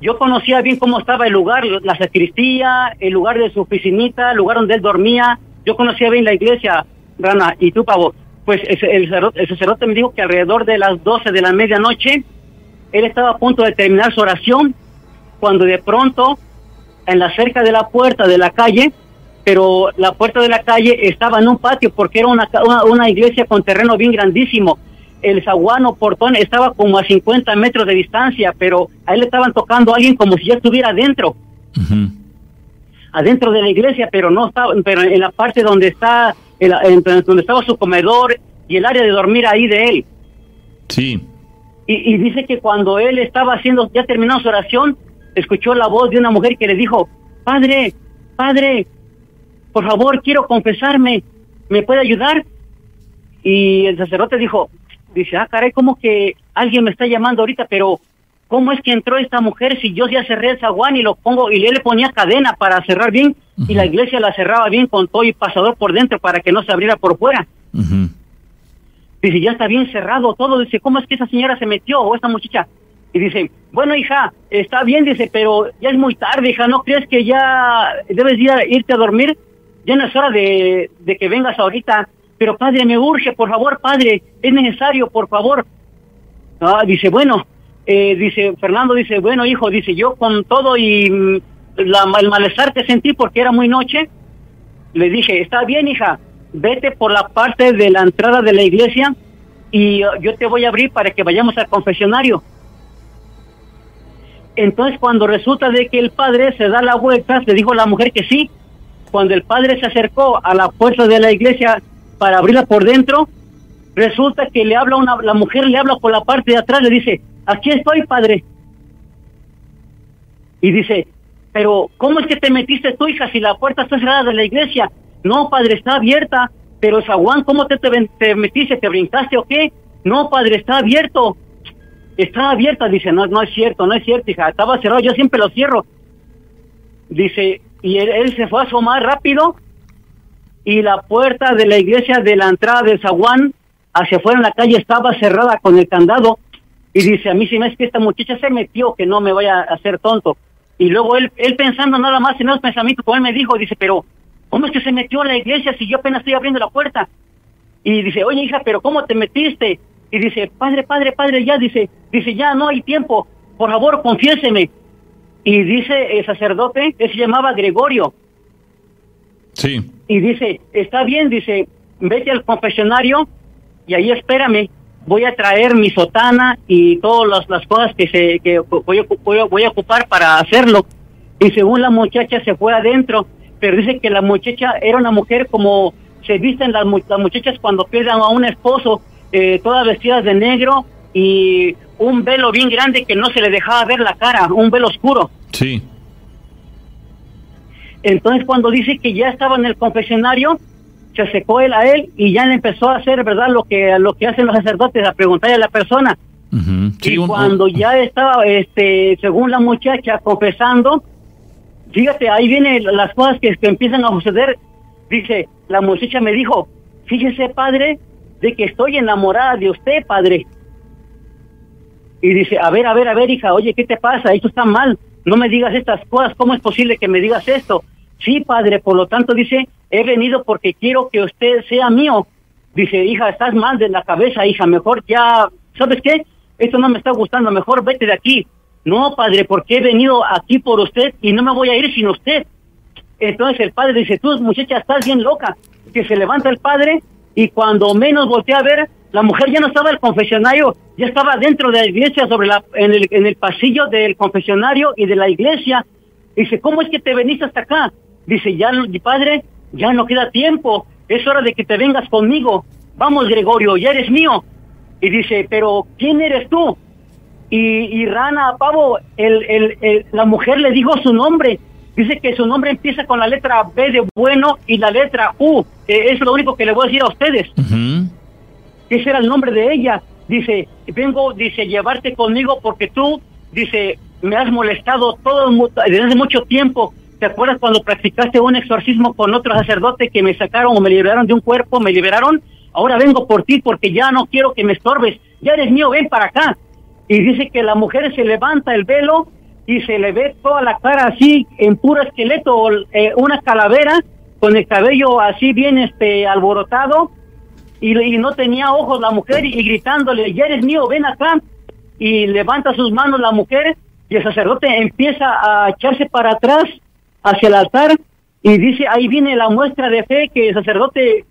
yo conocía bien cómo estaba el lugar, la sacristía, el lugar de su oficinita, el lugar donde él dormía. Yo conocía bien la iglesia, Rana, y tú, Pavo. Pues el, el sacerdote me dijo que alrededor de las 12 de la medianoche, él estaba a punto de terminar su oración, cuando de pronto, en la cerca de la puerta de la calle, pero la puerta de la calle estaba en un patio porque era una, una, iglesia con terreno bien grandísimo. El zaguano portón estaba como a 50 metros de distancia, pero a él le estaban tocando a alguien como si ya estuviera adentro. Adentro de la iglesia, pero no estaba, pero en la parte donde está, donde estaba su comedor y el área de dormir ahí de él. Sí. Y, y dice que cuando él estaba haciendo, ya terminó su oración, escuchó la voz de una mujer que le dijo, Padre, Padre, por favor, quiero confesarme, ¿me puede ayudar? Y el sacerdote dijo, dice, ah, caray, como que alguien me está llamando ahorita, pero ¿cómo es que entró esta mujer si yo ya cerré el zaguán y lo pongo, y él le ponía cadena para cerrar bien, y la iglesia la cerraba bien con todo y pasador por dentro para que no se abriera por fuera? Dice, ya está bien cerrado todo, dice, ¿cómo es que esa señora se metió o esta muchacha? Y dice, bueno, hija, está bien, dice, pero ya es muy tarde, hija, ¿no crees que ya debes ir a, irte a dormir? Ya no es hora de, que vengas ahorita. Pero padre, me urge, por favor, padre, es necesario, por favor. Ah, dice, bueno, eh, dice, Fernando dice, bueno, hijo, dice, yo con todo y mm, la, el malestar que sentí porque era muy noche, le dije, está bien, hija, vete por la parte de la entrada de la iglesia y uh, yo te voy a abrir para que vayamos al confesionario. Entonces, cuando resulta de que el padre se da la vuelta, le dijo la mujer que sí. Cuando el padre se acercó a la puerta de la iglesia para abrirla por dentro, resulta que le habla una, la mujer le habla por la parte de atrás, le dice, aquí estoy, padre. Y dice, pero ¿cómo es que te metiste tú, hija, si la puerta está cerrada de la iglesia? No, padre, está abierta. Pero Zaguán, ¿cómo te, te metiste? ¿Te brincaste o qué? No, padre, está abierto estaba abierta, dice, no, no es cierto, no es cierto, hija, estaba cerrado, yo siempre lo cierro. Dice, y él, se fue a asomar rápido y la puerta de la iglesia de la entrada de Zaguán hacia afuera en la calle estaba cerrada con el candado y dice, a mí si me es que esta muchacha se metió, que no me vaya a hacer tonto. Y luego él, él pensando nada más en los pensamientos, como él me dijo, dice, pero ¿cómo es que se metió a la iglesia si yo apenas estoy abriendo la puerta? Y dice, oye hija, pero ¿cómo te metiste? Y dice, padre, padre, padre, ya, dice, dice, ya no hay tiempo, por favor, confiéseme. Y dice el sacerdote, él se llamaba Gregorio. Sí. Y dice, está bien, dice, vete al confesionario y ahí espérame, voy a traer mi sotana y todas las, cosas que, se, que voy, voy, a ocupar para hacerlo. Y según la muchacha se fue adentro, pero dice que la muchacha era una mujer como se visten las, las muchachas cuando pierdan a un esposo, eh, todas vestidas de negro y un velo bien grande que no se le dejaba ver la cara, un velo oscuro. Sí. Entonces cuando dice que ya estaba en el confesionario, se secó él a él y ya le empezó a hacer, ¿verdad? Lo que lo que hacen los sacerdotes, a preguntarle a la persona. y cuando ya estaba, este, según la muchacha, confesando, fíjate, ahí vienen las cosas que, que empiezan a suceder. Dice, la muchacha me dijo, fíjese padre, de que estoy enamorada de usted, padre. Y dice, a ver, a ver, a ver, hija, oye, ¿qué te pasa? Esto está mal, no me digas estas cosas, ¿cómo es posible que me digas esto? Sí, padre, por lo tanto dice, he venido porque quiero que usted sea mío. Dice, hija, estás mal de la cabeza, hija, mejor ya, ¿sabes qué? Esto no me está gustando, mejor vete de aquí. No, padre, porque he venido aquí por usted y no me voy a ir sin usted. Entonces el padre dice, tú muchacha, estás bien loca. Que se levanta el padre y cuando menos volteé a ver, la mujer ya no estaba en el confesionario, ya estaba dentro de la iglesia, sobre la, en, el, en el pasillo del confesionario y de la iglesia. Dice, ¿cómo es que te veniste hasta acá? Dice, ya, padre, ya no queda tiempo, es hora de que te vengas conmigo. Vamos, Gregorio, ya eres mío. Y dice, pero ¿quién eres tú? Y, y Rana, Pavo, el, la mujer le dijo su nombre Dice que su nombre empieza con la letra B de bueno y la letra U. es lo único que le voy a decir a ustedes. Ese era el nombre de ella. Dice, vengo, dice, llevarte conmigo porque tú, dice, me has molestado todo desde hace mucho tiempo. ¿Te acuerdas cuando practicaste un exorcismo con otro sacerdote que me sacaron o me liberaron de un cuerpo, me liberaron? Ahora vengo por ti porque ya no quiero que me estorbes. Ya eres mío, ven para acá. Y dice que la mujer se levanta el velo y se le ve toda la cara así en puro esqueleto, eh, una calavera con el cabello así bien este alborotado y, no tenía ojos la mujer y, gritándole, ya eres mío, ven acá. Y levanta sus manos la mujer y el sacerdote empieza a echarse para atrás hacia el altar y dice, ahí viene la muestra de fe que el sacerdote,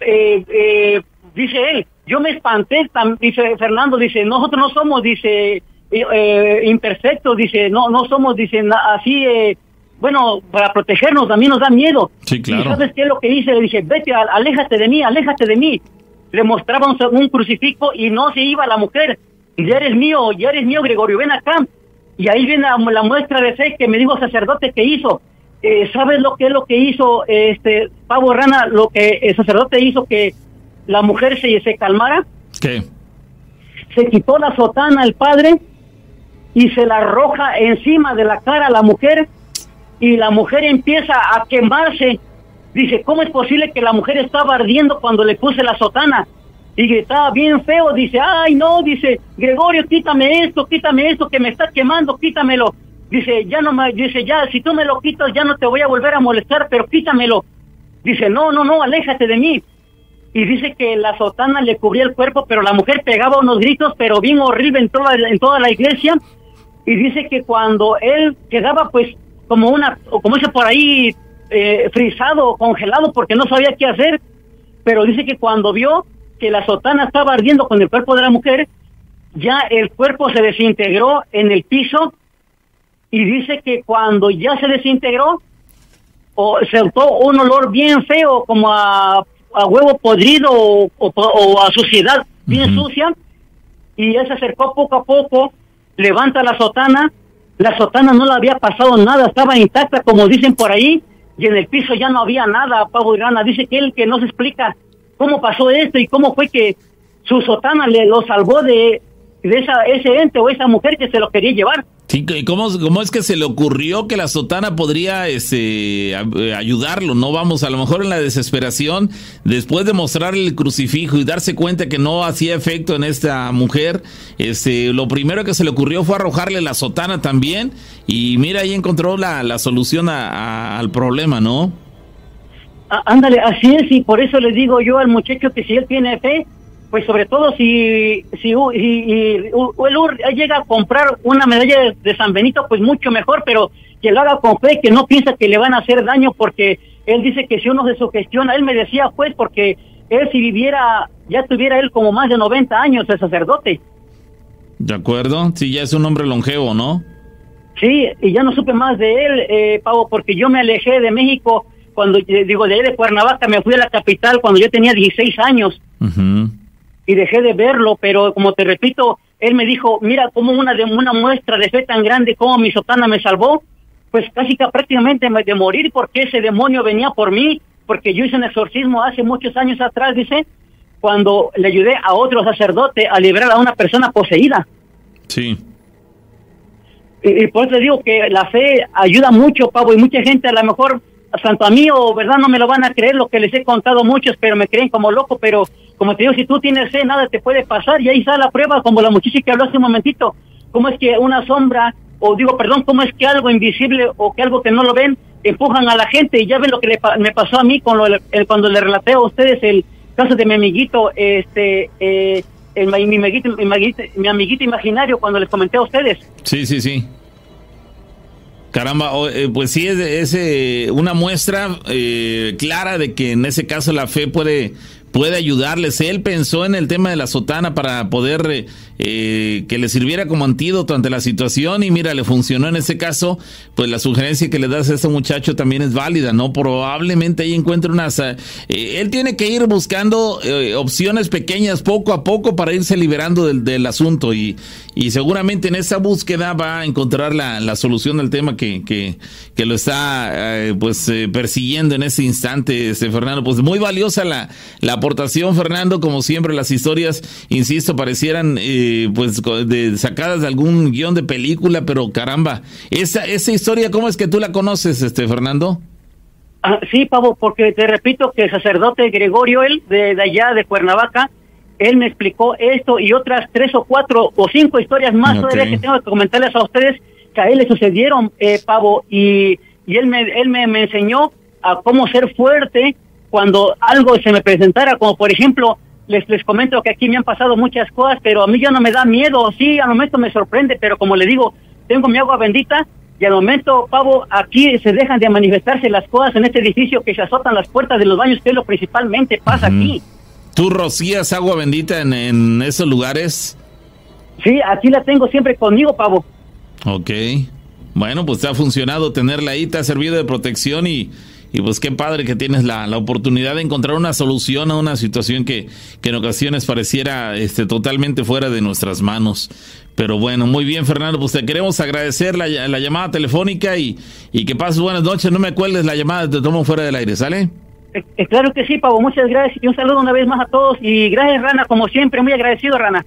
eh, eh, dice él, yo me espanté, dice Fernando, dice, nosotros no somos, dice, eh, imperfectos, dice, no, no somos, dice, na- así, eh, bueno, para protegernos, a mí nos da miedo. Sí, claro. ¿Y sabes qué es lo que hice? Le dije, vete, al- aléjate de mí, aléjate de mí. Le mostraba un, un crucifijo y no se iba la mujer. Ya eres mío, ya eres mío, Gregorio, ven acá. Y ahí viene la, la muestra de fe que me dijo el sacerdote que hizo. Eh, ¿Sabes lo que es lo que hizo este Pavo Rana? Lo que el sacerdote hizo que la mujer se, se calmara. ¿Qué? Se quitó la sotana el padre y se la arroja encima de la cara a la mujer y la mujer empieza a quemarse. Dice, ¿cómo es posible que la mujer estaba ardiendo cuando le puse la sotana? Y gritaba bien feo, dice, ay no, dice, Gregorio, quítame esto, quítame esto que me está quemando, quítamelo. Dice, ya no me, dice, ya, si tú me lo quitas, ya no te voy a volver a molestar, pero quítamelo. Dice, no, no, no, aléjate de mí. Y dice que la sotana le cubría el cuerpo, pero la mujer pegaba unos gritos, pero bien horrible en toda, en toda la iglesia. Y dice que cuando él quedaba, pues, como una, o como dice por ahí, eh, frisado congelado, porque no sabía qué hacer, pero dice que cuando vio que la sotana estaba ardiendo con el cuerpo de la mujer, ya el cuerpo se desintegró en el piso. Y dice que cuando ya se desintegró, o soltó un olor bien feo, como a, a huevo podrido o, o- o a suciedad bien sucia, y él se acercó poco a poco, levanta la sotana, la sotana no le había pasado nada, estaba intacta como dicen por ahí, y en el piso ya no había nada, Pavo y Rana, dice que él que no se explica cómo pasó esto y cómo fue que su sotana le lo salvó de, de esa, ese ente o esa mujer que se lo quería llevar. Sí, ¿cómo, ¿cómo es que se le ocurrió que la sotana podría este, eh, ayudarlo? No vamos, a lo mejor en la desesperación, después de mostrarle el crucifijo y darse cuenta que no hacía efecto en esta mujer, este, lo primero que se le ocurrió fue arrojarle la sotana también y mira, ahí encontró la, la solución al problema, ¿no? Á- Ándale, así es, y por eso le digo yo al muchacho que si él tiene fe, pues sobre todo si, si, u- y- y u- él ur- llega a comprar una medalla de, de San Benito, pues mucho mejor, pero que lo haga con fe, que no piensa que le van a hacer daño, porque él dice que si uno se sugestiona, él me decía, pues, porque él si viviera, ya tuviera él como más de 90 años, el sacerdote. ¿De acuerdo? Sí, ya es un hombre longevo, ¿no? Sí, y ya no supe más de él, eh, Pavo, porque yo me alejé de México cuando, eh, digo, de ahí de Cuernavaca, me fui a la capital cuando yo tenía 16 años. Y dejé de verlo, pero como te repito, él me dijo, mira, como una de una muestra de fe tan grande como mi sotana me salvó, pues casi que prácticamente me- de morir porque ese demonio venía por mí, porque yo hice un exorcismo hace muchos años atrás, dice, cuando le ayudé a otro sacerdote a liberar a una persona poseída. Sí. Y, y por eso te digo que la fe ayuda mucho, Pavo, y mucha gente a lo mejor, tanto a mí o verdad no me lo van a creer lo que les he contado muchos, pero me creen como loco, pero como te digo, si tú tienes fe, nada te puede pasar, y ahí está la prueba, como la muchacha que habló hace un momentito, cómo es que una sombra, o digo, perdón, cómo es que algo invisible o que algo que no lo ven, empujan a la gente, y ya ven lo que le me pasó a mí con lo- el- cuando le relaté a ustedes el caso de mi amiguito, este, eh, el, mi, mi amiguito- mi amiguito imaginario, cuando les comenté a ustedes. Sí, sí, sí. Caramba, o- eh, pues sí, es, es, eh, una muestra eh, clara de que en ese caso la fe puede, puede ayudarles. Él pensó en el tema de la sotana para poder eh, eh, que le sirviera como antídoto ante la situación y mira, le funcionó en ese caso. Pues la sugerencia que le das a este muchacho también es válida, ¿no? Probablemente ahí encuentre unas... eh, él tiene que ir buscando eh, opciones pequeñas poco a poco para irse liberando del, asunto y, seguramente en esa búsqueda va a encontrar la, solución al tema que, lo está pues persiguiendo en este instante, este Fernando. Pues muy valiosa la, la aportación, Fernando. Como siempre, las historias, insisto, parecieran eh, pues de, sacadas de algún guion de película, pero caramba, esa, esa historia, ¿cómo es que tú la conoces, este Fernando? Ah, sí, Pavo, porque te repito que el sacerdote Gregorio, él, de, allá de Cuernavaca, él me explicó esto y otras tres o cuatro o cinco historias más todavía que tengo que comentarles a ustedes que a él le sucedieron, eh, Pavo, y, y él, me, él me, me enseñó a cómo ser fuerte cuando algo se me presentara, como por ejemplo, les, les comento que aquí me han pasado muchas cosas, pero a mí ya no me da miedo, sí, al momento me sorprende, pero como le digo, tengo mi agua bendita y al momento, Pavo, aquí se dejan de manifestarse las cosas en este edificio que se azotan las puertas de los baños, que es lo principalmente pasa aquí. ¿Tú rocías agua bendita en, en esos lugares? Sí, aquí la tengo siempre conmigo, Pavo. Ok. Bueno, pues te ha funcionado tenerla ahí, te ha servido de protección y, y pues qué padre que tienes la, la, oportunidad de encontrar una solución a una situación que, que, en ocasiones pareciera este, totalmente fuera de nuestras manos. Pero bueno, muy bien Fernando, pues te queremos agradecer la, la llamada telefónica y, y, que pases buenas noches, no me cuelgues la llamada, te tomo fuera del aire, ¿sale? Eh, eh, claro que sí, Pavo, muchas gracias y un saludo una vez más a todos y gracias Rana, como siempre, muy agradecido Rana.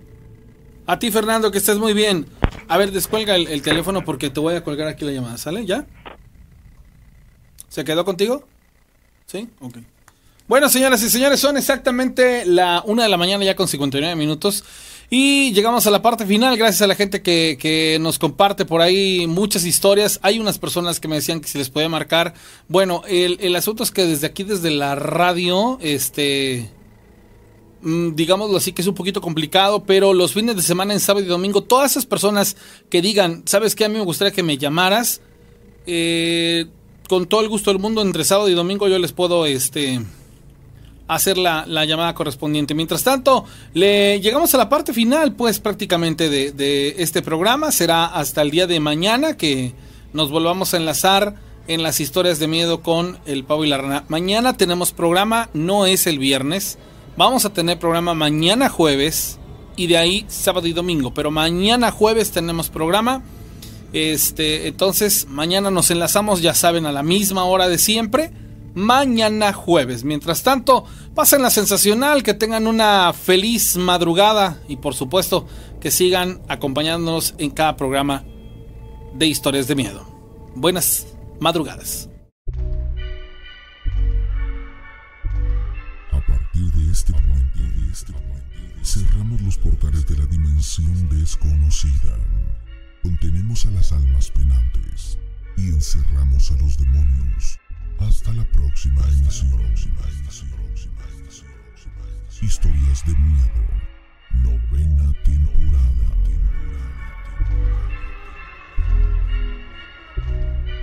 A ti Fernando, que estés muy bien. A ver, descuelga el, el teléfono porque te voy a colgar aquí la llamada, ¿sale? ¿Ya? ¿Se quedó contigo? ¿Sí? Ok. Bueno, señoras y señores, son exactamente la una de la mañana ya con 59 minutos. Y llegamos a la parte final, gracias a la gente que, que, nos comparte por ahí muchas historias. Hay unas personas que me decían que se les puede marcar. Bueno, el, el asunto es que desde aquí, desde la radio, este, mm, digámoslo así, que es un poquito complicado, pero los fines de semana, en sábado y domingo, todas esas personas que digan, ¿sabes qué? A mí me gustaría que me llamaras. Eh, con todo el gusto del mundo, entre sábado y domingo yo les puedo este hacer la, la, llamada correspondiente. Mientras tanto, le llegamos a la parte final, pues prácticamente de, de, este programa. Será hasta el día de mañana que nos volvamos a enlazar en las historias de miedo con el pavo y la rana. Mañana tenemos programa, no es el viernes. Vamos a tener programa mañana jueves y de ahí sábado y domingo. Pero mañana jueves tenemos programa. Este, entonces, mañana nos enlazamos, ya saben, a la misma hora de siempre. Mañana jueves. Mientras tanto, pasen la sensacional, que tengan una feliz madrugada y por supuesto que sigan acompañándonos en cada programa de historias de miedo. Buenas madrugadas. A partir de este momento, de este momento, cerramos los portales de la dimensión desconocida. Contenemos a las almas penantes y encerramos a los demonios. Hasta la próxima emisión. Historias de miedo. Novena temporada. temporada.